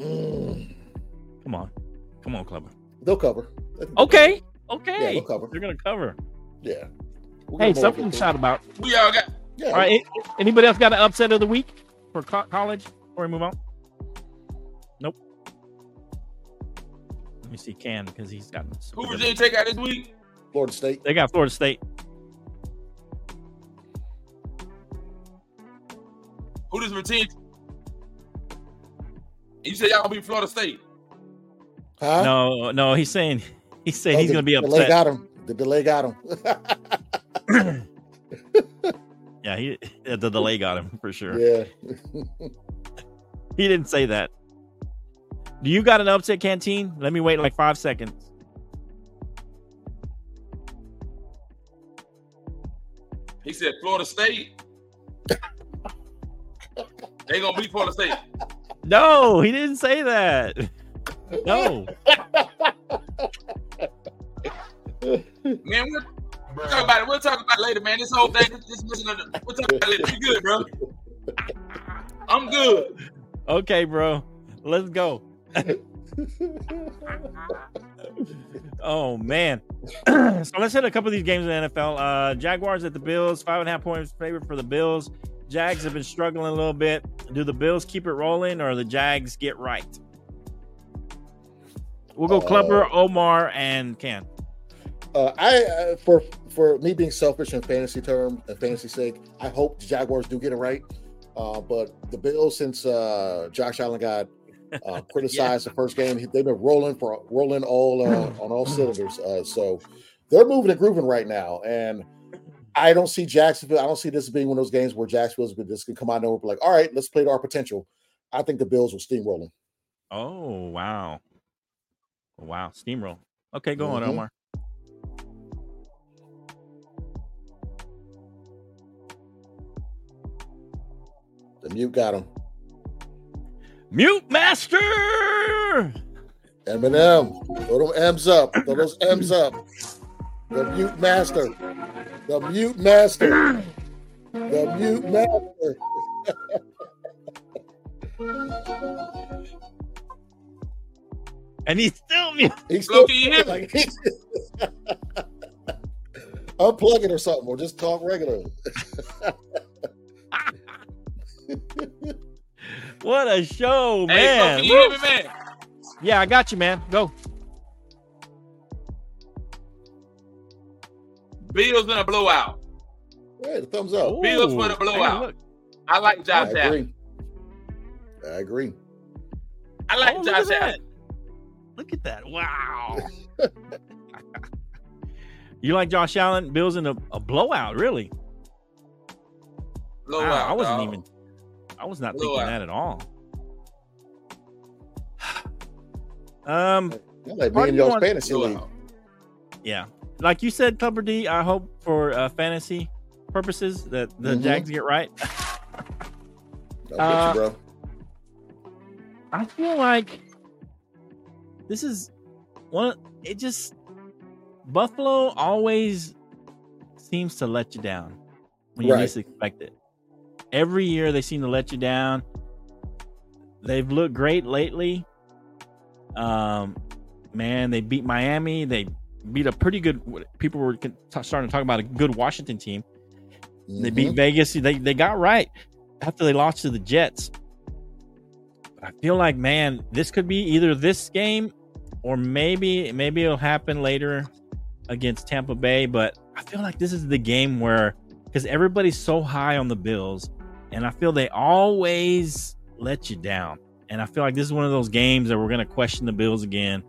mm, Come on, come on, Clubber. they'll cover. They can cover. Okay, Yeah, okay. they'll cover. They're gonna cover. Yeah. We'll Hey, something to shout about. We all got Yeah. All right. Anybody else got an upset of the week for co- college before we move on? Nope. Let me see Can because he's got. who Virginia take out this week. Florida State. They got Florida State. Who does Virginia? You said y'all gonna be Florida State. Huh? No, no, he's saying he's saying Oh, he's the gonna be upset. Delay upset. got him. The delay got him. Yeah, he the delay got him for sure. yeah. He didn't say that. Do you got an upset canteen? Let me wait like five seconds. He said Florida State. they gonna beat Florida State. No, he didn't say that. No. Man, we'll talk about it. We'll talk about it later, man. This whole thing, this, this, we'll talk about it later. You good, bro? I'm good. Okay, bro. Let's go. oh man. so let's hit a couple of these games in the NFL. Uh Jaguars at the Bills, five and a half points favorite for the Bills. Jags have been struggling a little bit. Do the Bills keep it rolling or the Jags get right? We'll go Uh, Clubber, Omar, and Can. Uh, I uh, for for me being selfish in fantasy term and fantasy sake, I hope the Jaguars do get it right. Uh, but the Bills, since uh, Josh Allen got uh, criticized the first game, they've been rolling for rolling all uh, on all cylinders. Uh, so they're moving and grooving right now, and I don't see Jacksonville. I don't see this being one of those games where Jacksonville's just gonna come out and over like, all right, let's play to our potential. I think the Bills will steamroll them. Oh wow. Wow. Steamroll. Okay, go on, Mhm. Omar. The mute got him. Mute Master. Eminem, throw them M's up. Throw those M's up. The mute master. The mute master. The mute master. And he's still mute. He's Flo, still can you hear me? like he's unplug it or something, or just talk regular. What a show, Hey, Flo, man. can you me, man? Yeah, I got you, man. Go. Bills in a blowout. Hey, the thumbs up. Bills Ooh, for the blowout. look. I like I Josh Allen. I agree. I like Oh, Josh at Allen. Look at that. Wow. you like Josh Allen? Bills in a, a blowout, really? Blowout. Wow, I wasn't dog. even. I was not Blowout. thinking that at all. Um, I like Why me do in you y'all's want- fantasy league. Blowout. yeah, like you said, Clubber D. I hope for uh, fantasy purposes that the Mhm. Jags get right. No, Uh, get you, bro. I feel like this is one. It just Buffalo always seems to let you down when you Right. least expect it. Every year they seem to let you down. They've looked great lately. Um, man, they beat Miami. They beat a pretty good. People were starting to talk about a good Washington team. They beat Mhm. Vegas. They they got right after they lost to the Jets. But I feel like, man, this could be either this game or maybe maybe it'll happen later against Tampa Bay, but I feel like this is the game where because everybody's so high on the Bills, and I feel they always let you down. And I feel like this is one of those games that we're going to question the Bills again.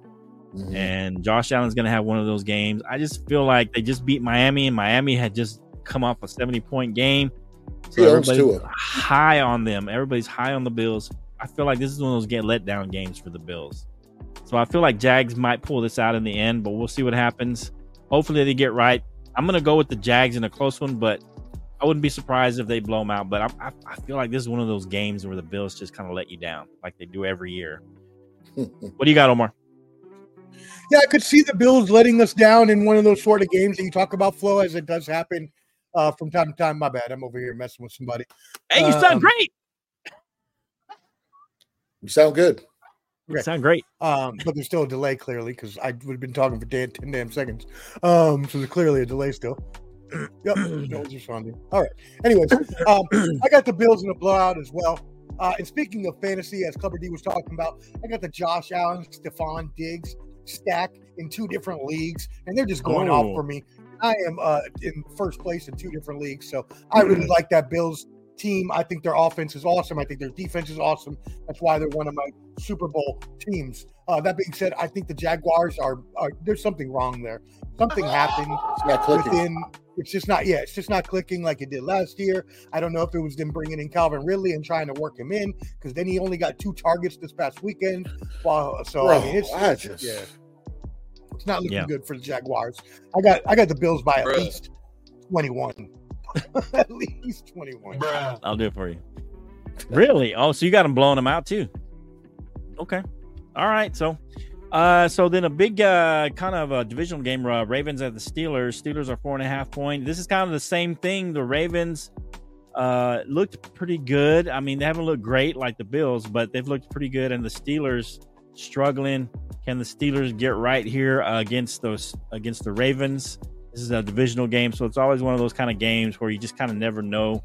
Mhm. And Josh Allen's going to have one of those games. I just feel like they just beat Miami, and Miami had just come off a 70 point game. So He everybody's high on them. Everybody's high on the Bills. I feel like this is one of those get let down games for the Bills. So I feel like Jags might pull this out in the end, but we'll see what happens. Hopefully they get right. I'm gonna go with the Jags in a close one, but I wouldn't be surprised if they blow them out. But I, I, I feel like this is one of those games where the Bills just kind of let you down, like they do every year. What do you got, Omar? Yeah, I could see the Bills letting us down in one of those sort of games that you talk about, Flo, as it does happen uh, from time to time. My bad. I'm over here messing with somebody. Hey, you Um, sound great. You sound good. You sound great. Um, but there's still a delay, clearly, because I would have been talking for 10, 10 damn seconds. Um, so there's clearly a delay still. Yep, no one's responding. All right. Anyways, um, I got the Bills in a blowout as well. Uh, and speaking of fantasy, as Clubber D was talking about, I got the Josh Allen, Stefon Diggs stack in two different leagues, and they're just going Oh. off for me. I am uh, in first place in two different leagues, so I really like that Bills team. I think their offense is awesome. I think their defense is awesome. That's why they're one of my Super Bowl teams. Uh, that being said, I think the Jaguars are, are there's something wrong there. Something happened It's not clicking. within. It's just not. Yeah, it's just not clicking like it did last year. I don't know if it was them bringing in Calvin Ridley and trying to work him in because then he only got two targets this past weekend. Wow. So Bro, I mean, it's I just yeah. It's not looking Yeah. good for the Jaguars. I got I got the Bills by at Bruh. least twenty one. at least twenty one. I'll do it for you. Really? Oh, so you got them blowing them out too? Okay. All right. So, uh, so then a big uh kind of a divisional game. Uh, Ravens at the Steelers. Steelers are four and a half point. This is kind of the same thing. The Ravens uh looked pretty good. I mean, they haven't looked great like the Bills, but they've looked pretty good. And the Steelers struggling. Can the Steelers get right here uh, against those against the Ravens? This is a divisional game, so it's always one of those kind of games where you just kind of never know.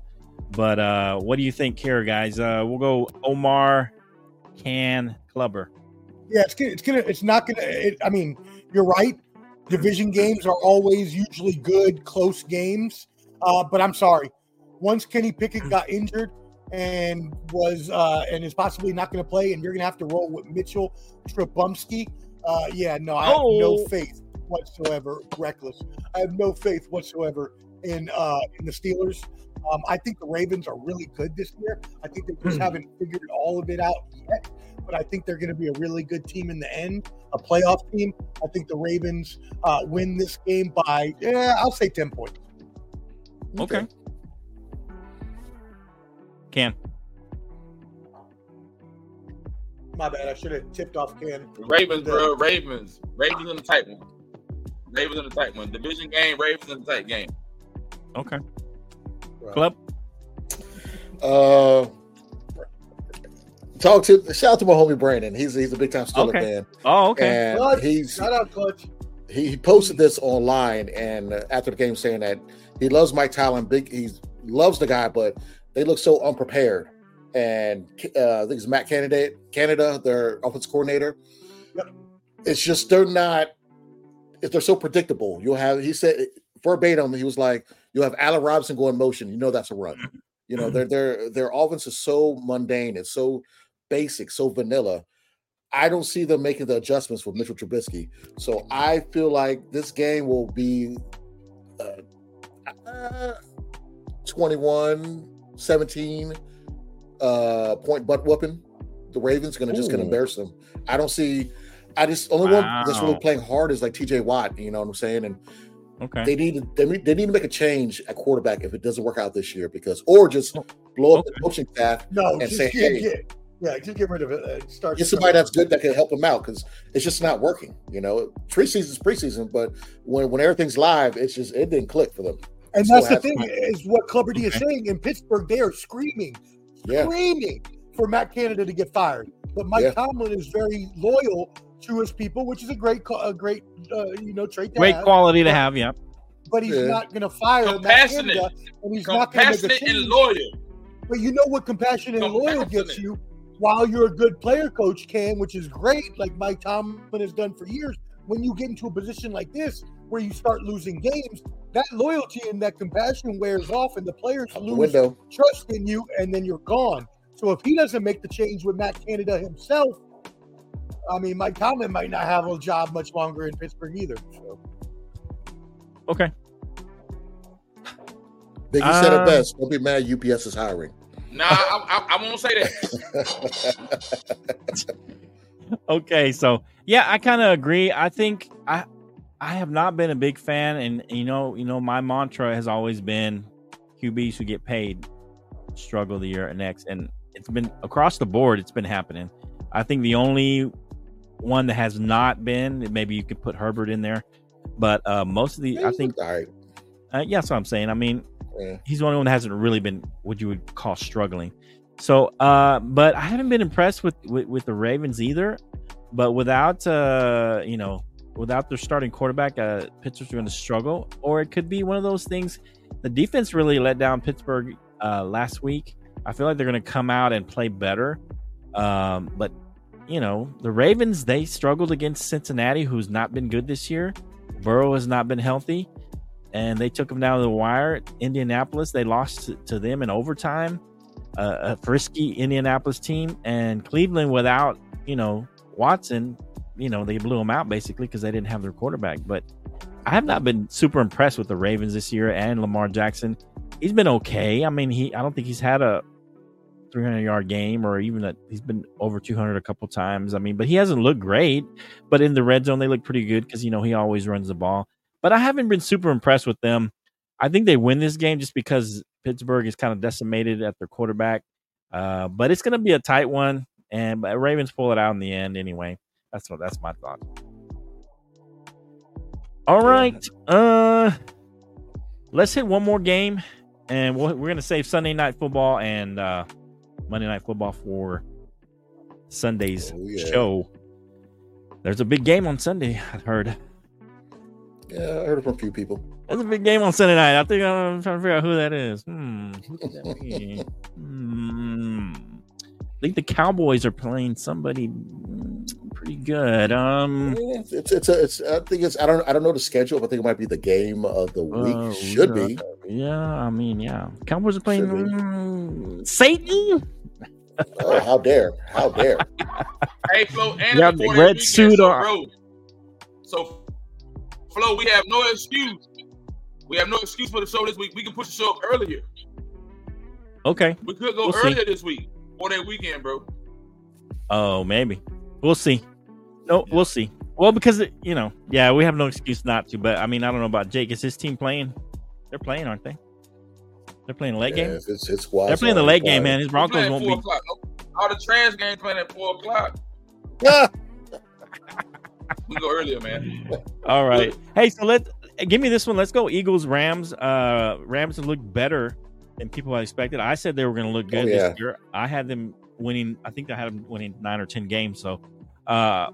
But uh, what do you think here, guys? Uh, we'll go Omar, Can, Clubber. Yeah, it's gonna, it's gonna, it's not gonna. It, I mean, you're right. Division games are always usually good, close games. Uh, but I'm sorry, once Kenny Pickett got injured and was uh, and is possibly not going to play, and you're going to have to roll with Mitchell Trubisky. Uh, yeah, no, I have no Oh. faith whatsoever. Reckless. I have no faith whatsoever in uh, in the Steelers. Um, I think the Ravens are really good this year. I think they just Hmm. haven't figured all of it out yet but I think they're going to be a really good team in the end, a playoff team. I think the Ravens uh, win this game by, yeah, I'll say 10 points. Okay. Can. My bad. I should have tipped off Ken. Ravens, bro. Ravens. Ravens in the tight one. Ravens in the tight one. Division game. Ravens in the tight game. Okay. Right. Club. Uh, talk to shout out to my homie Brandon. He's he's a big time Steeler Okay. fan, Oh, okay. and Clutch. he's Shout out, Clutch. he, he posted this online and uh, after the game saying that he loves Mike Tomlin, big he loves the guy, but they look so unprepared. And uh, I think it's Matt Canada, Canada, their offense coordinator. Yep. It's just they're not. If they're so predictable, you'll have. He said verbatim, he was like, "You'll have Allen Robinson go in motion. You know that's a run. You know their their their offense is so mundane. It's so basic, so vanilla. I don't see them making the adjustments for Mitchell Trubisky. So I feel like this game will be uh, uh, 21 17 uh, point butt whooping. The Ravens going to just to embarrass them. I don't see. I just only one that's really playing hard is like TJ Watt. You know what I'm saying? And Okay. they need to they need, they need to make a change at quarterback if it doesn't work out this year because or just blow up the coaching staff No, and just say, get, hey, get, yeah, just get rid of it. Uh, start get somebody that's good that can help them out because it's just not working. You know, preseason's preseason, but when when everything's live, it's just it didn't click for them. And Still that's the has- thing is what Clubber D is Okay. saying in Pittsburgh. They are screaming, Yeah, screaming for Matt Canada to get fired. But Mike Yeah. Tomlin is very loyal to his people, which is a great, a great, uh, you know, trait to Great have. quality to have. Yeah. But he's Yeah. not going to fire Matt Canada, and he's not going to make a Compassionate and loyal. But you know what compassionate and loyal gets you while you're a good player coach can, which is great, like Mike Tomlin has done for years. when you get into a position like this where you start losing games, that loyalty and that compassion wears off, and the players Out the lose window. trust in you, and then you're gone. So if he doesn't make the change with Matt Canada himself, I mean, Mike Tomlin might not have a job much longer in Pittsburgh either. So. Okay. Biggie said Um, it best. Don't be mad. UPS is hiring. Nah, I, I, I won't say that. Okay, so yeah, I kind of agree. I think I I have not been a big fan, and you know, you know, my mantra has always been QBs who get paid struggle the year next, and it's been across the board. It's been happening. I think the only one that has not been, maybe you could put Herbert in there, but uh most of the, I think, all right. uh, yeah, that's what I'm saying. I mean, Yeah. he's the only one that hasn't really been what you would call struggling. So, uh, but I haven't been impressed with, with with the Ravens either. But without, uh, you know, without their starting quarterback, uh, Pittsburgh's going to struggle. Or it could be one of those things. The defense really let down Pittsburgh uh, last week. I feel like they're going to come out and play better. Um, but you know, the Ravens they struggled against Cincinnati, who's not been good this year. Burrow has not been healthy and they took them down to the wire. Indianapolis, they lost to, to them in overtime. Uh, a frisky Indianapolis team and Cleveland without you know Watson, you know they blew them out basically because they didn't have their quarterback. But I have not been super impressed with the Ravens this year and Lamar Jackson. He's been okay. I mean, he I don't think he's had a 300 yard game or even that he's been over 200 a couple times. I mean, but he hasn't looked great. But in the red zone, they look pretty good because you know he always runs the ball but I haven't been super impressed with them. I think they win this game just because Pittsburgh is kind of decimated at their quarterback. Uh, but it's going to be a tight one, and but Ravens pull it out in the end anyway. That's what that's my thought. All right, uh, let's hit one more game, and we'll, we're going to save Sunday night football and uh, Monday night football for Sunday's Oh, yeah. show. There's a big game on Sunday. I've heard. Yeah, I heard it from a few people. There's a big game on Sunday night. I think I'm trying to figure out who that is. Hmm. That hmm. I think the Cowboys are playing somebody pretty good. Um. It's it's it's, a, it's I think it's I don't I don't know the schedule, but I think it might be the game of the week. uh, Should be. Yeah, I mean, yeah. Cowboys are playing Should be. mm, Satan. Oh, how dare! How dare! Hey, Flo, and Yeah, the the 40 red weekend, suit so, on. bro. So, Flo, we have no excuse. We have no excuse for the show this week. We can push the show up earlier. Okay. We could go We'll see. earlier this week or that weekend, bro. Oh, maybe. We'll see. No, we'll see. Well, because it, you know, yeah, we have no excuse not to. But I mean, I don't know about Jake. Is his team playing? They're playing, aren't they? They're playing a late Yeah, game. if it's his squad. They're playing the late game, man. His We Broncos playing won't four be. o'clock. All the trash games playing at four o'clock. Yeah. We go earlier, man. All right. Hey, so let give me this one. Let's go Eagles Rams. Uh Rams have looked better than people had expected. I said they were going to look good Oh, yeah. this year. I had them winning. I think I had them winning nine or ten games. So, uh,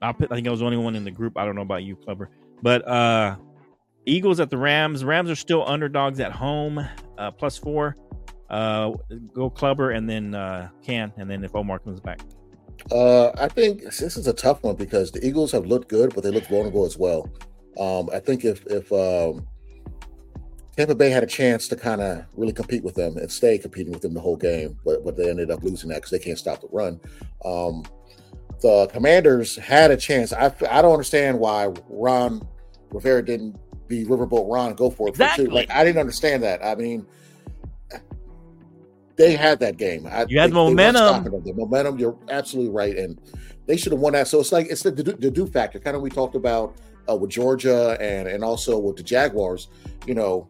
I put, I think I was the only one in the group. I don't know about you, Clever, but uh, Eagles at the Rams. Rams are still underdogs at home, uh, plus four. Uh, go Clubber and then uh, Can, and then if Omar comes back. Uh, I think this is a tough one because the Eagles have looked good, but they look vulnerable as well. Um, I think if if um, Tampa Bay had a chance to kind of really compete with them and stay competing with them the whole game, but but they ended up losing that because they can't stop the run. Um, the Commanders had a chance. I I don't understand why Ron Rivera didn't be Riverboat Ron go for it. for two. Like I didn't understand that. I mean. They had that game. I, You had they- they momentum. them. The momentum. You're absolutely right, and they should have won that. So it's like it's the the, the do factor, kind of we talked about uh, with Georgia and and also with the Jaguars. You know,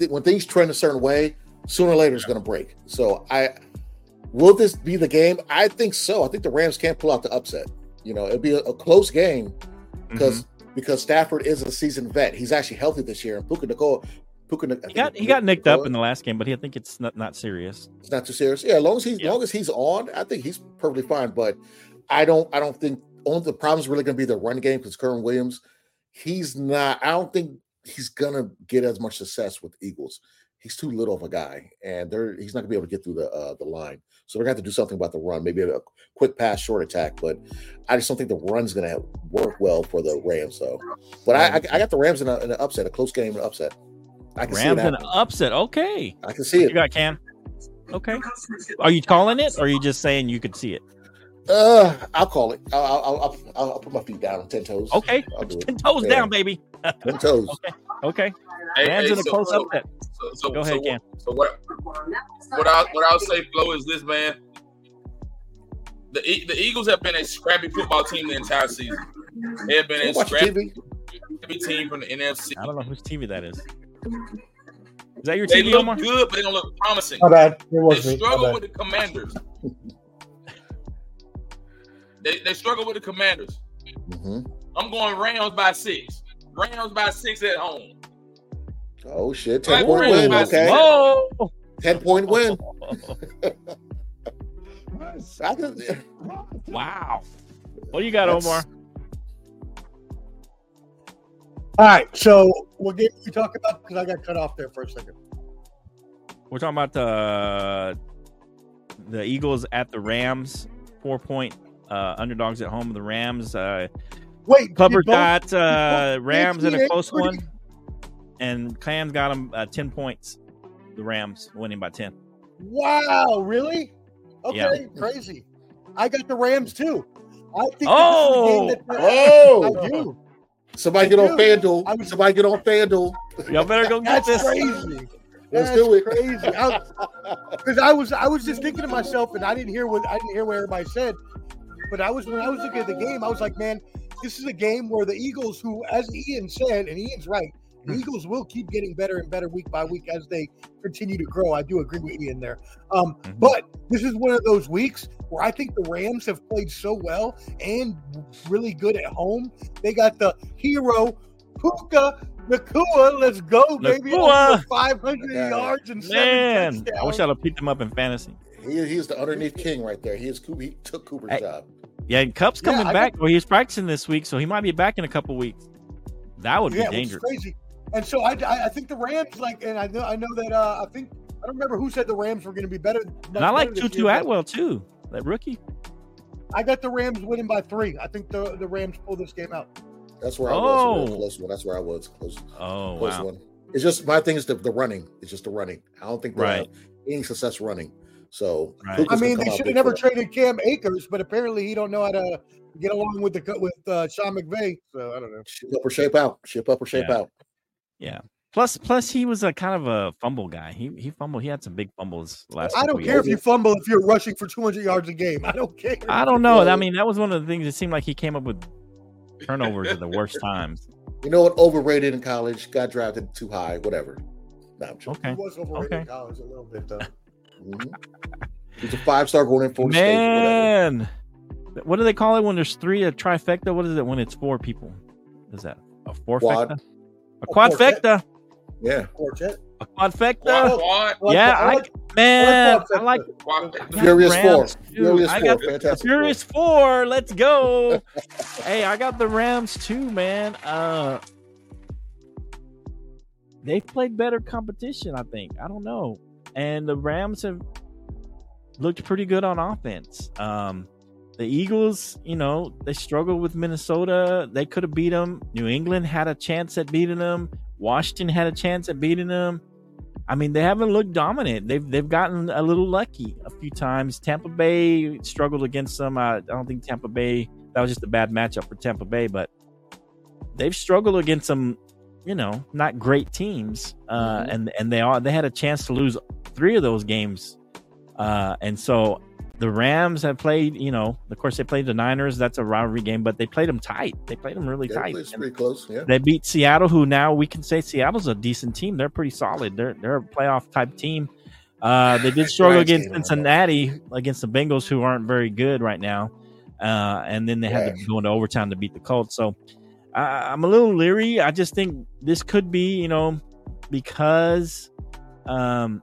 th- when things trend a certain way, sooner or later it's going to break. So I will this be the game? I think so. I think the Rams can't pull out the upset. You know, it'd be a, a close game because Mm-hmm. Because Stafford is a seasoned vet. He's actually healthy this year. And Puka Nacua, Puka, He got he got nicked up in the last game, but he, I think it's not not serious. it's not too serious. Yeah, as long as he's Yeah. long as he's on, I think he's perfectly fine. But I don't I don't think only the problem is really going to be the run game because Kyren Williams, he's not. I don't think he's gonna get as much success with the Eagles. he's too little of a guy, and they're he's not gonna be able to get through the uh, the line. So we're gonna have to do something about the run, maybe a quick pass, short attack. But I just don't think the run's gonna work well for the Rams, though. But I, I, I got the Rams in, a, in an upset, a close game, an upset. I can see Rams in an upset. Okay. I can see You it. You got Cam. Okay. Are you calling it or are you just saying you could see it? Uh, I'll call it. I'll, I'll, I'll, I'll, I'll put my feet down on ten toes. Okay. I'll do it. Ten toes Yeah. down, baby. Ten toes. Okay. Hey, Rams hey, in a so- close so- upset. So, so, Go ahead, so, Cam. So what? What I what I'll say, Flo, is this man. The E- the Eagles have been a scrappy football team the entire season. They have been a Watch scrappy TV. team from the NFC. I don't know whose TV that is. Is that your They TV, look Omar? good, but they don't look promising. My bad. It They was me. Struggle with the Commanders. They, they struggle with the Commanders. hmm I'm going Rams by six. Rams by six at home. Oh shit! Right, Ten point win. Okay. Whoa! ten point win. I wow. What do you got, That's- Omar? All right. So what game are we talking about? Because I got cut off there for a second. We're talking about the the Eagles at the Rams, four point uh, underdogs at home. The Rams. Uh, Wait, Clubber did both- got uh, Rams in a close pretty- one, and Cam's got them uh, ten points. The Rams winning by ten. Wow, really? Okay, Yeah. crazy. I got the Rams too. I think Oh! this is game that Oh! I do. somebody get on Dude, I FanDuel. was- Somebody get on FanDuel. Y'all better go get That's this. crazy. Let's That's do it. Crazy. Because I, was I was just thinking to myself, and I didn't hear what I didn't hear what everybody said. But I was when I was looking at the game, I was like, man, this is a game where the Eagles, who, as Ian said, and Ian's right, the Eagles will keep getting better and better week by week as they continue to grow. I do agree with Ian there. Um, Mhm. but this is one of those weeks where I think the Rams have played so well and really good at home. They got the hero Puka Nacua. Let's go, baby! Nacua. Over 500 yards and seven Man, touchdowns. I wish I'd have picked him up in fantasy. He, he's the underneath king right there. He is Cooper. He took Cooper's Hey. job. Yeah, and Kupp's coming I back. Well, he's practicing this week, so he might be back in a couple weeks. That would yeah, be dangerous. crazy. And so I, I, I think the Rams like, and I know I know that uh, I think I don't remember who said the Rams were going to be better. And I like better this Tutu year, Atwell too, that rookie. I got the Rams winning by three. I think the the Rams pull this game out. That's where I was. Oh. Real close one. That's where I was. Close, Oh close wow! one. It's just my thing is the, the running. It's just the running. I don't think they Right. have any success running. So Right. I mean, they should have never for traded Cam Akers, but apparently he don't know how to get along with the co- with uh, Sean McVay. So I don't know. Ship up or shape out. Ship up or shape Yeah. out. Yeah. Plus, plus he was a kind of a fumble guy. He he fumbled. He had some big fumbles last. I don't care years. if you fumble if you're rushing for 200 yards a game. I don't care. I don't know. I mean, that was one of the things. It seemed like he came up with turnovers at the worst times. You know what? Overrated in college. Got drafted too high. Whatever. Nah, I'm joking. He Okay, was overrated Okay. in college a little bit though. Mhm. He's a five star going in for state. Man. What do they call it when there's three? A trifecta. What is it when it's four people? Is that a Quad. A quadfecta. Yeah. Quartet. A quadfecta. Quad, quad, yeah, that. I I, like- man, quadfecta. I like quad. I got Furious the Four. Rams. Furious I Four. got the Fantastic Furious Four. Let's go. hey, I got the Rams too, man. Uh they've played better competition, I think. I don't know. And the Rams have looked pretty good on offense. Um the Eagles, you know, they struggled with Minnesota. They could have beat them. New England had a chance at beating them. Washington had a chance at beating them. I mean, they haven't looked dominant. They've they've gotten a little lucky a few times. Tampa Bay struggled against them. I, I don't think Tampa Bay that was just a bad matchup for Tampa Bay, but they've struggled against some, you know, not great teams. Uh, Mhm. and and they are they had a chance to lose three of those games. Uh, and so the Rams have played. You know, of course they played the Niners. That's a rivalry game, but they played them tight. They played them really Yeah, tight. it's pretty close. Yeah. they beat Seattle, who now we can say Seattle's a decent team. They're pretty solid. They're they're a playoff type team. Uh, they did struggle against game, I don't know. Cincinnati against the Bengals, who aren't very good right now. Uh, and then they had to go into overtime to beat the Colts. So I, I'm a little leery. I just think this could be, you know, because, um,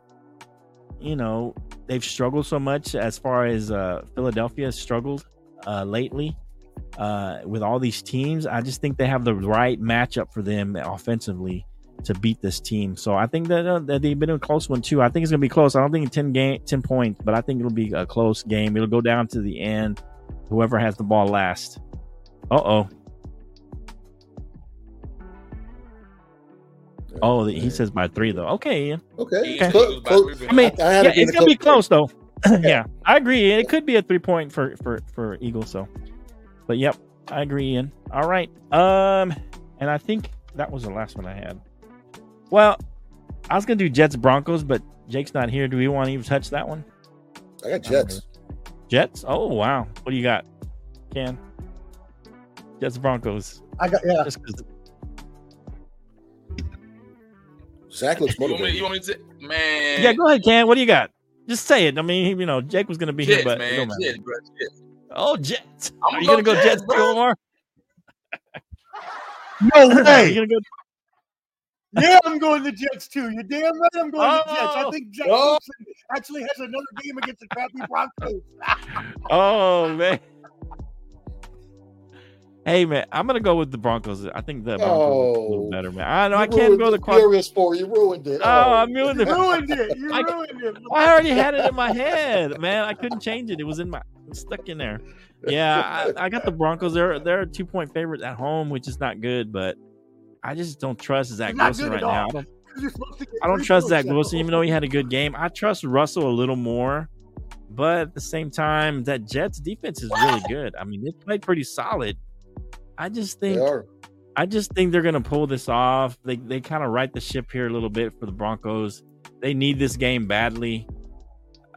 you know, they've struggled so much as far as uh, Philadelphia has struggled uh, lately uh, with all these teams. I just think they have the right matchup for them offensively to beat this team. So I think that, uh, that they've been a close one too. I think it's gonna be close. I don't think ten game, ten points, but I think it'll be a close game. It'll go down to the end. Whoever has the ball last. Uh oh. Oh, he says by three though. Okay, Ian. Okay. Yeah, Clo- it was by clo- three I mean, I yeah, it's gonna be close- close though. yeah, I agree. It could be a three point for for for Eagles. So, but yep, I agree. Ian. All right. Um, and I think that was the last one I had. Well, I was gonna do Jets Broncos, but Jake's not here. Do we want to even touch that one? I got Jets. Jets. Oh wow, what do you got, Ken? Jets Broncos. I got yeah. Just 'cause- Zach looks You want me, you want me to? Man. yeah, go ahead, Ken. What do you got? Just say it. I mean, you know, Jake was gonna be Jets, here, but man. Jets, bro. Jets. Oh, Jets. I'm Are you gonna gonna go go Jets, Jets, bro. Omar? No way. you gonna go? Yeah, I'm going to Jets too. You're damn right. I'm going to Jets. I Oh. think Zach Oh. Wilson actually has another game against the crappy Broncos. Oh man. Hey man, I'm gonna go with the Broncos. I think the Broncos are a little Oh. better, man. I know I can't go the. Furious for you. Ruined it. Oh, oh. I'm ruined You ruined it. You I- ruined it. I already had it in my head, man. I couldn't change it. It was in my was stuck in there. Yeah, I, I got the Broncos. They're they're a two point favorite at home, which is not good, but I just don't trust Zach Wilson right now. I don't, You're supposed to get I don't trust Zach Wilson, even though he had a good game. I trust Russell a little more, but at the same time, that Jets defense is really good. I mean, they played pretty solid. I just They think are. I just think they're gonna pull this off. They they kind of right the ship here a little bit for the Broncos. They need this game badly.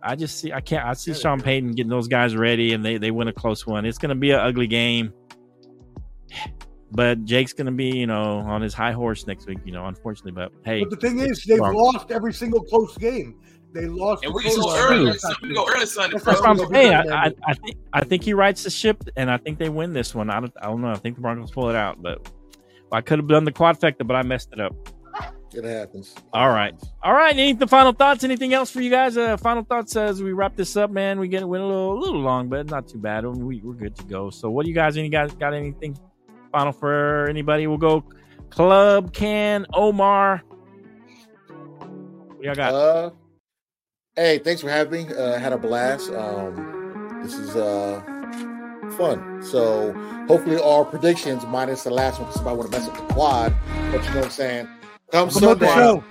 I just see I can't I see Sean Payton getting those guys ready and they they win a close one. It's gonna be an ugly game. But Jake's gonna be, you know, on his high horse next week, you know, unfortunately. But hey, But the thing is, they've Broncos. lost every single close game. They lost. And we can go close early. games. We can go early Sunday. That's bro. what I'm saying. I, I. I think I think he rights the ship, and I think they win this one. I don't I don't know. I think the Broncos pull it out, but I could have done the quadfecta, but I messed it up. It happens. All right. All right. Any the final thoughts? Anything else for you guys? Uh, final thoughts as we wrap this up, man. We get went a little, a little long, but not too bad. We, we're good to go. So, what do you guys? Any guys got anything final for anybody? We'll go Club Can Omar. What y'all got? Uh, hey, thanks for having me. Uh, had a blast. Um, this is uh fun. So hopefully our predictions minus the last one because somebody want to mess up the quad. But you know what I'm saying. Come Promote the Sunday, show.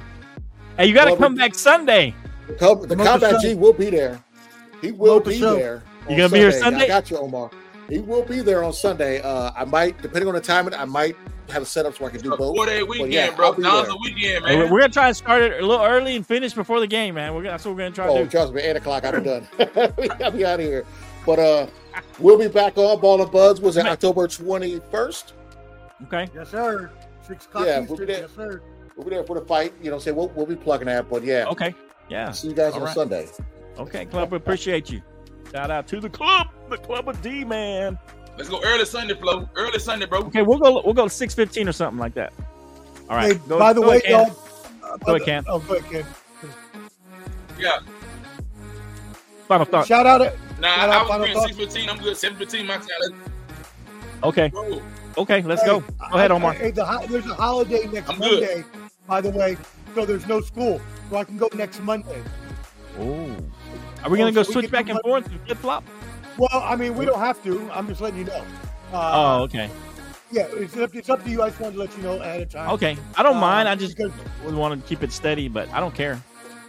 hey, you got to come back Sunday. come, the the combat show. G will be there. He will Promote the be show. there. You gonna be here Sunday? I got you, Omar. He will be there on Sunday. Uh, I might, depending on the timing, I might have a setup so I can do A both. four day weekend, yeah, bro. I'll be Now's the weekend, Hey, man. we're gonna try and start it a little early and finish before the game, man. We're gonna, that's what we're gonna try to Oh, do. trust me, eight o'clock, I'll be done. I'll be out of here. But uh, we'll be back on Ball and Buds. Was it October twenty first? Okay. Yes, sir. Six o'clock Yeah, we'll be there. Yes, sir. We'll be there for the fight. You know, say we'll, we'll be plugging that. But yeah, Okay. Yeah. see you guys All on right. Sunday. Okay, club. We appreciate you. Shout out to the club, the club of D, man. Let's go early Sunday, Flo. Early Sunday, bro. Okay, we'll go. We'll go six fifteen or something like that. All right. Hey, go- by the go way, ahead, Ken. y'all. uh, Go ahead, Ken. Oh, go ahead, Ken. Yeah. Final thought. Shout out. to- Nah, Shout out, I was final agreeing six fifteen. I'm good. Seven fifteen. My time. Okay. go. Okay. Let's Hey, go. Go ahead, Omar. Hey, the, ho- there's a holiday next I'm good. Monday, by the way, so there's no school, so I can go next Monday. Oh. Are we gonna Oh, go so switch back and up- forth and flip flop? Well, I mean, we don't have to. I'm just letting you know. Oh, Uh, okay. yeah, it's up, it's up to you. I just wanted to let you know ahead of time. Okay. I don't Uh, mind. I just because- would want to keep it steady, but I don't care.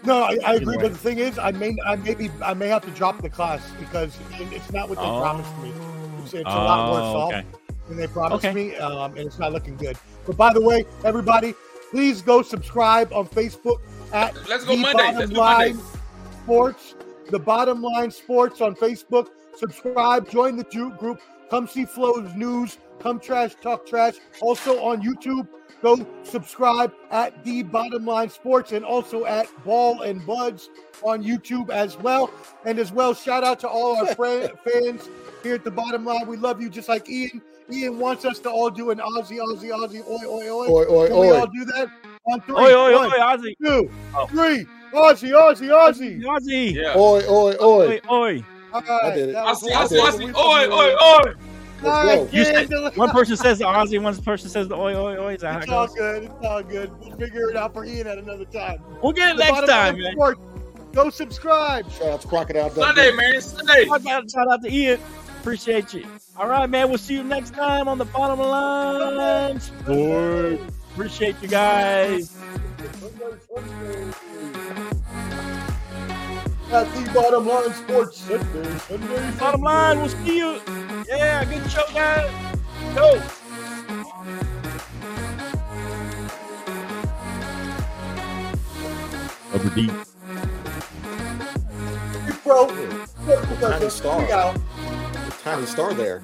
no, I, I agree. way. But the thing is, I may, I maybe, I may have to drop the class because it's not what they Oh. promised me. It's, it's a lot more Oh, off okay. than they promised Okay. me, um, and it's not looking good. But by the way, everybody, please go subscribe on Facebook at Let's go The Monday. Bottom Let's do Monday. Line Sports. The Bottom Line Sports on Facebook. Subscribe, join the group. Come see Flo's news. Come trash, talk trash. Also on YouTube, go subscribe at The Bottom Line Sports and also at Ball and Buds on YouTube as well. And as well, shout out to all our friend, fans here at the Bottom Line. We love you just like Ian. Ian wants us to all do an Aussie, Aussie, Aussie, oi, oi, oi. Oi, oi, Can we all do that? On three. Oi, oi, One, oi, Ozzy. two, Oh. three. Aussie, Aussie, Aussie. Ozzy. Yeah. Oi, oi, oi. Oi, oi. All right, I did it. I see. I see. I see. Oi, oi, oi. All right, You said- One person says the Aussie, one person says the oi oi oi. Is that how it It's all good. It's all good. We'll figure it out for Ian at another time. We'll get it The next time, man. Sports. Go subscribe. Shout out to Crocodile Sunday, man. Sunday. Shout out, shout out to Ian. Appreciate you. All right, man. We'll see you next time on the bottom line. Sports. Appreciate you guys. At the Bottom Line Sports Sunday, Sunday, Bottom line. We'll see you. Yeah, good show, guys. Go. Upper deep. Big Pro. Tiny star. Tiny star there.